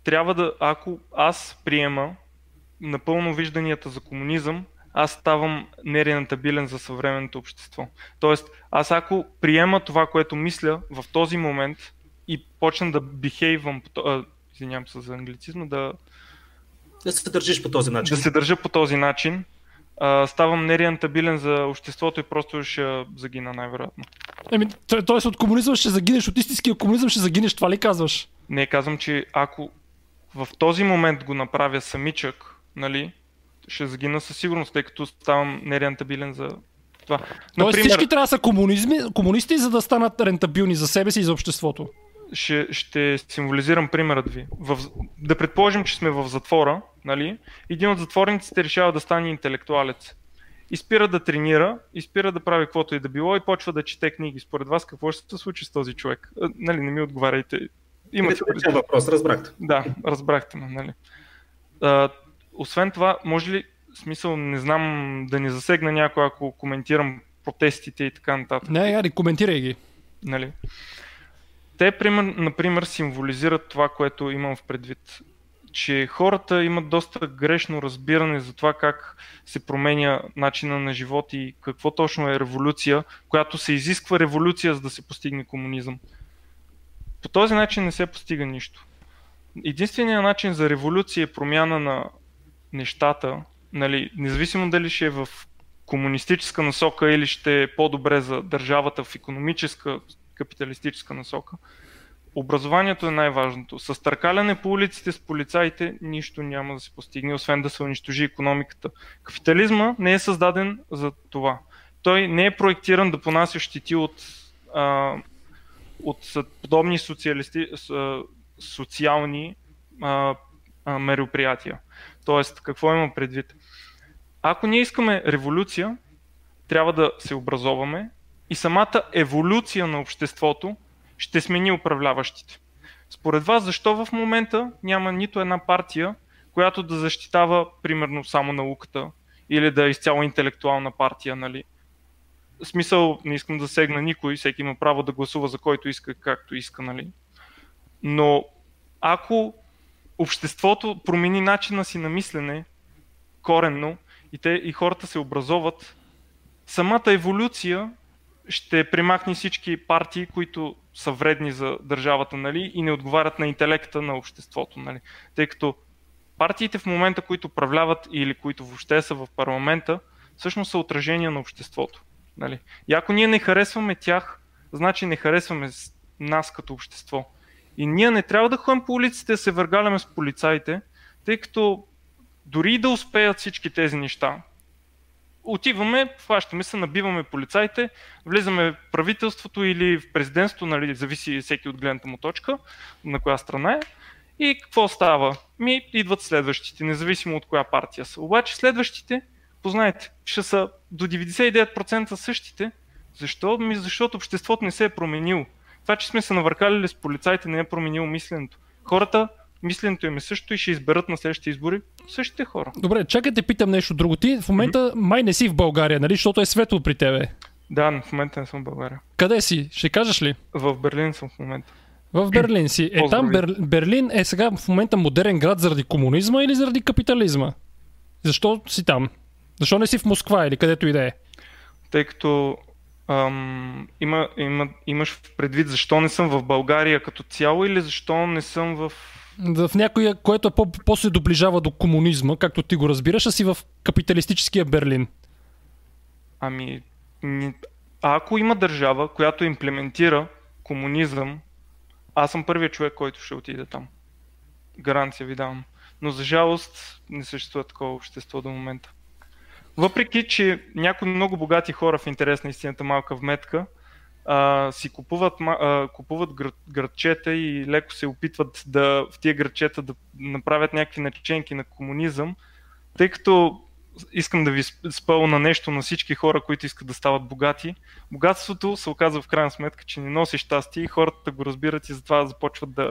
трябва да, ако аз приема напълно вижданията за комунизъм, аз ставам нерентабилен за съвременното общество. Тоест, аз ако приема това, което мисля в този момент и почна да бихейвам, извинявам се за англицизма, да, Да се държиш по този начин. да се държа по този начин, а, ставам нерентабилен за обществото и просто ще загина най-вероятно. Еми, т- тоест от комунизъм ще загинеш, от истинския комунизъм ще загинеш, това ли казваш? Не казвам, че ако в този момент го направя самичък, нали, ще загина със сигурност, тъй като ставам нерентабилен за това. Тоест всички трябва да са комунизми, комунисти, за да станат рентабилни за себе си и за обществото. ще, ще символизирам примерът ви. В, да предположим, че сме в затвора нали, един от затворниците решава да стане интелектуалец. И спира да тренира, и спира да прави каквото и да било и почва да чете книги. Според вас какво ще се случи с този човек? А, нали, не ми отговаряйте. Имате въпрос, разбрахте. Да, разбрахте ме, нали. А, освен това, може ли, смисъл, не знам да ни засегна някой, ако коментирам протестите и така нататък. Не, яри, коментирай ги. Нали? Те, пример, например, символизират това, което имам в предвид. Че хората имат доста грешно разбиране за това как се променя начина на живот и какво точно е революция, която се изисква революция, за да се постигне комунизъм. По този начин не се постига нищо. Единственият начин за революция е промяна на нещата, нали, независимо дали ще е в комунистическа насока или ще е по-добре за държавата в економическа, капиталистическа насока. Образованието е най-важното. С търкаляне по улиците с полицаите нищо няма да се постигне, освен да се унищожи економиката. Капитализма не е създаден за това. Той не е проектиран да понася щити от, а, от подобни социалисти, социални а, а, мероприятия. Тоест, какво има предвид? Ако ние искаме революция, трябва да се образоваме и самата еволюция на обществото ще смени управляващите. Според вас, защо в момента няма нито една партия, която да защитава, примерно, само науката или да е изцяло интелектуална партия, нали? В смисъл, не искам да сегна никой, всеки има право да гласува за който иска, както иска, нали? Но ако обществото промени начина си на мислене коренно и, те, и хората се образоват, самата еволюция ще примахне всички партии, които са вредни за държавата нали, и не отговарят на интелекта на обществото. Нали. Тъй като партиите в момента, които управляват или които въобще са в парламента, всъщност са отражения на обществото. Нали. И ако ние не харесваме тях, значи не харесваме нас като общество. И ние не трябва да ходим по улиците да се въргаляме с полицаите, тъй като дори да успеят всички тези неща, отиваме, хващаме се, набиваме полицаите, влизаме в правителството или в президентството, нали, зависи всеки от гледната му точка, на коя страна е. И какво става? Ми идват следващите, независимо от коя партия са. Обаче следващите, познайте, ще са до 99% същите. Защо? Ми защото обществото не се е променило. Това, че сме се навъркали с полицаите, не е променило мисленето. Хората мисленето им е също и ще изберат на следващите избори същите хора. Добре, чакайте, питам нещо друго. Ти в момента mm-hmm. май не си в България, нали? Защото е светло при тебе. Да, в момента не съм в България. Къде си? Ще кажеш ли? В Берлин съм в момента. В Берлин си. Е, там Бер... Берлин е сега в момента модерен град заради комунизма или заради капитализма? Защо си там? Защо не си в Москва или където и да е? Тъй като ам, има, има, имаш предвид защо не съм в България като цяло или защо не съм в в някоя, което е по- после доближава до комунизма, както ти го разбираш, а си в капиталистическия Берлин. Ами, а ако има държава, която имплементира комунизъм, аз съм първият човек, който ще отиде там. Гаранция ви давам. Но за жалост не съществува такова общество до момента. Въпреки, че някои много богати хора в интерес на истината малка вметка, а, си купуват, а, купуват град, градчета и леко се опитват да в тия градчета да направят някакви наченки на комунизъм, тъй като искам да ви спълна нещо на всички хора, които искат да стават богати. Богатството се оказва в крайна сметка, че не носи щастие и хората го разбират и затова започват да...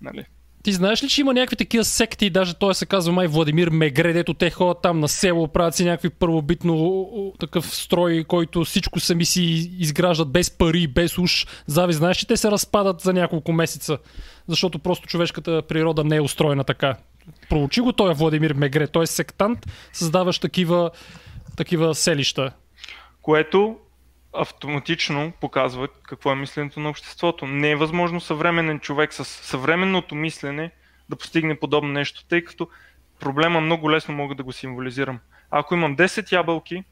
Нали, ти знаеш ли, че има някакви такива секти, даже той се казва май Владимир Мегре, дето те ходят там на село, правят си някакви първобитно такъв строй, който всичко сами си изграждат без пари, без уж зави. Знаеш, че те се разпадат за няколко месеца, защото просто човешката природа не е устроена така. Проучи го той Владимир Мегре, той е сектант, създаваш такива, такива селища. Което автоматично показва какво е мисленето на обществото. Не е възможно съвременен човек с съвременното мислене да постигне подобно нещо, тъй като проблема много лесно мога да го символизирам. Ако имам 10 ябълки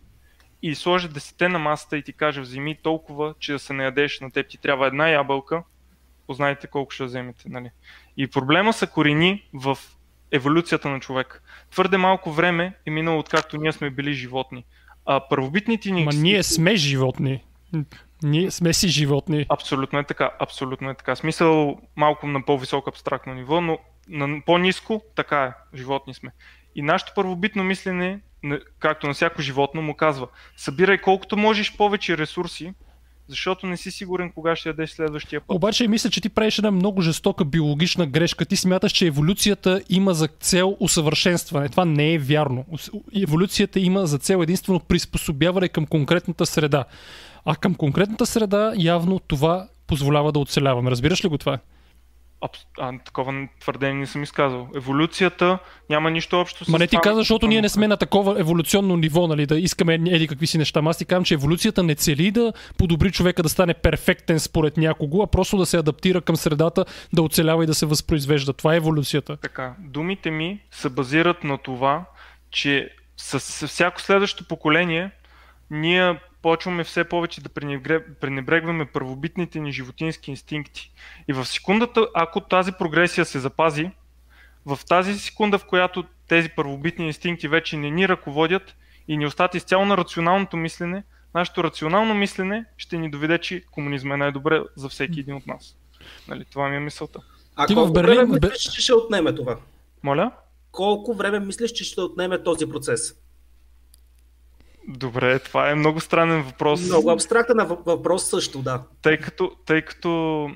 и сложа 10 на масата и ти кажа вземи толкова, че да се не ядеш на теб ти трябва една ябълка, познайте колко ще вземете. Нали? И проблема са корени в еволюцията на човек. Твърде малко време е минало откакто ние сме били животни. А първобитните ни... Ма ние сме животни. Ние сме си животни. Абсолютно е така, абсолютно е така. Смисъл малко на по-високо абстрактно ниво, но на по-низко, така е, животни сме. И нашето първобитно мислене, както на всяко животно, му казва, събирай колкото можеш повече ресурси, защото не си сигурен кога ще ядеш следващия път. Обаче мисля, че ти правиш една много жестока биологична грешка. Ти смяташ, че еволюцията има за цел усъвършенстване. Това не е вярно. Еволюцията има за цел единствено приспособяване към конкретната среда. А към конкретната среда явно това позволява да оцеляваме. Разбираш ли го това? Абс... А, такова твърдение не съм изказал. Еволюцията няма нищо общо с Ма не ти казваш, защото ние не сме на такова еволюционно ниво, нали, да искаме еди какви си неща. Аз ти казвам, че еволюцията не цели да подобри човека да стане перфектен според някого, а просто да се адаптира към средата, да оцелява и да се възпроизвежда. Това е еволюцията. Така, думите ми се базират на това, че с всяко следващо поколение ние почваме все повече да пренебре- пренебрегваме първобитните ни животински инстинкти. И в секундата, ако тази прогресия се запази, в тази секунда, в която тези първобитни инстинкти вече не ни ръководят и ни остат изцяло на рационалното мислене, нашето рационално мислене ще ни доведе, че комунизма е най-добре за всеки един от нас. Нали, това ми е мисълта. А Ти в колко Берлин- време мислиш, че ще отнеме това? Моля? Колко време мислиш, че ще отнеме този процес? Добре, това е много странен въпрос. Много абстрактен въп- въпрос също, да. Тъй като, тъй като...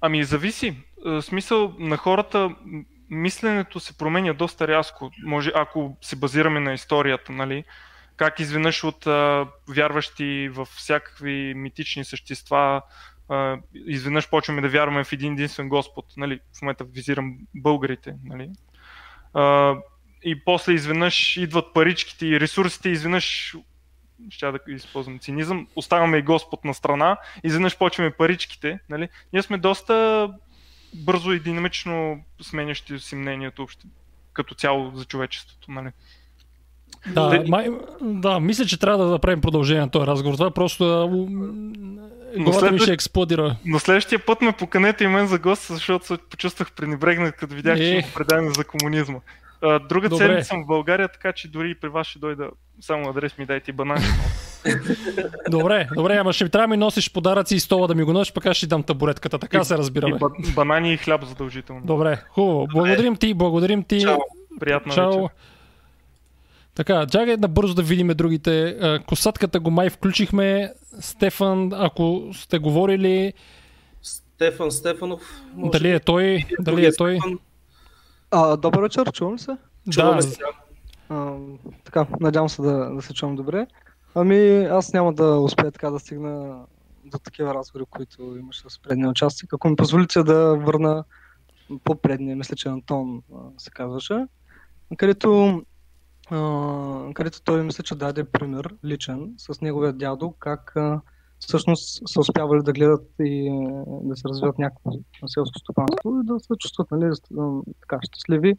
Ами зависи. В смисъл на хората мисленето се променя доста рязко. Може, ако се базираме на историята, нали? Как изведнъж от а, вярващи в всякакви митични същества, а, изведнъж почваме да вярваме в един единствен Господ. Нали? В момента визирам българите. Нали? А, и после изведнъж идват паричките и ресурсите, изведнъж ще да използвам цинизъм, оставяме и Господ на страна, изведнъж почваме паричките. Нали? Ние сме доста бързо и динамично сменящи си мнението общи, като цяло за човечеството. Нали? Да, Те- май, да, мисля, че трябва да направим продължение на този разговор. Това е просто главата ми след- ще експлодира. Но следващия път ме поканете и мен за гост, защото се почувствах пренебрегнат, като видях, че Е. има предание за комунизма. А, Друга Добре. седмица съм в България, така че дори и при вас ще дойда. Само адрес ми дайте и банани. Добре, добре, ама ще ми трябва да ми носиш подаръци и стола да ми го носиш, пък аз ще дам табуретката. Така се И разбираме. ба- банани и хляб задължително. Добре, хубаво. Благодарим ти, благодарим ти. Чао. Приятна Чао. вечер. Така, чакай набързо да видим другите. Косатката го май включихме. Стефан, ако сте говорили, Стефан Стефанов. може дали е той, дали е той. Стефан. А, добър вечер, чувам се? Чуваме Да, се. А, така, надявам се да, да се чувам добре. Ами, аз няма да успея така да стигна до такива разговори, които имаше с предния участник. Ако ми позволите да върна по-предния, мисля, че Антон а, се казваше, където, а, където той мисля, че даде пример личен с неговия дядо, как а, всъщност са успявали да гледат и а, да се развиват някакво селско стопанство и да се чувстват нали, така, щастливи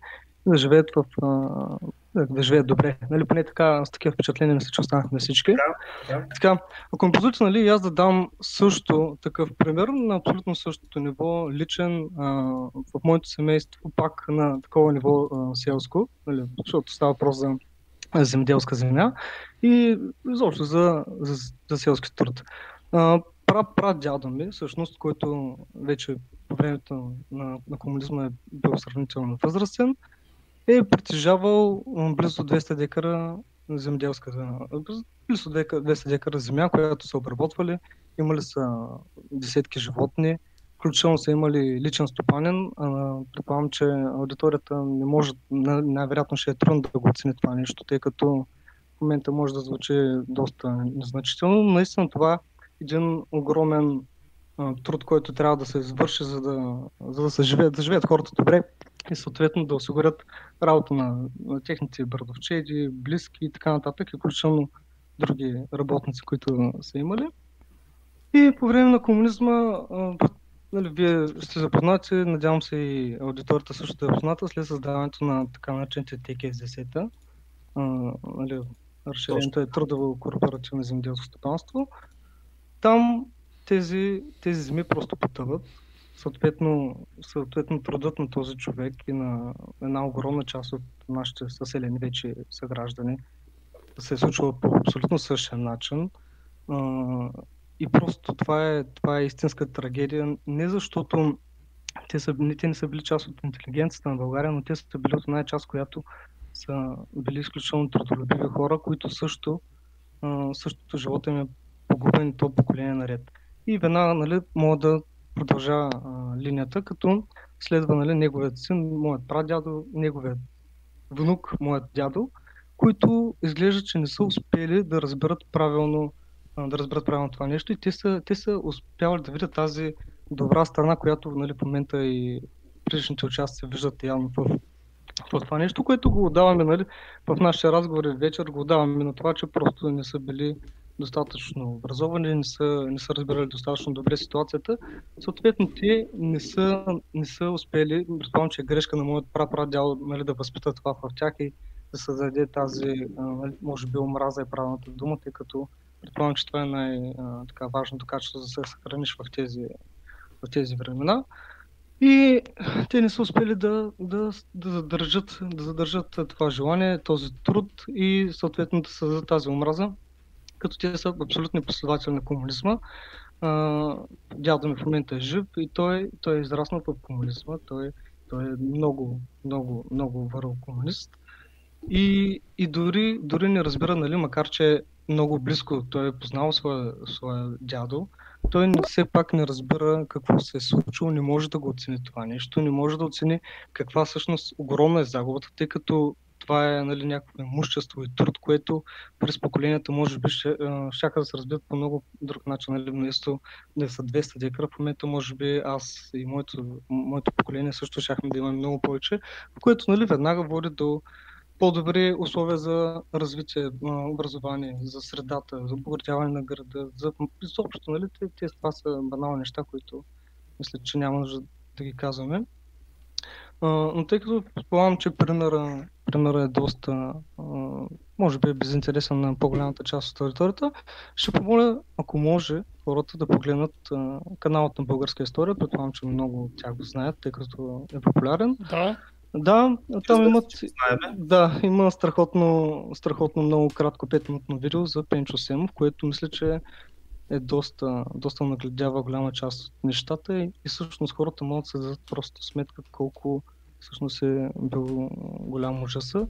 да живеят в да, живеят добре. Нали, поне така, с такива впечатления мисля, че останахме всички. Да, да. Така, ако ми позволите, нали, аз да дам също такъв пример на абсолютно същото ниво, личен, а, в моето семейство, пак на такова ниво а, селско, нали, защото става въпрос за земеделска земя и изобщо за, за, за селски труд. Пра, пра дядо ми, всъщност, който вече по времето на, на комунизма е бил сравнително възрастен, е притежавал близо 200 декара земеделска земя. Близо 200 декара земя, която са обработвали. Имали са десетки животни, включително са имали личен стопанин. Предполагам, че аудиторията не може, най- най-вероятно ще е трудно да го оцени това нещо, тъй като в момента може да звучи доста незначително. но Наистина това един огромен а, труд, който трябва да се извърши, за да, за да се живеят, да живеят хората добре и съответно да осигурят работа на, на техните брадовчеди, близки и така нататък, и включително други работници, които са имали. И по време на комунизма, а, нали, вие сте запознати, надявам се и аудиторията също да е позната, след създаването на така наречените ТКС-10, нали, разширението е трудово корпоративно земеделско стопанство. Там тези, тези земи просто потъват. Съответно, съответно трудът на този човек и на една огромна част от нашите съселени вече съграждани се е случва по абсолютно същия начин. И просто това е, това е истинска трагедия. Не защото те, са, не, те не са били част от интелигенцията на България, но те са били от една част, която са били изключително трудолюбиви хора, които също, а, същото живота им е погубен то поколение наред. И веднага нали, мога да продължа а, линията, като следва нали, неговият син, моят прадядо, неговият внук, моят дядо, които изглежда, че не са успели да разберат правилно, да разберат правилно това нещо и те са, те са успявали да видят тази добра страна, която нали, в момента и предишните участия виждат явно в това нещо, което го отдаваме нали, в нашите разговори вечер, го отдаваме на това, че просто не са били достатъчно образовани, не са, не са разбирали достатъчно добре ситуацията. Съответно, те не са, не са успели, предполагам, че е грешка на моят прапрадял нали, да възпита това в тях и да създаде тази, нали, може би, омраза е правилната дума, тъй като предполагам, че това е най-важното качество за да се съхраниш в тези, в тези времена. И те не са успели да, да, да, задържат, да задържат това желание, този труд и съответно да създадат тази омраза, като те са абсолютни последователи на комунизма. дядо ми в момента е жив и той, той е израснал в комунизма. Той, той е много, много, много върл комунист. И, и дори, дори не разбира, нали, макар че е много близко, той е познал своя, своя дядо, той все пак не разбира какво се е случило, не може да го оцени това нещо, не може да оцени каква всъщност огромна е загубата, тъй като това е нали, някакво имущество и труд, което през поколенията може би ще, ще да се разбият по много друг начин. Нали, вместо да са 200 декара, в момента може би аз и моето, моето поколение също щяхме да имаме много повече, което нали, веднага води до по-добри условия за развитие, образование, за средата, за обогатяване на града, за изобщо, нали, те, това са банални неща, които мисля, че няма нужда да ги казваме. но тъй като предполагам, че примера, примера е доста, може би е безинтересен на по-голямата част от територията, ще помоля, ако може, хората да погледнат каналът на българска история. Предполагам, че много от тях го знаят, тъй като е популярен. Да. Да, там имат, да, има страхотно, страхотно много кратко 5 минутно видео за Пенчо Семов, което мисля, че е доста, доста нагледява голяма част от нещата и, и всъщност хората могат да се дадат просто сметка колко всъщност е бил голям ужаса.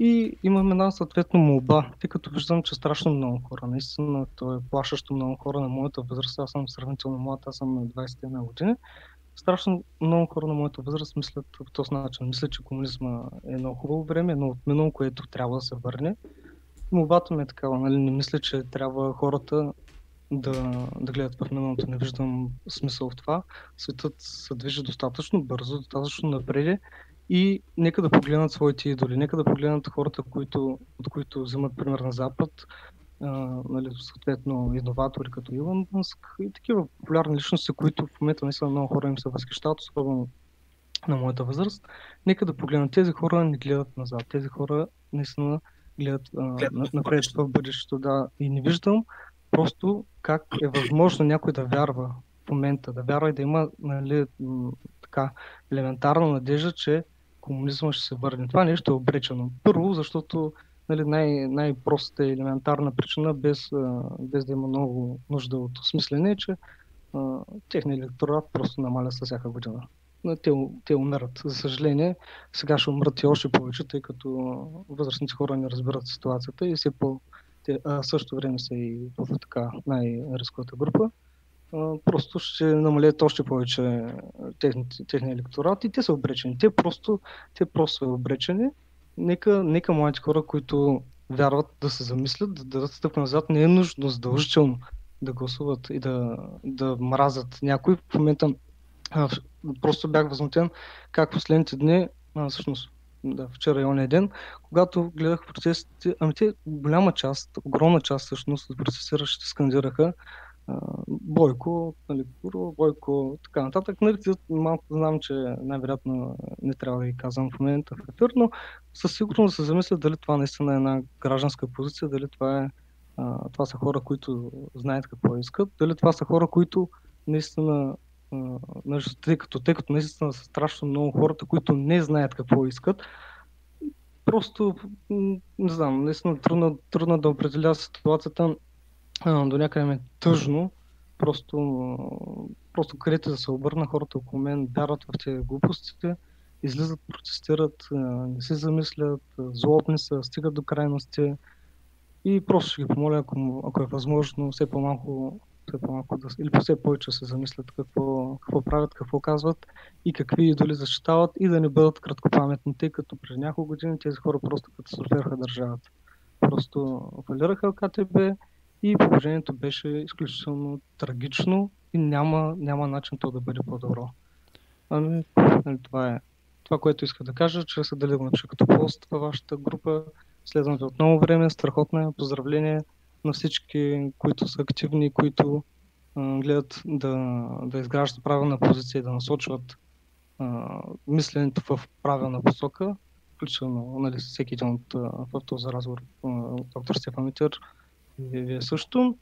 И имам една съответно молба, тъй като виждам, че страшно много хора, наистина, то е плашащо много хора на моята възраст, аз съм сравнително млад, аз съм на 21 години, страшно много хора на моята възраст мислят по този начин. Мислят, че комунизма е много хубаво време, но от минало, което трябва да се върне. Молбата ми е такава, нали? не мисля, че трябва хората да, да гледат в миналото. Не виждам смисъл в това. Светът се движи достатъчно бързо, достатъчно напред и нека да погледнат своите идоли, нека да погледнат хората, които, от които вземат пример на Запад, нали, съответно иноватори като Илон Мъск и такива популярни личности, които в момента наистина много хора им се възхищават, особено на моята възраст. Нека да погледнат. Тези хора не гледат назад. Тези хора наистина гледат а, напред в бъдещето. Да. И не виждам просто как е възможно някой да вярва в момента, да вярва и да има нали, така елементарна надежда, че комунизма ще се върне. Това нещо е обречено. Първо, защото нали, най- най-простата елементарна причина, без, без да има много нужда от осмислене, е, че техният електорат просто намаля с всяка година. Те, те умират. За съжаление, сега ще умрат и още повече, тъй като възрастните хора не разбират ситуацията и все по те, а също време са и в така най-рисковата група. Просто ще намалят още повече техния електорат и те са обречени. Те просто, те просто са обречени нека, нека младите хора, които вярват да се замислят, да дадат стъпка назад, не е нужно задължително да гласуват и да, да мразят някой. В момента а, просто бях възмутен как последните дни, а, всъщност да, вчера и ония ден, когато гледах протестите, ами те голяма част, огромна част всъщност от протестиращите скандираха Бойко, нали, Куро, Бойко, така нататък. Нали, малко знам, че най-вероятно не трябва да ги казвам в момента в ефир, но със сигурност да се замисля дали това наистина е една гражданска позиция, дали това, е, а, това са хора, които знаят какво искат, дали това са хора, които наистина а, тъй, като, тъй като наистина са страшно много хората, които не знаят какво искат, просто, не знам, наистина трудно, трудно да определя ситуацията до някъде ме тъжно. Просто просто където да се обърна, хората около мен вярват в тези глупостите, излизат, протестират, не се замислят, злобни са, стигат до крайности. И просто ще ги помоля, ако, ако е възможно, все по-малко, все по-малко да, или все повече се замислят какво, какво правят, какво казват и какви идоли защитават и да не бъдат краткопаметни, тъй като преди няколко години тези хора просто катастрофираха държавата. Просто фалираха ЛКТБ и положението беше изключително трагично и няма, няма начин то да бъде по-добро. Ами, нали, това е това, което иска да кажа, че се дали го като пост във вашата група. Следвам ви от много време. Страхотно. Поздравление на всички, които са активни, които а, гледат да, да изграждат правилна позиция и да насочват а, мисленето в правилна посока, включително нали, всеки един от в този разговор, доктор Стефан Митер и вие също.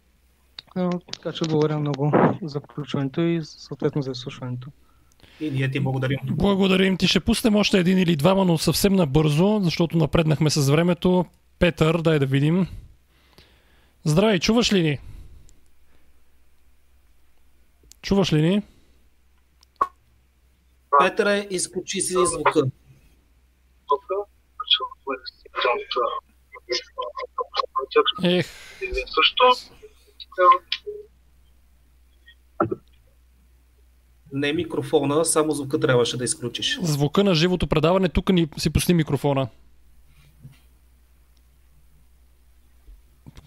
А, така че благодаря много за включването и съответно за изслушването. И ние ти благодарим. Благодарим ти. Ще пуснем още един или двама, но съвсем набързо, защото напреднахме с времето. Петър, дай да видим. Здравей, чуваш ли ни? Чуваш ли ни? Петър, изключи си звука. Ех. Не микрофона, само звука трябваше да изключиш. Звука на живото предаване, тук ни си пусни микрофона.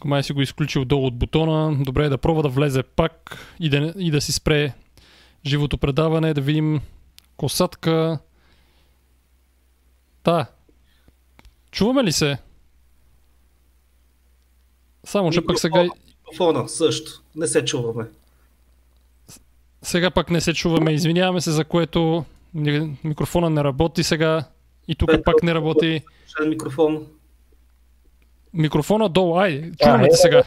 Май си го изключил долу от бутона. Добре е да пробва да влезе пак и да, и да си спре живото предаване, да видим косатка. Да. Чуваме ли се? Само, че пък сега... Микрофона също. Не се чуваме. Сега пак не се чуваме. Извиняваме се, за което микрофона не работи сега. И тук пак не работи. Микрофон. Микрофона долу. Айде, чуваме е, те сега.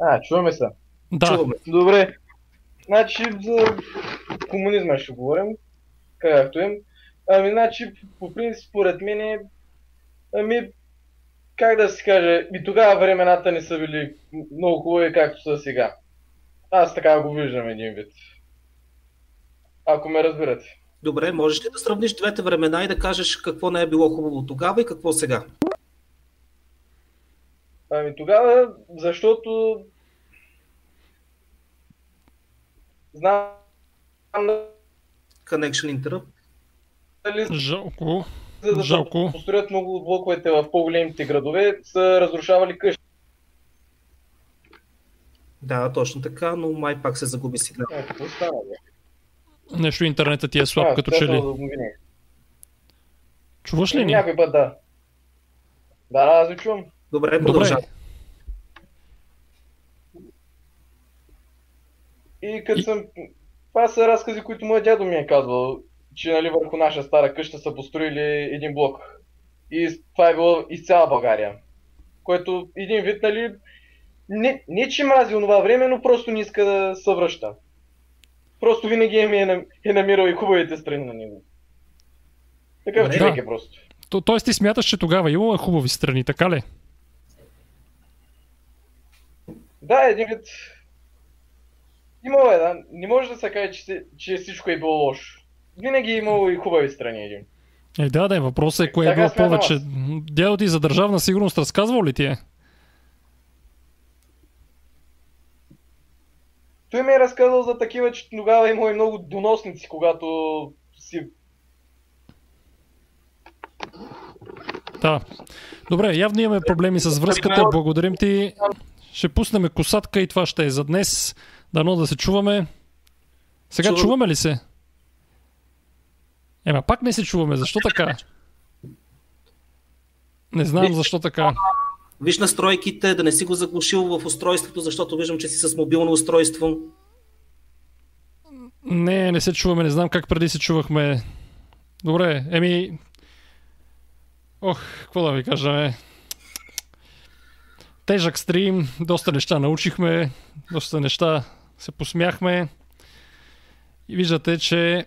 А, чуваме се. Да. Чуваме. Добре. Значи за комунизма ще говорим, както им. Ами, значи, по принцип, според мен е, ами, как да се каже, и тогава времената не са били много хубави, както са сега. Аз така го виждам един вид. Ако ме разбирате. Добре, можеш ли да сравниш двете времена и да кажеш какво не е било хубаво тогава и какво сега? Ами тогава, защото знам Connection interrupt. Жалко. за да Жалко. построят много от блоковете в по-големите градове, са разрушавали къщи. Да, точно така, но май пак се загуби сигнал. Е, какво стана, бе? Нещо интернетът ти е слаб, А, като че ли. Чуваш ли ни? Някой път да. Да, да, аз ви чувам. Добре, продължавай. И като съм... Това са разкази, които моят дядо ми е казвал, че нали, върху наша стара къща са построили един блок. И това е било из цяла България. Което един вид, нали, не, не че мрази онова време, но просто не иска да се връща. Просто винаги е, ми е, е намирал и хубавите страни на него. Такъв човек Да. е просто. То, тоест ти смяташ, че тогава имало е хубави страни, така ли? Да, един вид. Имало е, да. Не може да се каже, че, че всичко е било лошо. Винаги е имало и хубави страни един. Е, да, да, въпросът е кое е било повече. Дядо ти за държавна сигурност разказвал ли ти е? Той ми е разказал за такива, че тогава има и много доносници, когато си... Да. Добре, явно имаме проблеми с връзката. Благодарим ти. Ще пуснем косатка и това ще е за днес. Дано да се чуваме. Сега Чувам. чуваме ли се? Ема пак не се чуваме. Защо така? Не знам защо така. Виж настройките, да не си го заглушил в устройството, защото виждам, че си с мобилно устройство. Не, не се чуваме. Не знам как преди се чувахме. Добре, еми... Ох, какво да ви кажа, е. Тежък стрим, доста неща научихме, доста неща се посмяхме. И виждате, че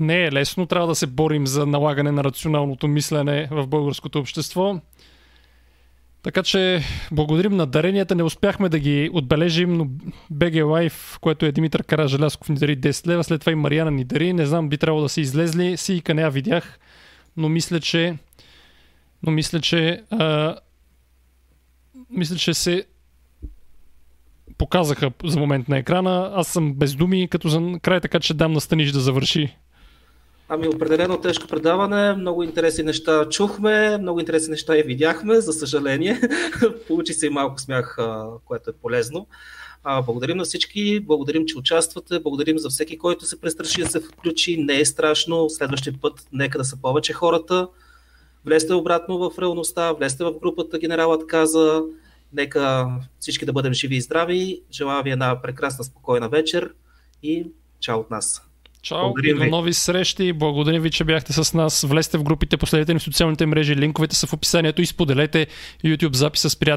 не е лесно. Трябва да се борим за налагане на рационалното мислене в българското общество. Така че благодарим на даренията. Не успяхме да ги отбележим, но BG Life, което е Димитър Каражелясков, ни дари 10 лева. След това и Мариана ни дари. Не знам, би трябвало да са излезли. Сийка не я видях, но мисля, че но мисля, че а, мисля, че се показаха за момент на екрана. Аз съм без думи, като за край, така че дам на Станиш да завърши. Ами определено тежко предаване, много интересни неща чухме, много интересни неща и видяхме, за съжаление. Получи се и малко смях, което е полезно. Благодарим на всички, благодарим, че участвате, благодарим за всеки, който се престраши да се включи. Не е страшно, следващия път нека да са повече хората. Влезте обратно в реалността, влезте в групата Генералът каза. Нека всички да бъдем живи и здрави. Желая ви една прекрасна, спокойна вечер и чао от нас. Чао Благодарим до нови срещи. Благодаря ви, че бяхте с нас. Влезте в групите, последете ни в социалните мрежи. Линковете са в описанието и споделете YouTube записа с приятели.